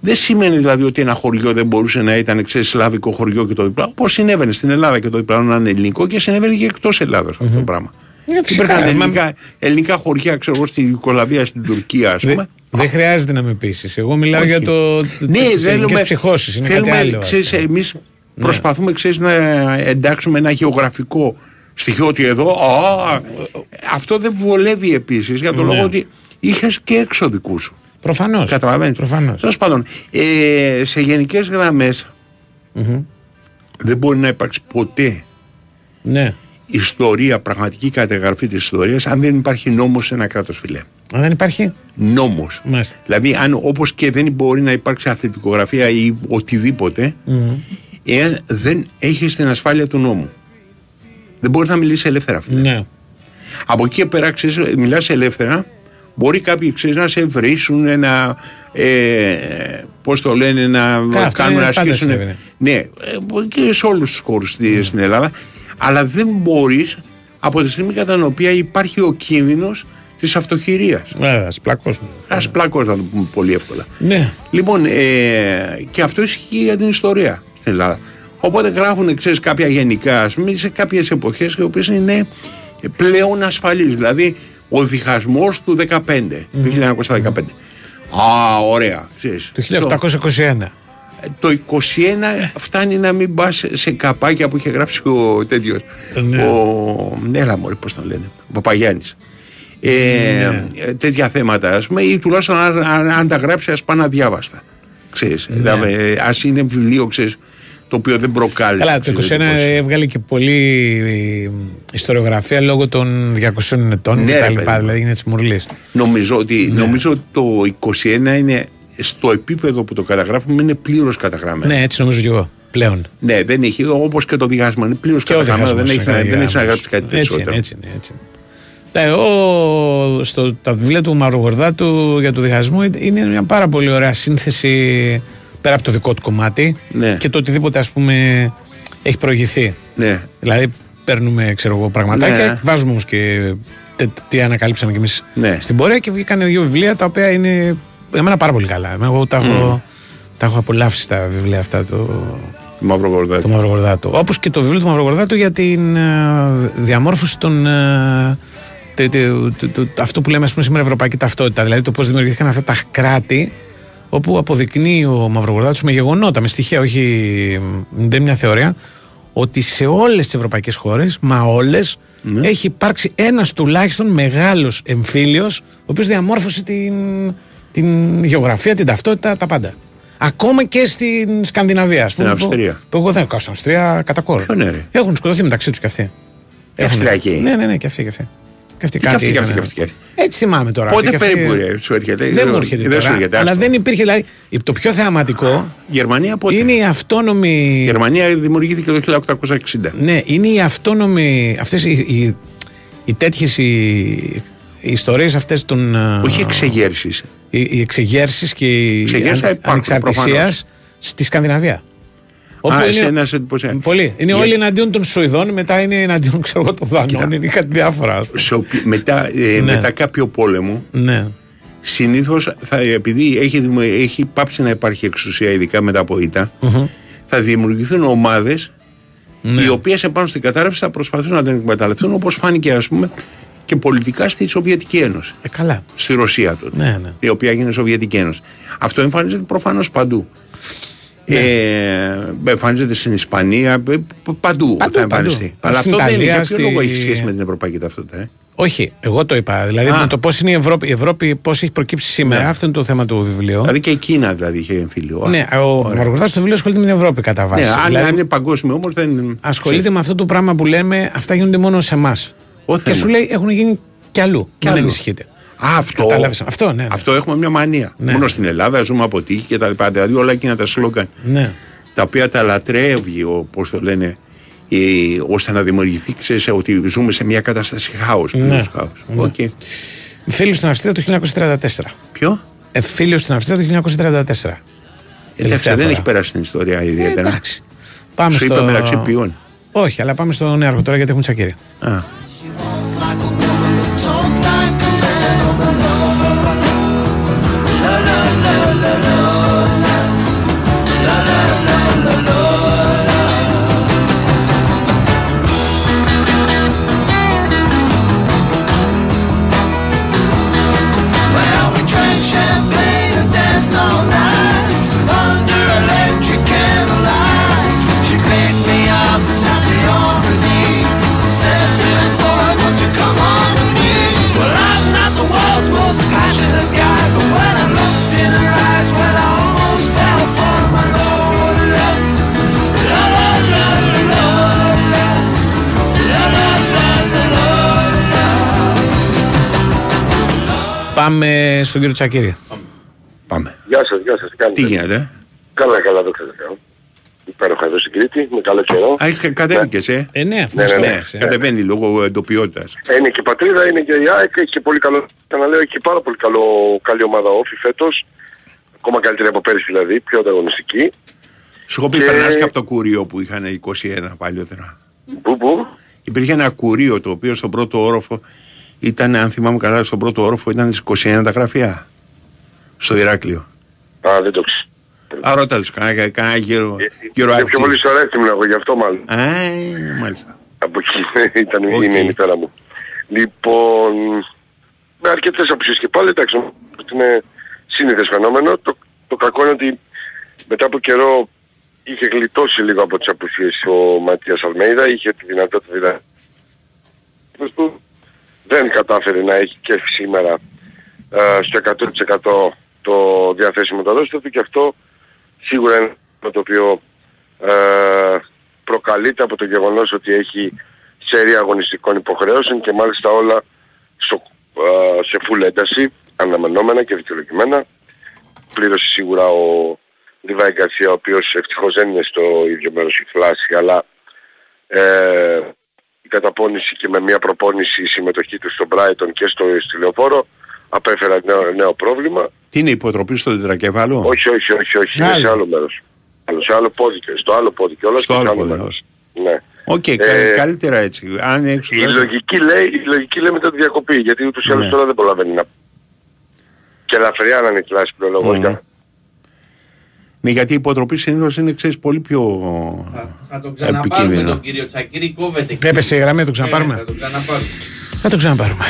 Δεν σημαίνει δηλαδή ότι ένα χωριό δεν μπορούσε να ήταν ξέρεις, σλαβικό χωριό και το διπλάνο. Όπως συνέβαινε στην Ελλάδα και το διπλάνο να είναι ελληνικό και συνέβαινε και εκτός Ελλάδας αυτό το πράγμα. Ε, φυσικά, Υπήρχαν μα- ελληνικά, ελληνικά χωριά, ξέρω εγώ, στην Ιουκολαβία, στην Τουρκία, ας Δε- πούμε. Δεν χρειάζεται να με πείσεις. Εγώ μιλάω Όχι. για το. Ναι, θέλουμε. ψυχώσεις, είναι θέλουμε, κάτι άλλο. ξέρεις, αυτό. εμείς προσπαθούμε ξέρεις, να εντάξουμε ένα γεωγραφικό στοιχείο ότι εδώ. α, αυτό δεν βολεύει επίσης για τον Ναι. λόγο ότι είχες και έξω δικού σου. Προφανώς. Καταλαβαίνεις. Τέλος πάντων, ε, σε γενικές δεν μπορεί να υπάρξει ποτέ Ναι. Ιστορία, πραγματική καταγραφή της ιστορίας, αν δεν υπάρχει νόμος σε ένα κράτος φιλέ. Αν δεν υπάρχει; Νόμος. Μάλιστα. Δηλαδή, αν όπως και δεν μπορεί να υπάρξει αθλητικογραφία ή οτιδήποτε, Μμμ. εάν δεν έχεις την ασφάλεια του νόμου. Δεν μπορείς να μιλήσεις ελεύθερα. Φίλε. Ναι. Από εκεί και πέρα, ξέρεις, μιλάς ελεύθερα, μπορεί κάποιοι ξέρεις, να σε βρίσουν, να. Ε, Πώς το λένε, να Κα, αυτό κάνουν είναι να πάντα ασκήσουν. συνέβαινε. Ναι, ε, και σε όλους τους χώρους στην Ελλάδα. Αλλά δεν μπορείς από τη στιγμή κατά την οποία υπάρχει ο κίνδυνος της αυτοχειρίας. Ναι, ας πλακώσουμε. Α πλακώ, να το πούμε πολύ εύκολα. Ναι. Λοιπόν, ε, και αυτό ισχύει για την ιστορία στην Ελλάδα. Οπότε γράφουν, ξέρεις, κάποια γενικά, ας πούμε, σε κάποιες εποχές οι οποίες είναι πλέον ασφαλείς. Δηλαδή, ο διχασμός του 15, του 1915. Α, ωραία, ξέρεις. Το 1821. Το 21 φτάνει να μην πας σε καπάκια που είχε γράψει ο τέτοιος. Ναι. Ο. Έλα, μωρέ, πώς τον λένε. Ο Παπαγιάννης. Ε, Ναι. ε, τέτοια θέματα, ας πούμε, ή τουλάχιστον αν, αν, αν τα γράψει, ας πάνε αδιάβαστα. Ξέρεις, Ναι. δηλαδή, ας είναι βιβλίο, ξέρεις, το οποίο δεν προκάλεσε. Καλά, το 21 ξέρεις, εντυπώσεις. έβγαλε και πολύ ε, ιστοριογραφία λόγω των 200 ετών Ναι, και ρε, τα παιδί λοιπά. μου. Δηλαδή είναι της μουρλής. Νομίζω ότι, Ναι. νομίζω ότι το 21 είναι στο επίπεδο που το καταγράφουμε είναι πλήρως καταγραμμένο. Ναι, έτσι νομίζω κι εγώ πλέον. Ναι, δεν έχει, όπως και το διχάσμα είναι πλήρως Και ο καταγραμμένο. Δεν διχασμός έχει, είναι δεν έχει να καταγραμμένος. γράψει κάτι Έτσι περισσότερο. είναι, έτσι είναι. Έτσι είναι. Τα, εγώ, στο, τα βιβλία του Μαυρογορδάτου για το διχασμό είναι μια πάρα πολύ ωραία σύνθεση πέρα από το δικό του κομμάτι Ναι. και το οτιδήποτε ας πούμε έχει προηγηθεί. Ναι. Δηλαδή παίρνουμε ξέρω εγώ πραγματάκια, Ναι. βάζουμε όμως και τε- τι ανακαλύψαμε κι εμείς Ναι. στην πορεία και βγήκαν δύο βιβλία τα οποία είναι εμένα πάρα πολύ καλά. Εγώ τα έχω, τα έχω απολαύσει τα βιβλία αυτά το, Μαυρογορδάτου. το Μαυρογορδάτου. Όπως και το βιβλίο του Μαυρογορδάτου για την ε, διαμόρφωση των. ε, τε- τε- τε- τε- αυτό που λέμε ας πούμε, σήμερα ευρωπαϊκή ταυτότητα. Δηλαδή το πώς δημιουργήθηκαν αυτά τα κράτη όπου αποδεικνύει ο Μαυρογορδάτος με γεγονότα, με στοιχεία, όχι δεν είναι μια θεωρία, ότι σε όλες τις ευρωπαϊκές χώρες, μα όλες, Ναι. έχει υπάρξει ένας τουλάχιστον μεγάλος εμφύλιος, ο οποίος διαμόρφωσε την, την γεωγραφία, την ταυτότητα, τα πάντα. Ακόμα και στην Σκανδιναβία. ας πούμε, Στην που- Αυστρία. Που, εγώ δεν έχω στην Αυστρία κατά κόρο. Ποιο ναι, ρε. Έχουν σκοτωθεί μεταξύ τους κι αυτοί. Έχουν. Αυστριακοί. Ναι, ναι, ναι, και αυτοί. Και αυτοί. Και αυτοί Τι κι αυτοί, κάτι κι αυτοί, είχαν. κι αυτοί, κι αυτοί. Έτσι θυμάμαι τώρα. Πότε ότι κι αυτοί- περίπου ρε, σου έρχεται; Δεν μου έρχεται Δεν τώρα. σου έρχεται. αλλά άστο. δεν υπήρχε. Δηλαδή, το πιο θεαματικό Γερμανία πότε; είναι η αυτόνομη. Η Γερμανία δημιουργήθηκε το 1860. Ναι, είναι η αυτόνομη. Αυτές οι, οι, οι τέτοιες οι, οι ιστορίες αυτές των. ε, Όχι εξεγέρσεις. Οι, οι εξεγέρσεις και οι Εξεγέρσεις θα ανε- υπάρχουν, ανεξαρτησίας προφανώς. στη Σκανδιναβία. Α, είναι- εσένας εντυπωσιακός. Πολύ. Είναι Για- όλοι εναντίον των Σουηδών, μετά είναι εναντίον ξέρω, εγώ, των Δανών. Είναι κάτι διάφορα. ας πούμε. Σε οποι- μετά, ε, Ναι. μετά κάποιο πόλεμο, Ναι. συνήθως επειδή έχει, δημο- έχει πάψει να υπάρχει εξουσία, ειδικά μετά από ήττα, θα δημιουργηθούν ομάδες Ναι. οι οποίες επάνω στην κατάρρευση θα προσπαθούν να την εκμεταλλευτούν όπως φάνηκε ας πούμε και πολιτικά στη Σοβιετική Ένωση. Ε, καλά. Στη Ρωσία τότε. Ναι, ναι. Η οποία έγινε Σοβιετική Ένωση. Αυτό εμφανίζεται προφανώς παντού. Ναι. Ε, εμφανίζεται στην Ισπανία, ε, π- παντού, θα παντού. εμφανιστεί. Παντού. Αλλά Στην αυτό δεν είναι. Ιταλία, Για ποιο στη- λόγο έχει σχέση με την Ευρωπαϊκή Ταυτότητα. Ε; Όχι, εγώ το είπα. Δηλαδή Α. με το πώς είναι η Ευρώπη, η Ευρώπη πώς έχει προκύψει σήμερα, Ναι. αυτό είναι το θέμα του βιβλίου. Δηλαδή και η Κίνα δηλαδή είχε εμφύλιο. Ναι, ο Μαργορδά στο βιβλίο ασχολείται με την Ευρώπη κατά βάση. Ναι, αν, Δηλαδή, αν είναι παγκόσμιο όμως δεν. ασχολείται με αυτό το πράγμα που λέμε, αυτά γίνονται μόνο σε εμάς. Και θέμα. σου λέει έχουν γίνει κι αλλού. Κι Μην αλλού. ανησυχείτε. Α, αυτό. Κατάλαβες. Αυτό, ναι, ναι. Αυτό έχουμε μια μανία. Ναι. Μόνο στην Ελλάδα ζούμε από τύχη και τα λοιπά. Δηλαδή όλα εκείνα τα σλόγκαν Ναι. τα οποία τα λατρεύει, πώς το λένε, ε, ώστε να δημιουργηθεί, ξέρεις, ότι ζούμε σε μια κατάσταση χάος. Ναι. Ναι. Οκ. Φίλος στην Αυστρία το 1934. Ποιο; Ε, φίλος στην Αυστρία το 1934. Εντάξει, δεν φορά. έχει περάσει την ιστορία ιδιαίτερα. εντάξει. Πάμε Σου στο... είπα μεταξύ ποιών. Όχι, αλλά πάμε στο νέο τώρα γιατί έχουν τσακίρι. Α. like a Πάμε στον κύριο Τσακίρι. Πάμε. Γεια σας, γεια σας. Τι κάνετε. Τι γίνεται; Καλά, καλά, δόξα τω Θεώ. Υπέροχα εδώ στην Κρήτη, με καλό καιρό. Α, έχει- κατέβηκες, ε; Ε, ναι, Ναι, ναι, ναι. Κατεβαίνει λόγω εντοπιότητας. Ε, Είναι και η πατρίδα, είναι και η ΑΕΚ, έχει και πολύ καλό, ξαναλέω, έχει και πάρα πολύ καλό, καλή ομάδα όφη φέτος. Ακόμα καλύτερη από πέρυσι δηλαδή, πιο ανταγωνιστική. Σου έχω πει, Και- περνάς και από το κουρίο που είχαν 21 παλιότερα. Πού, πού; Υπήρχε ένα κουρίο το οποίο στον πρώτο όροφο ήταν, αν θυμάμαι καλά, στον πρώτο όροφο ήταν στις 21 τα γραφεία. Στο Ηράκλειο. Α, δεν το ξέρω. Α, ρώτα τους, κανένα, κανένα γύρο, γύρο Είναι πιο πολύ στο Ρέστι ήμουν εγώ, γι' αυτό μάλλον. Α, μάλιστα. Από εκεί ήταν, είναι η μητέρα μου. Λοιπόν, με αρκετές απουσίες και πάλι, εντάξει, νομίζω ότι είναι σύνηθες φαινόμενο. Το, το κακό είναι ότι μετά από καιρό είχε γλιτώσει λίγο από τις απουσίες ο Ματίας Αλμέιδα, είχε τη δυνατότητα δηλαδή του δεν κατάφερε να έχει και σήμερα ε, στο 100% το διαθέσιμο μεταδόστο του και αυτό σίγουρα είναι το το οποίο ε, προκαλείται από το γεγονός ότι έχει σερία αγωνιστικών υποχρεώσεων και μάλιστα όλα στο, ε, σε full ένταση, αναμενόμενα και δικαιολογημένα. Πλήρωσε σίγουρα ο Λιβάη Γκαρσία, ο οποίος ευτυχώς δεν είναι στο ίδιο μέρος η φλάση, αλλά ε, η καταπώνηση και με μια προπόνηση η συμμετοχή του στο Brighton και στο στη Λεωφόρο απέφερα νέο, νέο πρόβλημα. Τι είναι υποτροπή στο τετρακεφάλαιο; Όχι, όχι, όχι, όχι, είναι Άλλο. σε άλλο μέρος. Άλλο, σε άλλο πόδι, και- στο άλλο πόδι και όλα Στο και σε άλλο άλλο πόδι, μέρος. Ναι. Οκ, κα- Ε, καλύτερα έτσι. Αν έξω Η λογική λέει, η λογική λέει μετά τη διακοπή, γιατί ούτως ή άλλως Ναι. τώρα δεν προλαβαίνει να... Και ελαφριά να είναι η κλάση πλειολογώρικα. Ναι, γιατί η υποτροπή συνήθως είναι, ξέρεις, πολύ πιο Θα τον ξαναπάρουμε επικίνδυνο. τον κύριο Τσακύρη, κόβεται. εκεί. Έπεσε η γραμμή, θα το Ναι, ξαναπάρουμε. Θα τον ξαναπάρουμε. Θα το ξαναπάρουμε.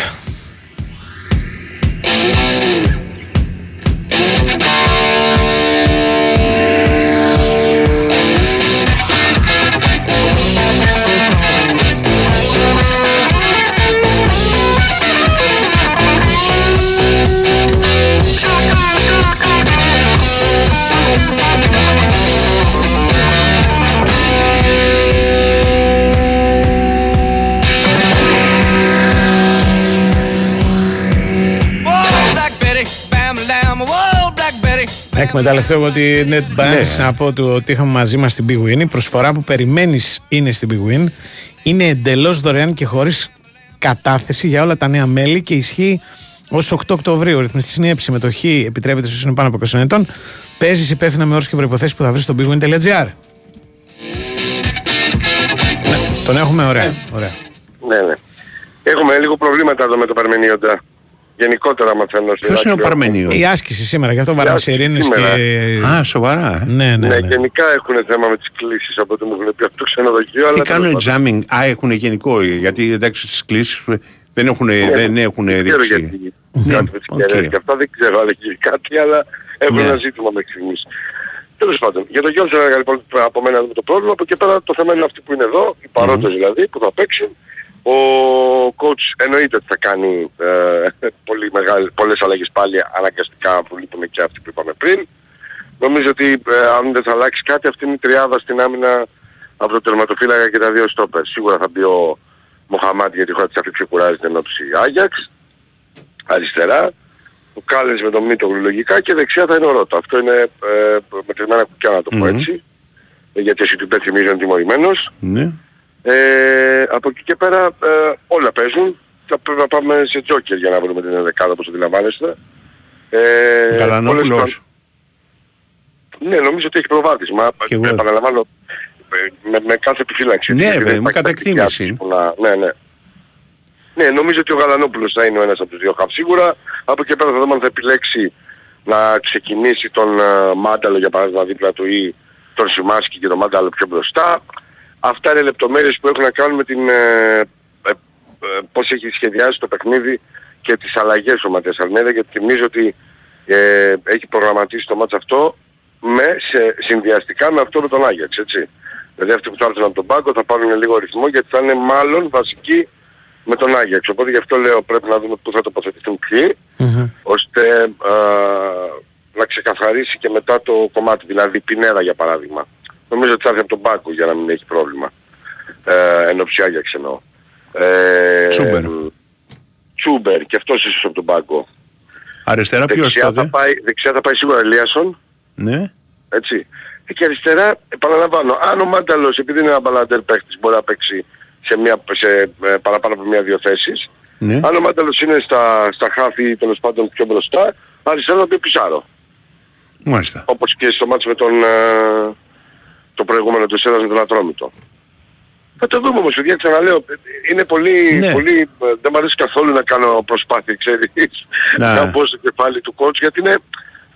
Εκμεταλλευτώ εγώ την net παρένθεση να πω ότι, ότι είχαμε μαζί μας την Big Win. Η προσφορά που περιμένεις είναι στην Big Win. Είναι εντελώς δωρεάν και χωρίς κατάθεση για όλα τα νέα μέλη και ισχύει ως 8 Οκτωβρίου. Ο ρυθμιστής είναι η συμμετοχή, επιτρέπεται στους είναι πάνω από 20 ετών. Παίζεις υπεύθυνα με όρους και προποθέσει που θα βρεις στο bigwin.gr. Ναι, τον έχουμε ωραία. ωραία. Ναι, ναι. Έχουμε λίγο προβλήματα εδώ με το Παρμενίοντα. Γενικότερα μαθαίνω. στο Ποιος είναι ο δάκτυλο. Παρμενίων; Η άσκηση σήμερα, γι' αυτό βάλαμε άσκηση σιρήνες σήμερα. και. Α, σοβαρά. ε. Ναι, ναι. Ναι, ναι. γενικά έχουν θέμα με τις κλήσεις από ό,τι μου έχουν πει από το ξενοδοχείο. Τι αλλά κάνουν τέλος πάντων. jamming; Α, έχουν γενικό. Γιατί εντάξει στις κλήσεις ε, δεν έχουν, δεν έχουν Δεν ξέρω ρίξει. γιατί κάτι με τις κεραίες και αυτά δεν ξέρω αν έχει κάτι, αλλά έχουν Ναι. ένα ζήτημα μέχρι στιγμής. Τέλος πάντων, για το Γιώργο έλεγα λοιπόν από μένα το πρόβλημα, από εκεί πέρα το θέμα είναι αυτοί που είναι εδώ, οι παρόντες δηλαδή, που θα παίξουν. Ο coach εννοείται ότι θα κάνει ε, πολύ μεγάλη, πολλές αλλαγές πάλι αναγκαστικά που λείπουν και αυτοί που είπαμε πριν. Νομίζω ότι ε, αν δεν θα αλλάξει κάτι αυτή είναι η τριάδα στην άμυνα από το τερματοφύλακα και τα δύο στόπερ. Σίγουρα θα μπει ο Μοχαμάτι γιατί η χώρα της αυτή ξεκουράζεται εν ώψη Άγιαξ. Αριστερά. Ο Κάλες με τον Μίτογλου λογικά και δεξιά θα είναι ο Ρότα. Αυτό είναι ε, μετρημένα κουκιά να το πω Μμμ. έτσι. Ε, Γιατί εσύ του θυμίζει είναι τιμωρημένος. Ναι. Ε, από εκεί και πέρα ε, όλα παίζουν. Θα πρέπει να πάμε σε τζόκερ για να βρούμε την δεκάδα όπως αντιλαμβάνεστε. Ε, Γαλανόπουλος. πολλές- Ναι, νομίζω ότι έχει προβάδισμα. Κι εγώ. Επαναλαμβάνω, ε, με, με κάθε επιφύλαξη. Ναι, έτσι, βέβαια, δεν με υπάρχει κατά τακτική άποψη εκτίμηση. που να- Ναι, ναι. Ναι, νομίζω ότι ο Γαλανόπουλος θα είναι ο ένας από τους δύο χαφ σίγουρα. Από εκεί πέρα θα δούμε αν θα επιλέξει να ξεκινήσει τον ε, Μάνταλο για παράδειγμα δίπλα του ή τον Σιμάσκι και τον Μάνταλο πιο μπροστά. Αυτά είναι λεπτομέρειες που έχουν να κάνουν με την ε, ε, ε, πώς έχει σχεδιάσει το παιχνίδι και τις αλλαγές ο Ματίας Αρνέδα γιατί θυμίζω ότι ε, έχει προγραμματίσει το μάτς αυτό με, σε, συνδυαστικά με αυτό με τον Άγιαξ, έτσι. Δηλαδή αυτοί που θα έρθουν από τον πάγκο θα πάρουν λίγο ρυθμό γιατί θα είναι μάλλον βασικοί με τον Άγιαξ. Οπότε γι' αυτό λέω πρέπει να δούμε πού θα τοποθετηθούν ποιοι ώστε α, να ξεκαθαρίσει και μετά το κομμάτι, δηλαδή η Πινέρα για παράδειγμα. Νομίζω ότι θα έρθει από τον πάγκο για να μην έχει πρόβλημα. Ε, ενώ Άγιαξ εννοώ. Ε, Τσούμπερ. Τσούμπερ και αυτός ίσως από τον πάγκο. Αριστερά ποιος Δεξιά θα, τότε. πάει, δεξιά θα πάει σίγουρα Ελίασον, Ναι. έτσι. Ε, Και αριστερά, επαναλαμβάνω, αν ο Μάνταλος επειδή είναι ένα μπαλαντέρ παίχτης μπορεί να παίξει σε, μια, σε ε, παραπάνω από μία-δύο θέσεις. Ναι. Αν ο Μάνταλος είναι στα, στα χάφη τέλος πάντων πιο μπροστά, αριστερά θα πει Πισάρο. Μάλιστα. Όπως και στο μάτς με τον, ε, το προηγούμενο του Σέρας με τον Ατρόμητο. Θα το δούμε όμως, παιδιά, ξαναλέω, είναι πολύ, Ναι. πολύ, ε, δεν μου αρέσει καθόλου να κάνω προσπάθεια, ξέρεις, Να. να μπω στο κεφάλι του coach, γιατί είναι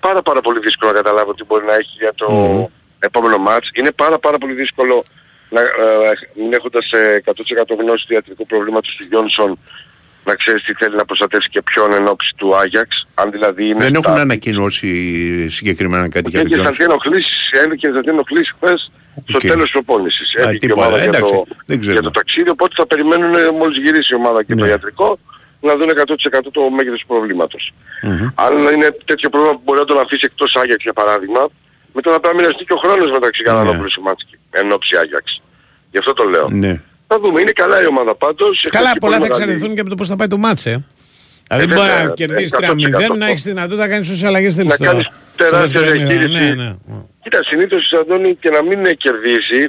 πάρα πάρα πολύ δύσκολο να καταλάβω τι μπορεί να έχει για το Μμμ. επόμενο μάτς. Είναι πάρα πάρα πολύ δύσκολο να, ε, μην έχοντας ε, 100% γνώση του ιατρικού προβλήματος του Γιόνσον να ξέρεις τι θέλει να προστατεύσει και ποιον εν όψει του Άγιαξ. Αν δηλαδή είναι Δεν στα- έχουν ανακοινώσει συγκεκριμένα κάτι για Είχε τον σαν Τζόνσον. ενοχλήσεις, ένδειξε σαν ενοχλήσεις χθες στο Οκ. τέλος της προπόνησης. Α, Έβγαινε η τίποτα. ομάδα για Εντάξει, το, δεν ξέρω. για το ταξίδι, οπότε θα περιμένουν ε, μόλις γυρίσει η ομάδα και το Ναι. ιατρικό να δουν 100% το μέγεθος του προβλήματος. Μμμ. Αν είναι τέτοιο πρόβλημα που μπορεί να τον αφήσει εκτός Άγιαξ για παράδειγμα, μετά θα πρέπει να μοιραστεί και ο χρόνος μεταξύ Γαλανόπουλου και Μάτσκι, εν ώψη Άγιαξ. Γι' αυτό το λέω. Ναι. Θα δούμε, είναι καλά η ομάδα πάντως. Καλά, Έχει πολλά πολύ θα μεγάλη- εξαρτηθούν και από το πώς θα πάει το μάτσε. Δηλαδή, Ε, μπορεί βέβαια, να κερδίσεις 100% 3-0, να έχεις δυνατότητα να κάνεις όσε αλλαγές θέλεις. να κάνεις τεράστια διαχείριση. Ναι, ναι. Κοίτα, συνήθως Αντώνη και να μην κερδίσει,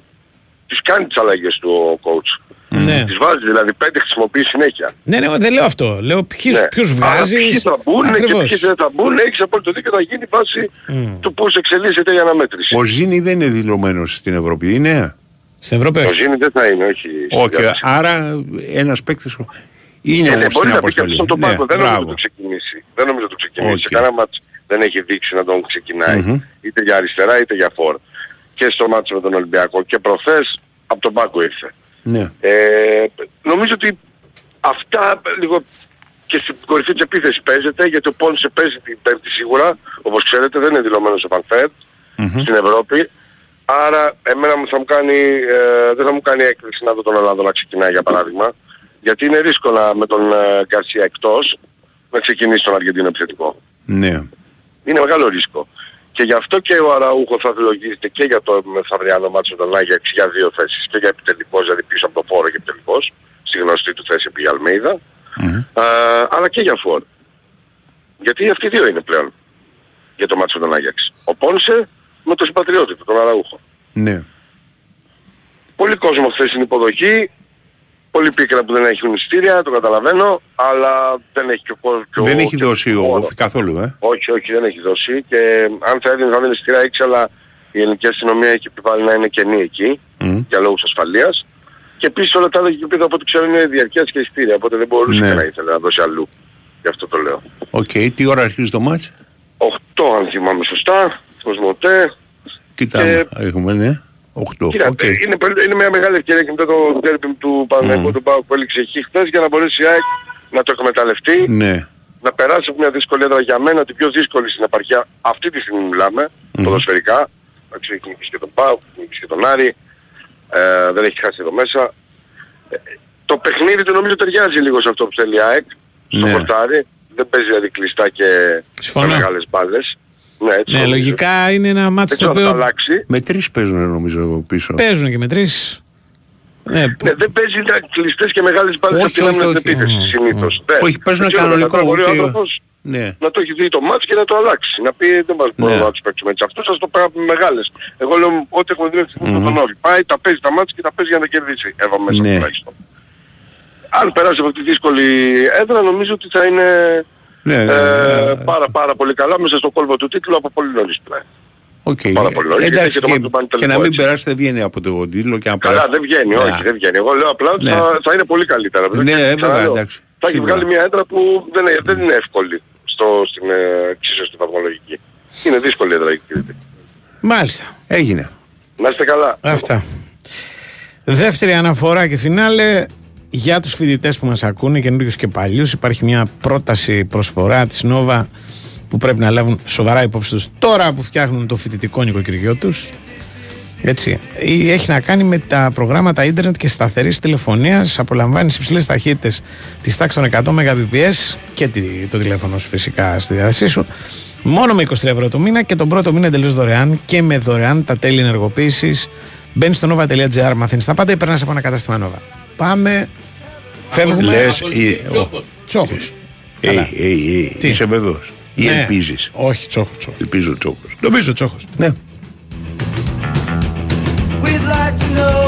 τις κάνει τις αλλαγές του ο coach. Ναι. Τις βάζει δηλαδή, πέντε χρησιμοποιείς συνέχεια. Ναι, ναι, δεν λέω αυτό. Λέω ποιους, Ναι. ποιους Άρα βγάζεις. Ποιοι θα μπουν και ποιοι δεν θα μπουν, έχεις απόλυτο δίκιο να γίνει βάση του πώς εξελίσσεται η αναμέτρηση. Ο Ζίνι δεν είναι δηλωμένος στην Ευρώπη, είναι; Στην Ευρώπη. Ο Ζίνι δεν θα είναι, όχι. στην Όχι, διάθεση. άρα ένας παίκτης είναι Ε, ναι, όμως μπορεί στην να πει και αποστολή. αυτός τον Ναι, πάγκο, δεν νομίζω μπράβο. το ξεκινήσει. Δεν νομίζω το ξεκινήσει. Οκ. Σε κανένα ματς δεν έχει δείξει να τον ξεκινάει. Μμμ. Είτε για αριστερά είτε για φορ. Και στο ματς με τον Ολυμπιακό και προχθές από τον πάγκο ήρθε. Ναι. Ε, νομίζω ότι αυτά λίγο και στην κορυφή της επίθεσης παίζεται γιατί ο Πόνσε παίζει την πέμπτη σίγουρα όπως ξέρετε δεν είναι δηλωμένος ο Φανφέρ στην Ευρώπη άρα εμένα μου θα μου κάνει, ε, δεν θα μου κάνει έκπληξη να δω τον Ολλανδό να ξεκινάει για παράδειγμα γιατί είναι ρίσκο με τον ε, Γκαρσία εκτός να ξεκινήσει τον Αργεντίνο επιθετικό. Ναι. Είναι μεγάλο ρίσκο. Και γι' αυτό και ο Αραούχο θα δηλογίζεται και για το μεθαυριανό μάτσο των Άγιαξ για δύο θέσεις. Και για επιτελικός, δηλαδή πίσω από το φόρο και επιτελικός, στη γνωστή του θέση επί Αλμέιδα, α, αλλά και για φόρ. Γιατί αυτοί οι δύο είναι πλέον. για το μάτσο των Άγιαξ. Ο Πόνσε με τον συμπατριώτη του, τον Αραούχο. Ναι. Πολύ κόσμο χθες στην υποδοχή, πολύ πίκρα που δεν έχουν εισιτήρια, το καταλαβαίνω, αλλά δεν έχει και ο κόσμος. Δεν έχει δώσει ο καθόλου, ε; Όχι, όχι, δεν έχει δώσει και αν θα έδινε θα έδινε εισιτήρια έξι, αλλά η ελληνική αστυνομία έχει επιβάλει να είναι κενή εκεί, για λόγους ασφαλείας. Και επίσης όλα τα άλλα εκεί πέρα από ό,τι ξέρω είναι διαρκείας και εισιτήρια, οπότε δεν μπορούσε Ναι. και να ήθελε να δώσει αλλού. Γι' αυτό το λέω. Οκ, τι ώρα αρχίζει το ματς; 8 αν θυμάμαι σωστά, Κοσμοτέ. Κοιτάμε, έχουμε, ναι. 8. Κοίτα, Οκ. είναι, πολύ- είναι μια μεγάλη ευκαιρία και μετά το ντέρμπι του Παναγικού του Πάου που έληξε εκεί χθες για να μπορέσει η ΑΕΚ να το εκμεταλλευτεί, Ναι. να περάσει από μια δύσκολη έδρα για μένα, την πιο δύσκολη στην επαρχία αυτή τη στιγμή μιλάμε, ποδοσφαιρικά. Εντάξει, έχει νικήσει και τον Πάου, έχει νικήσει και τον Άρη, ε, δεν έχει χάσει εδώ μέσα. Ε, το παιχνίδι του νομίζω ταιριάζει λίγο σε αυτό που θέλει η ΑΕΚ, στο Ναι. χορτάρι. Δεν παίζει δηλαδή κλειστά και Συμφωνώ. με μεγάλες μπάλες. Ναι, έτσι Ναι, νομίζω. λογικά είναι ένα μάτσο Δεν το ξέρω αν θα οποίο αλλάξει. Με τρεις παίζουν νομίζω εδώ πίσω. παίζουν και με τρεις. Ναι, Ναι, δεν παίζει τα κλειστές και μεγάλες μπάλες Όχι, από την άμυνα όχι, στην όχι. επίθεσης συνήθως. Δεν. Όχι, παίζουν Δεν ξέρω, κανονικό, μετά μπορεί ο ούτε- άνθρωπος Ναι. να το έχει δει το ματς και να το αλλάξει. Να πει δεν μας μπορούμε Ναι. να τους παίξουμε έτσι. Αυτό σας το πράγμα με μεγάλες. Εγώ λέω ότι έχουμε δει μέχρι στιγμής τον ΟΦΗ. Πάει, τα παίζει τα ματς και τα παίζει για να κερδίσει. Εδώ μέσα Ναι. τουλάχιστον. Αν περάσει από τη δύσκολη έδρα νομίζω ότι θα είναι Ναι, ναι, ε, ναι. πάρα πάρα πολύ καλά μέσα στο κόλπο του τίτλου από πολύ νωρίς πλέον. Οκ. Πάρα πολύ νωρίς. Εντάξει, Και το και, ματς του Παναιτωλικού και να μην έτσι. περάσει δεν βγαίνει από το τίτλο και να Καλά περάσει. δεν βγαίνει, Ναι. όχι δεν βγαίνει. Εγώ λέω απλά ότι Ναι. θα, θα είναι πολύ καλύτερα. Ναι, Και βέβαια, ξαναλέω, εντάξει. Θα έχει Σίγουρα. βγάλει μια έδρα που δεν, είναι- δεν είναι εύκολη στο, στην ε, εξίσωση στη βαθμολογική. Είναι δύσκολη η έντρα η Κρήτη. Μάλιστα. Έγινε. Να είστε καλά. Αυτά. Δεύτερη αναφορά και φινάλε για τους φοιτητές που μας ακούνε, καινούριους και παλιούς. Υπάρχει μια πρόταση προσφορά της Νόβα που πρέπει να λάβουν σοβαρά υπόψη τους τώρα που φτιάχνουν το φοιτητικό νοικοκυριό τους. Έτσι. Ή Έχει να κάνει με τα προγράμματα ίντερνετ και σταθερής τηλεφωνίας. Απολαμβάνεις υψηλές ταχύτητες της τάξης των 100 Mbps και τη- το τηλέφωνο σου φυσικά στη διάθεσή σου. Μόνο με 23 ευρώ το μήνα και τον πρώτο μήνα εντελώς δωρεάν και με δωρεάν τα τέλη ενεργοποίησης. Μπαίνεις στο nova.gr, μαθαίνεις τα πάντα ή περνάς από ένα κατάστημα Nova. Πάμε. Φεύγουμε. Λες. Τσόχος. Ε, ε, ε, είσαι βέβαιος. Ή ναι. ελπίζεις; Όχι, τσόχος. Ελπίζω τσόχος. Νομίζω τσόχος. Ναι. We'd like to know